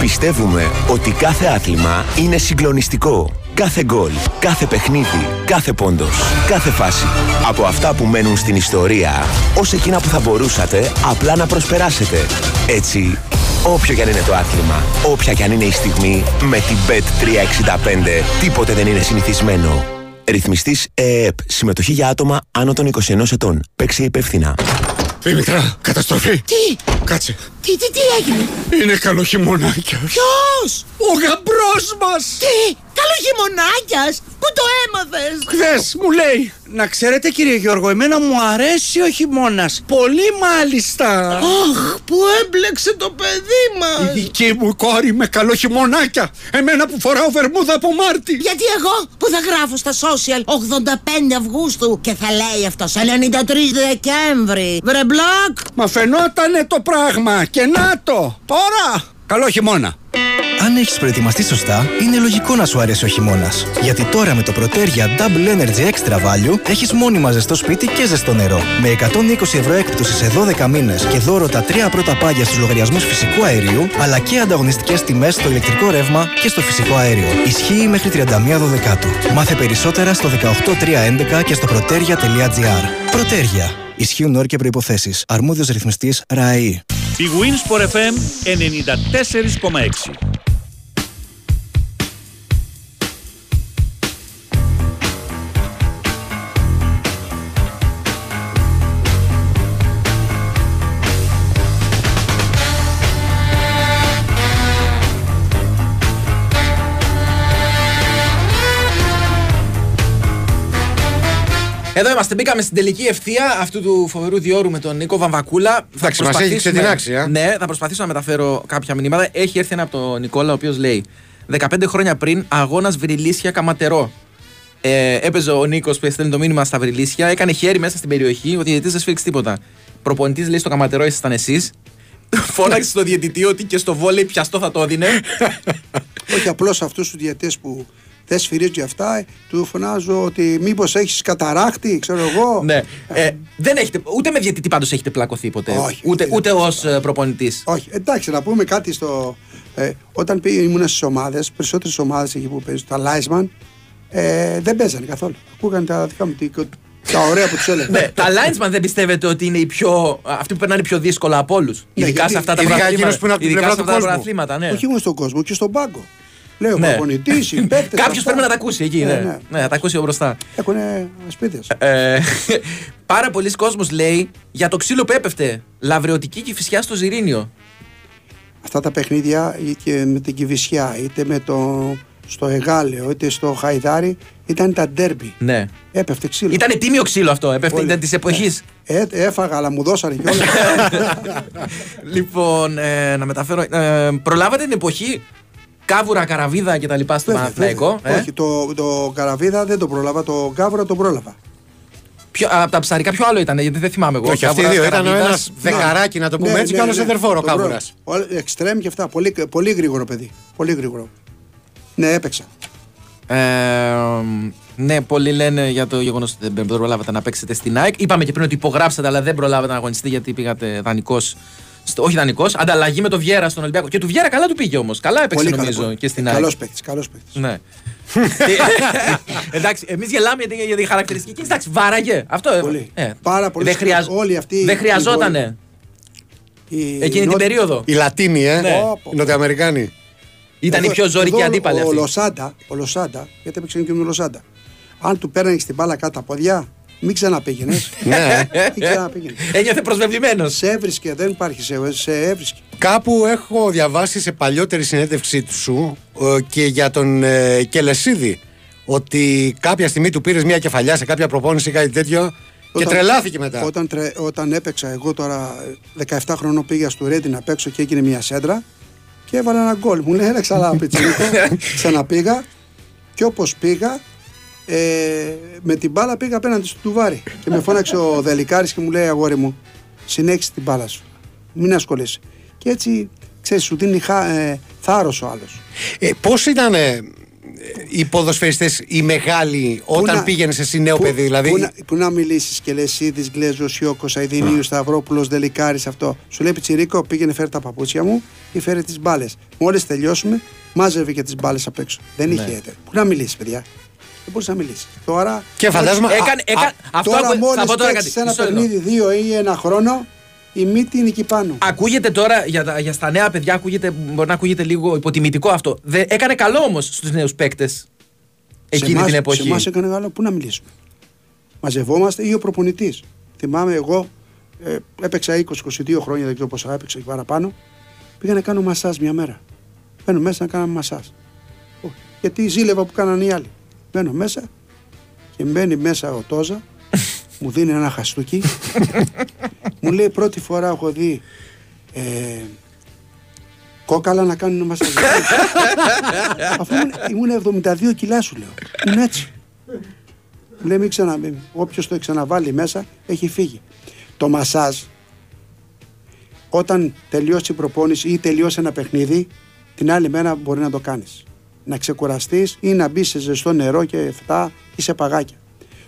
Πιστεύουμε ότι κάθε άθλημα είναι συγκλονιστικό. Κάθε γκολ, κάθε παιχνίδι, κάθε πόντος, κάθε φάση. Από αυτά που μένουν στην ιστορία, ως εκείνα που θα μπορούσατε απλά να προσπεράσετε. Έτσι, όποιο κι αν είναι το άθλημα, όποια κι αν είναι η στιγμή, με την Bet365 τίποτε δεν είναι συνηθισμένο. Ρυθμιστής ΕΕΠ. Συμμετοχή για άτομα άνω των 21 ετών. Παίξε υπεύθυνα. Δήμητρα, καταστροφή. Τι, Κάτσε. Τι, τι, τι έγινε; Είναι καλό χειμωνάκια. Ποιος, Ο γαμπρός μας. τι, καλό χειμωνάκιας, πού το έμαθες. Χθες μου λέει. Να ξέρετε κύριε Γιώργο, εμένα μου αρέσει ο χειμώνας. Πολύ μάλιστα. Αχ, που έμπλεξε το παιδί Η μας. δική μου κόρη με καλό χειμωνάκια. Εμένα που φοράω βερμούδα από Μάρτι. Γιατί εγώ που θα γράφω στα social 85 Αυγούστου και θα λέει αυτό 93 Δεκέμβρη. Βρε μπλοκ. Μα φαινότανε το πράγμα και να το. Τώρα. Καλό χειμώνα. Αν έχεις προετοιμαστεί σωστά, είναι λογικό να σου αρέσει ο χειμώνας. Γιατί τώρα με το Protergia Double Energy Extra Value έχεις μόνιμα ζεστό σπίτι και ζεστό νερό. Με 120 ευρώ έκπτωσης σε 12 μήνες και δώρο τα τρία πρώτα πάγια στους λογαριασμούς φυσικού αερίου, αλλά και ανταγωνιστικές τιμές στο ηλεκτρικό ρεύμα και στο φυσικό αέριο. Ισχύει μέχρι 31 Δεκάτου. Μάθε περισσότερα στο 18311 και στο protergia.gr. Protergia. Ισχύουν όροι και προποθέσει. Αρμόδιος ρυθμιστής ΡΑΕΗ. Η Winsport FM 94,6. Εδώ είμαστε. Μπήκαμε στην τελική ευθεία αυτού του φοβερού διόρου με τον Νίκο Βαμβακούλα. Θα Εντάξει, μας έχει προσπαθήσουμε- ξετινάξει, α. Ναι, θα προσπαθήσω να μεταφέρω κάποια μηνύματα. Έχει έρθει ένα από τον Νικόλα, ο οποίος λέει 15 χρόνια πριν αγώνας Βρυλίσια Καματερό. Ε, έπαιζε ο Νίκος που έστελνε το μήνυμα στα Βρυλίσια, έκανε χέρι μέσα στην περιοχή, ο διαιτητής δεν σφίξει τίποτα. Προπονητής λέει στο Καματερό ήσασταν εσείς. Φώναξε στο διαιτητή ότι και στο βόλεϊ πιαστό θα το έδινε. Όχι απλώς αυτούς τους διαιτέ που δεν σφυρίζουν και αυτά, ε, του φωνάζω ότι μήπως έχεις καταράκτη, ξέρω εγώ. ναι. Ε, δεν έχετε, ούτε με διαιτητή πάντως έχετε πλακωθεί ποτέ. Όχι, ούτε όχι, ούτε δεν- ω προπονητής. Όχι, εντάξει, να πούμε κάτι στο. Ε, όταν πήγα, ήμουν στις ομάδες, περισσότερες ομάδες εκεί που παίζουν, τα Λάισμαν, ε, δεν παίζανε καθόλου. Ακούγαν τα δικά μου, τι- τα ωραία που τους έλεγα. Ναι, τα linesman δεν πιστεύετε ότι είναι οι πιο, αυτοί που περνάνε πιο δύσκολα από όλους; Ναι, ειδικά γιατί- σε αυτά τα ειδικά πρωταθλήματα. εκείνος που είναι από την Ειδικά πλευρά σε του αυτά τα κόσμου. πρωταθλήματα, ναι. Όχι μόνο στον κόσμο, και στον πάγκο. Λέω, Ναι. προπονητής, οι παίκτες. Κάποιος πρέπει να τα ακούσει εκεί, ναι. Ναι, θα τα ακούσει ο μπροστά. Έχουν σπίτι. Ε, πάρα πολλοί κόσμος λέει για το ξύλο που έπεφτε. Λαβρεωτική και φυσιά στο Ζιρίνιο. Αυτά τα παιχνίδια είτε με την Κιβισιά, είτε με το, στο Εγάλεο, είτε στο Χαϊδάρι, ήταν τα ντέρμπι. Ναι. Έπεφτε ξύλο. Ήταν τίμιο ξύλο αυτό, έπεφτε, Πολύ. ήταν της εποχής. Ε, έφαγα, αλλά μου δώσανε κιόλας. λοιπόν, ε, να μεταφέρω. Ε, προλάβατε την εποχή κάβουρα, καραβίδα κτλ. στο Παναθηναϊκό. ε; Όχι, το, το καραβίδα δεν το πρόλαβα, το κάβουρα το πρόλαβα. Ποιο, από τα ψαρικά ποιο άλλο ήταν, γιατί δεν θυμάμαι εγώ. Όχι, αυτοί οι Κάβουρας, δύο. Ήταν ο καραβίδας. ένας δεκαράκι, να το πούμε έτσι, και άλλος εντερφόρο το κάβουρας. πρόλαβα. Όλα- Εξτρέμ και αυτά. Πολύ, πολύ γρήγορο παιδί. Πολύ γρήγορο. Ναι, έπαιξα. Ε, ναι, πολλοί λένε για το γεγονός ότι δεν προλάβατε να παίξετε στην ΑΕΚ. Είπαμε και πριν ότι υπογράψατε, αλλά δεν προλάβατε να αγωνιστείτε γιατί πήγατε δανεικός. Όχι δανεικός, ανταλλαγή με το Βιέρα στον Ολυμπιακό. Και του Βιέρα καλά του πήγε όμως. Καλά έπαιξε Πολύ νομίζω καλό. και στην ΑΕΚ. Καλός παίκτης. Καλός παίκτης. Ναι. Εντάξει, εμείς γελάμε για τη- για τη χαρακτηριστική. Και εντάξει, βάραγε. Αυτό ε, Πολύ. ε, Πάρα πολύ Δεν, σκληρός. Όλοι αυτοί δεν οι χρειαζότανε Η εκείνη την νότια- περίοδο. Οι Λατίνοι, ε. Ναι. Οι Νοτιοαμερικάνοι. Ήταν οι Εδώ- πιο ζωρικοί εδώ αντίπαλοι. Ο αυτοί. Λοσάντα, ο Λοσάντα, γιατί έπαιξε και με τον Λοσάντα. Αν του πέρανε την μπάλα κάτω τα πόδια, μην ξαναπήγαινες. Ναι. μην ξαναπήγαινες. Ένιωθε προσβεβλημένος. σε έβρισκε, δεν υπάρχει, σε, σε έβρισκε. Κάπου έχω διαβάσει σε παλιότερη συνέντευξή σου ε, και για τον ε, Κελεσίδη ότι κάποια στιγμή του πήρες μια κεφαλιά σε κάποια προπόνηση ή κάτι τέτοιο και τρελάθηκε μετά. Όταν, τρε, όταν έπαιξα, εγώ τώρα ε, 17 χρονών πήγα στο Ρέντι να παίξω και έγινε μια σέντρα και έβαλα ένα γκολ. Μου λέει, έλα ξανά πιτσιρίκο. Ξαναπήγα και όπως πήγα, ε, με την μπάλα πήγα απέναντι στο τουβάρι. Και με φώναξε ο Δελικάρης και μου λέει, αγόρι μου, συνέχισε την μπάλα σου. Μην ασχολείσαι. Και έτσι, ξέρεις, σου δίνει χα, ε, θάρρος ο άλλος. Ε, Πώς ήταν ε, οι ποδοσφαιριστές οι μεγάλοι όταν να- πήγαινες εσύ νέο Πού- παιδί, δηλαδή; Πού να, πού να μιλήσεις και λες Σίδης, Γκλέζος, Ιώκος, Αιδινίου, Σταυρόπουλος, Δελικάρης αυτό. Σου λέει Πιτσυρίκο, πήγαινε φέρει τα παπούτσια μου ή φέρει τις μπάλες. Μόλις τελειώσουμε, μάζευε και τις μπάλες απ' έξω. Δεν είχε έτερ. Πού να μιλήσεις, παιδιά. Δεν μπορείς να μιλήσεις. Τώρα. Και φαντάζομαι. α, Έκανε, α, έκανε, αυτό τώρα ακου- θα μόλις πω τώρα κάτι. παίξει ένα Μισό λεπτό. παιχνίδι δύο ή ένα χρόνο, η μύτη είναι εκεί πάνω. Ακούγεται τώρα για, τα, για στα νέα παιδιά, ακούγεται, μπορεί να ακούγεται λίγο υποτιμητικό αυτό. Δε, έκανε καλό όμως στους νέους παίκτες εκείνη σε εμάς- την εποχή. Σε εμάς έκανε καλό. Πού να μιλήσουμε; Μαζευόμαστε ή ο προπονητής. Θυμάμαι εγώ, ε, έπαιξα 20-22 χρόνια, δεν ξέρω πόσα έπαιξα και παραπάνω. Πήγα να κάνω μασάζ μια μέρα. Μπαίνω μέσα να κάνω μασάζ. Ω, Γιατί ζήλευα που κάνανε οι άλλοι. Μπαίνω μέσα και μπαίνει μέσα ο Τόζα, μου δίνει ένα χαστούκι. μου λέει πρώτη φορά έχω δει ε, κόκαλα να κάνουν μασάζ. Αφού ήμουν, ήμουν 72 κιλά σου λέω. Ήμουν έτσι. Μου λέει μην ξανα, όποιος το ξαναβάλει μέσα έχει φύγει. Το μασάζ όταν τελειώσει η προπόνηση ή τελειώσει ένα παιχνίδι την άλλη μέρα μπορεί να το κάνεις. Να ξεκουραστείς ή να μπεις σε ζεστό νερό και φυτά ή σε παγάκια.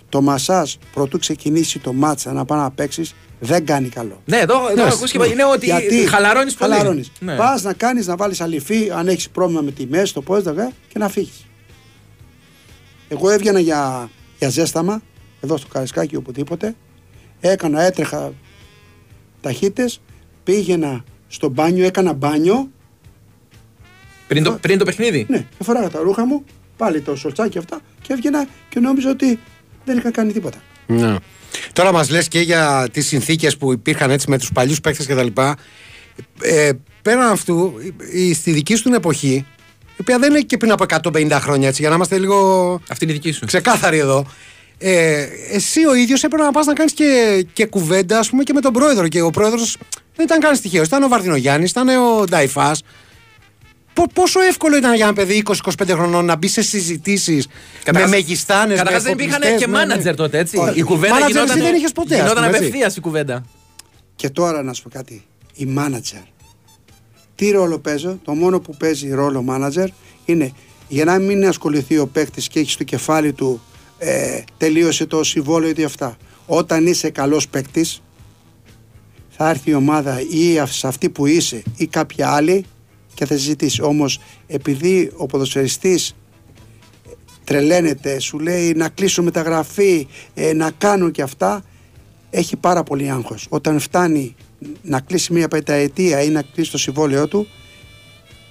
Το μασάζ πρωτού ξεκινήσει το μάτσα να πάει να παίξεις δεν κάνει καλό. Ναι, εδώ, εδώ ακούς και είναι ότι χαλαρώνεις πολύ. Χαλαρώνεις. Ναι. Πας να κάνεις να βάλεις αληφή αν έχεις πρόβλημα με τη μέση, το πώς δεγα, και να φύγεις. Εγώ έβγαινα για, για ζέσταμα, εδώ στο Καρισκάκι οπουδήποτε, έκανα, έτρεχα ταχύτητες, πήγαινα στο μπάνιο, έκανα μπάνιο, Πριν, το, πριν το παιχνίδι; ναι, φοράγα τα ρούχα μου, πάλι το σολτσάκι αυτά και έβγαινα και νόμιζα ότι δεν είχα κάνει τίποτα. Ναι. Τώρα μας λες και για τις συνθήκες που υπήρχαν έτσι με τους παλιούς παίκτες κτλ. Ε, πέραν αυτού, η- η- στη δική σου την εποχή, η οποία δεν είναι και πριν από 150 χρόνια έτσι, για να είμαστε λίγο Αυτή είναι η δική σου. ξεκάθαροι εδώ. Ε, εσύ ο ίδιος έπρεπε να πας να κάνεις και, και κουβέντα ας πούμε, και με τον πρόεδρο. Και ο πρόεδρος δεν ήταν καν τυχαίο. Ήταν ο Βαρδινογιάννης, ήταν ο Νταϊφάς. Πόσο εύκολο ήταν για ένα παιδί 20-25 χρονών να μπει σε συζητήσεις με Καταρχάς- μεγιστάνες. Καταρχάς δεν υπήρχαν και μάνατζερ τότε, έτσι. Όχι. Η κουβέντα Manager γινόταν, εσύ δεν είχες ποτέ, ας γινόταν πούμε, έτσι. απευθεία η κουβέντα. Και τώρα να σου πω κάτι. Η μάνατζερ. Τι ρόλο παίζω, το μόνο που παίζει ρόλο μάνατζερ είναι για να μην ασχοληθεί ο παίκτης και έχει στο κεφάλι του ε, τελείωσε το συμβόλαιο ή αυτά. Όταν είσαι καλός παίκτης, θα έρθει η ομάδα ή σε αυτή που είσαι ή κάποια άλλη και θα συζητήσει. Όμως επειδή ο ποδοσφαιριστής τρελαίνεται, σου λέει να κλείσω μεταγραφή, ε, να κάνω και αυτά, έχει πάρα πολύ άγχος. Όταν φτάνει να κλείσει μια πενταετία ή να κλείσει το συμβόλαιό του,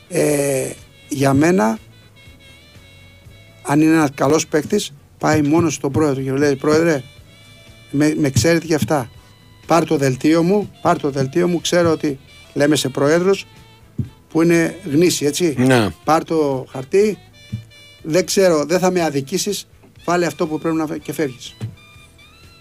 ε, για μένα, αν είναι ένας καλός παίκτης, πάει μόνος στον πρόεδρο και του λέει «Πρόεδρε, με, με ξέρετε για αυτά. Πάρ το δελτίο μου, πάρ το δελτίο μου, ξέρω ότι λέμε σε πρόεδρος που είναι γνήσι, έτσι. Ναι. Πάρ το χαρτί, δεν ξέρω, δεν θα με αδικήσεις, βάλε αυτό που πρέπει να φε- και φεύγεις.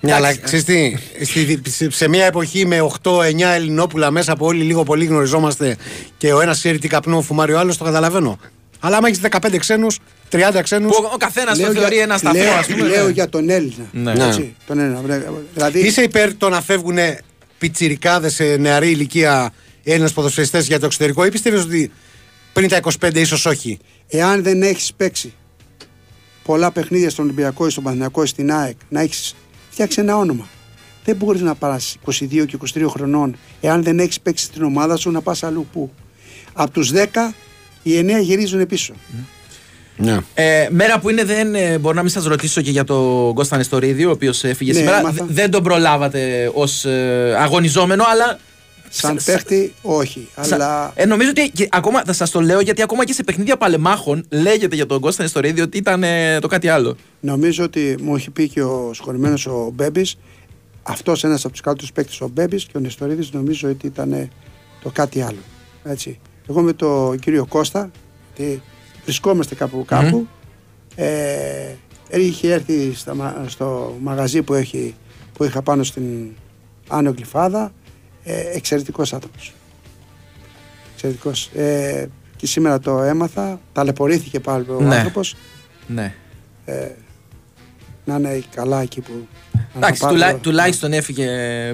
Ναι, αλλά ξέρεις τι, στη- σε- σε μια εποχή με 8-9 Ελληνόπουλα μέσα που όλοι λίγο πολύ γνωριζόμαστε και ο ένας ξέρει τι καπνό φουμάρει ο άλλος, το καταλαβαίνω. Αλλά άμα έχεις 15 ξένους, 30 ξένου. Που ο καθένας το Λέω θεωρεί για- ένα σταθμό, λέω- ας πούμε. Λέω ναι. για τον Έλληνα. Ναι. Έτσι, τον Έλληνα. Δηλαδή, Είσαι υπέρ το να φεύγουν πιτσιρικάδες σε νεαρή ηλικία Έλληνες ποδοσφαιριστές για το εξωτερικό ή πιστεύεις ότι πριν τα 25 ίσως όχι; εάν δεν έχεις παίξει πολλά παιχνίδια στον Ολυμπιακό ή στον Παναθηναϊκό ή στην ΑΕΚ, να έχεις φτιάξει ένα όνομα. Δεν μπορείς να πας 22 και 23 χρονών, εάν δεν έχεις παίξει στην ομάδα σου, να πας αλλού που. Από τους 10, οι 9 γυρίζουν πίσω. Ναι. Ε, μέρα που είναι, δεν ε, μπορώ να μην σας ρωτήσω και για τον Κώστα Νεστορίδη, ο οποίος έφυγε Ναι, σήμερα. έμαθα. Δε- Δεν τον προλάβατε ως αγωνιζόμενο, αλλά. Σαν Σα- παίχτη, όχι. Σα- Αλλά Ε, νομίζω ότι και ακόμα θα σας το λέω γιατί ακόμα και σε παιχνίδια παλεμάχων λέγεται για τον Κώστα Νεστορίδη ότι ήταν ε, το κάτι άλλο. νομίζω ότι μου έχει πει και ο συγχωρημένος ο Μπέμπης, αυτός ένας από τους καλύτερους παίκτες ο Μπέμπης και ο Νεστορίδης νομίζω ότι ήταν ε, το κάτι άλλο. Έτσι. Εγώ με τον κύριο Κώστα, γιατί βρισκόμαστε κάπου κάπου, Ε, είχε έρθει στα μα- στο μαγαζί που, έχει, που είχα πάνω στην Άνω Γλυφάδα. Ε, εξαιρετικός άνθρωπος. Εξαιρετικός. Ε, και σήμερα το έμαθα. Ταλαιπωρήθηκε πάλι ο Ναι. άνθρωπος. Ναι. Να είναι καλά εκεί που... να Εντάξει, πάρει τουλά- το- τουλάχιστον έφυγε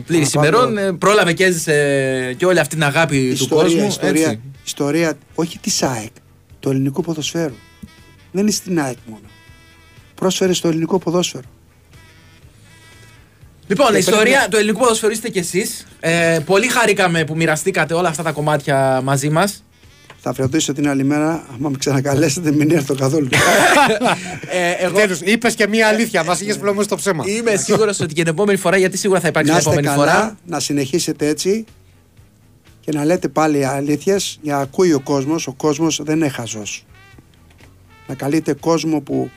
πλήρης Να πάρει ημερών. το- ε, Πρόλαβε και έζησε και όλη αυτή την αγάπη του ιστορία, κόσμου. ιστορία, έτσι. ιστορία, όχι της ΑΕΚ, του ελληνικού ποδοσφαίρου. Δεν είναι στην ΑΕΚ μόνο. Πρόσφερε στο ελληνικό ποδόσφαιρο. Λοιπόν, η Και ιστορία πρέπει του ελληνικού ποδοσφαίρου είστε κι εσείς. Ε, πολύ χαρήκαμε που μοιραστήκατε όλα αυτά τα κομμάτια μαζί μας. Θα φροντίσω την άλλη μέρα, άμα με ξανακαλέσετε, μην έρθω καθόλου. Ε, εγώ Τέλος, είπες και μία αλήθεια, μας είχες πλωμώσει το ψέμα. είμαι σίγουρος ότι και την επόμενη φορά, γιατί σίγουρα θα υπάρξει να την είστε επόμενη καλά, φορά. να συνεχίσετε έτσι και να λέτε πάλι αλήθειες για να ακούει ο κόσμος. Ο κόσμος δεν είναι χαζός. Να καλείτε κόσμο που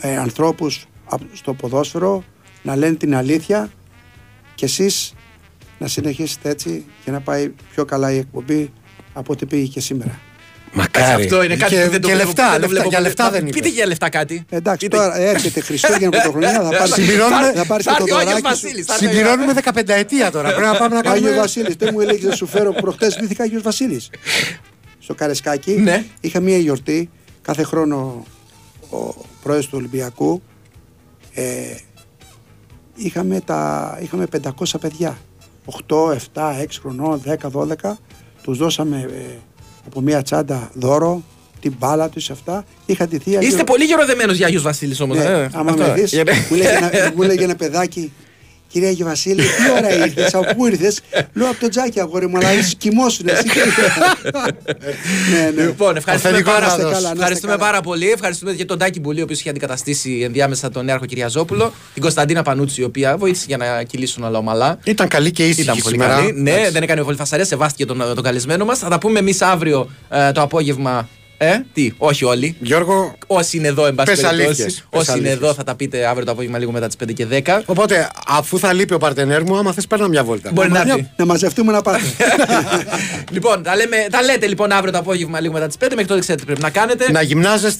ε, ανθρώπους απ- στο ποδόσφαιρο να λένε την αλήθεια και εσείς να συνεχίσετε έτσι για να πάει πιο καλά η εκπομπή από ό,τι πήγε και σήμερα. Μακάρι. Αυτό είναι κάτι και, που δεν το και βλέπω- λεφτά, δεν το λεφτά, βλέπω για ποτέ. λεφτά δεν Πείτε είπε. για λεφτά κάτι. Εντάξει, Πείτε. τώρα έρχεται Χριστούγεννα πρωτοχρονιά, θα πάρεις, Συμπληρώνουμε- θα πάρεις Θα και το έρθει ο Άγιος δωράκι σου. Βασίλης. θα έρθει ο- Συμπληρώνουμε 15 ετία τώρα. Πρέπει να πάμε να Άγιος κάνουμε. Βασίλης, δεν μου έλεγες να σου φέρω προχτές βήθηκα Άγιος Βασίλης. Στο Καρεσκάκι Ναι. είχα μία γιορτή κάθε χρόνο ο πρόεδρος του Ολυμπιακού. Ε, είχαμε, τα, είχαμε 500 παιδιά. 8, 7, 6 χρονών, 10, 12. Τους δώσαμε ε, από μία τσάντα δώρο, την μπάλα τους αυτά. Είχα τη θεία. Είστε και- πολύ γεροδεμένος για Άγιο Βασίλης όμως. ναι, άμα με δεις, μου, λέγε ένα, μου λέγε ένα παιδάκι, Κυρία Αγιο Βασίλη, τι ώρα ήρθες, από πού ήρθες; Λέω από το τζάκι, αγόρι μου, αλλά είσαι κοιμόσουν εσύ. ναι, ναι. Λοιπόν, ευχαριστούμε, Αυθεντικό πάρα, να είστε καλά, να είστε ευχαριστούμε καλά. πάρα πολύ. Ευχαριστούμε και τον Τάκη Μπουλή, ο οποίος είχε αντικαταστήσει ενδιάμεσα τον Νέαρχο Κυριαζόπουλο. Την Κωνσταντίνα Πανούτσι, η οποία βοήθησε για να κυλήσουν όλα ομαλά. Ήταν καλή και ήσυχη Ήταν πολύ σήμερα. καλή. Ναι, δεν έκανε πολύ φασαρές, σεβάστηκε τον, τον καλεσμένο μας. Θα τα πούμε εμείς αύριο ε, το απόγευμα. Ε, τι, όχι όλοι. Γιώργο, Όσοι είναι εδώ, εν πάση Πες περιπτώσει. αλήθειες, πες Όσοι είναι αλήθειες. εδώ, θα τα πείτε αύριο το απόγευμα λίγο μετά τις 5 και 10. οπότε αφού θα λείπει ο παρτενέρ μου, άμα θες παίρνα μια βόλτα. Μπορεί να Να- έρθει. Να μαζευτούμε να πάτε. λοιπόν, τα, λέμε, τα λέτε λοιπόν αύριο το απόγευμα λίγο μετά τις 5. Μέχρι τότε ξέρετε τι πρέπει να κάνετε. Να γυμνάζεστε.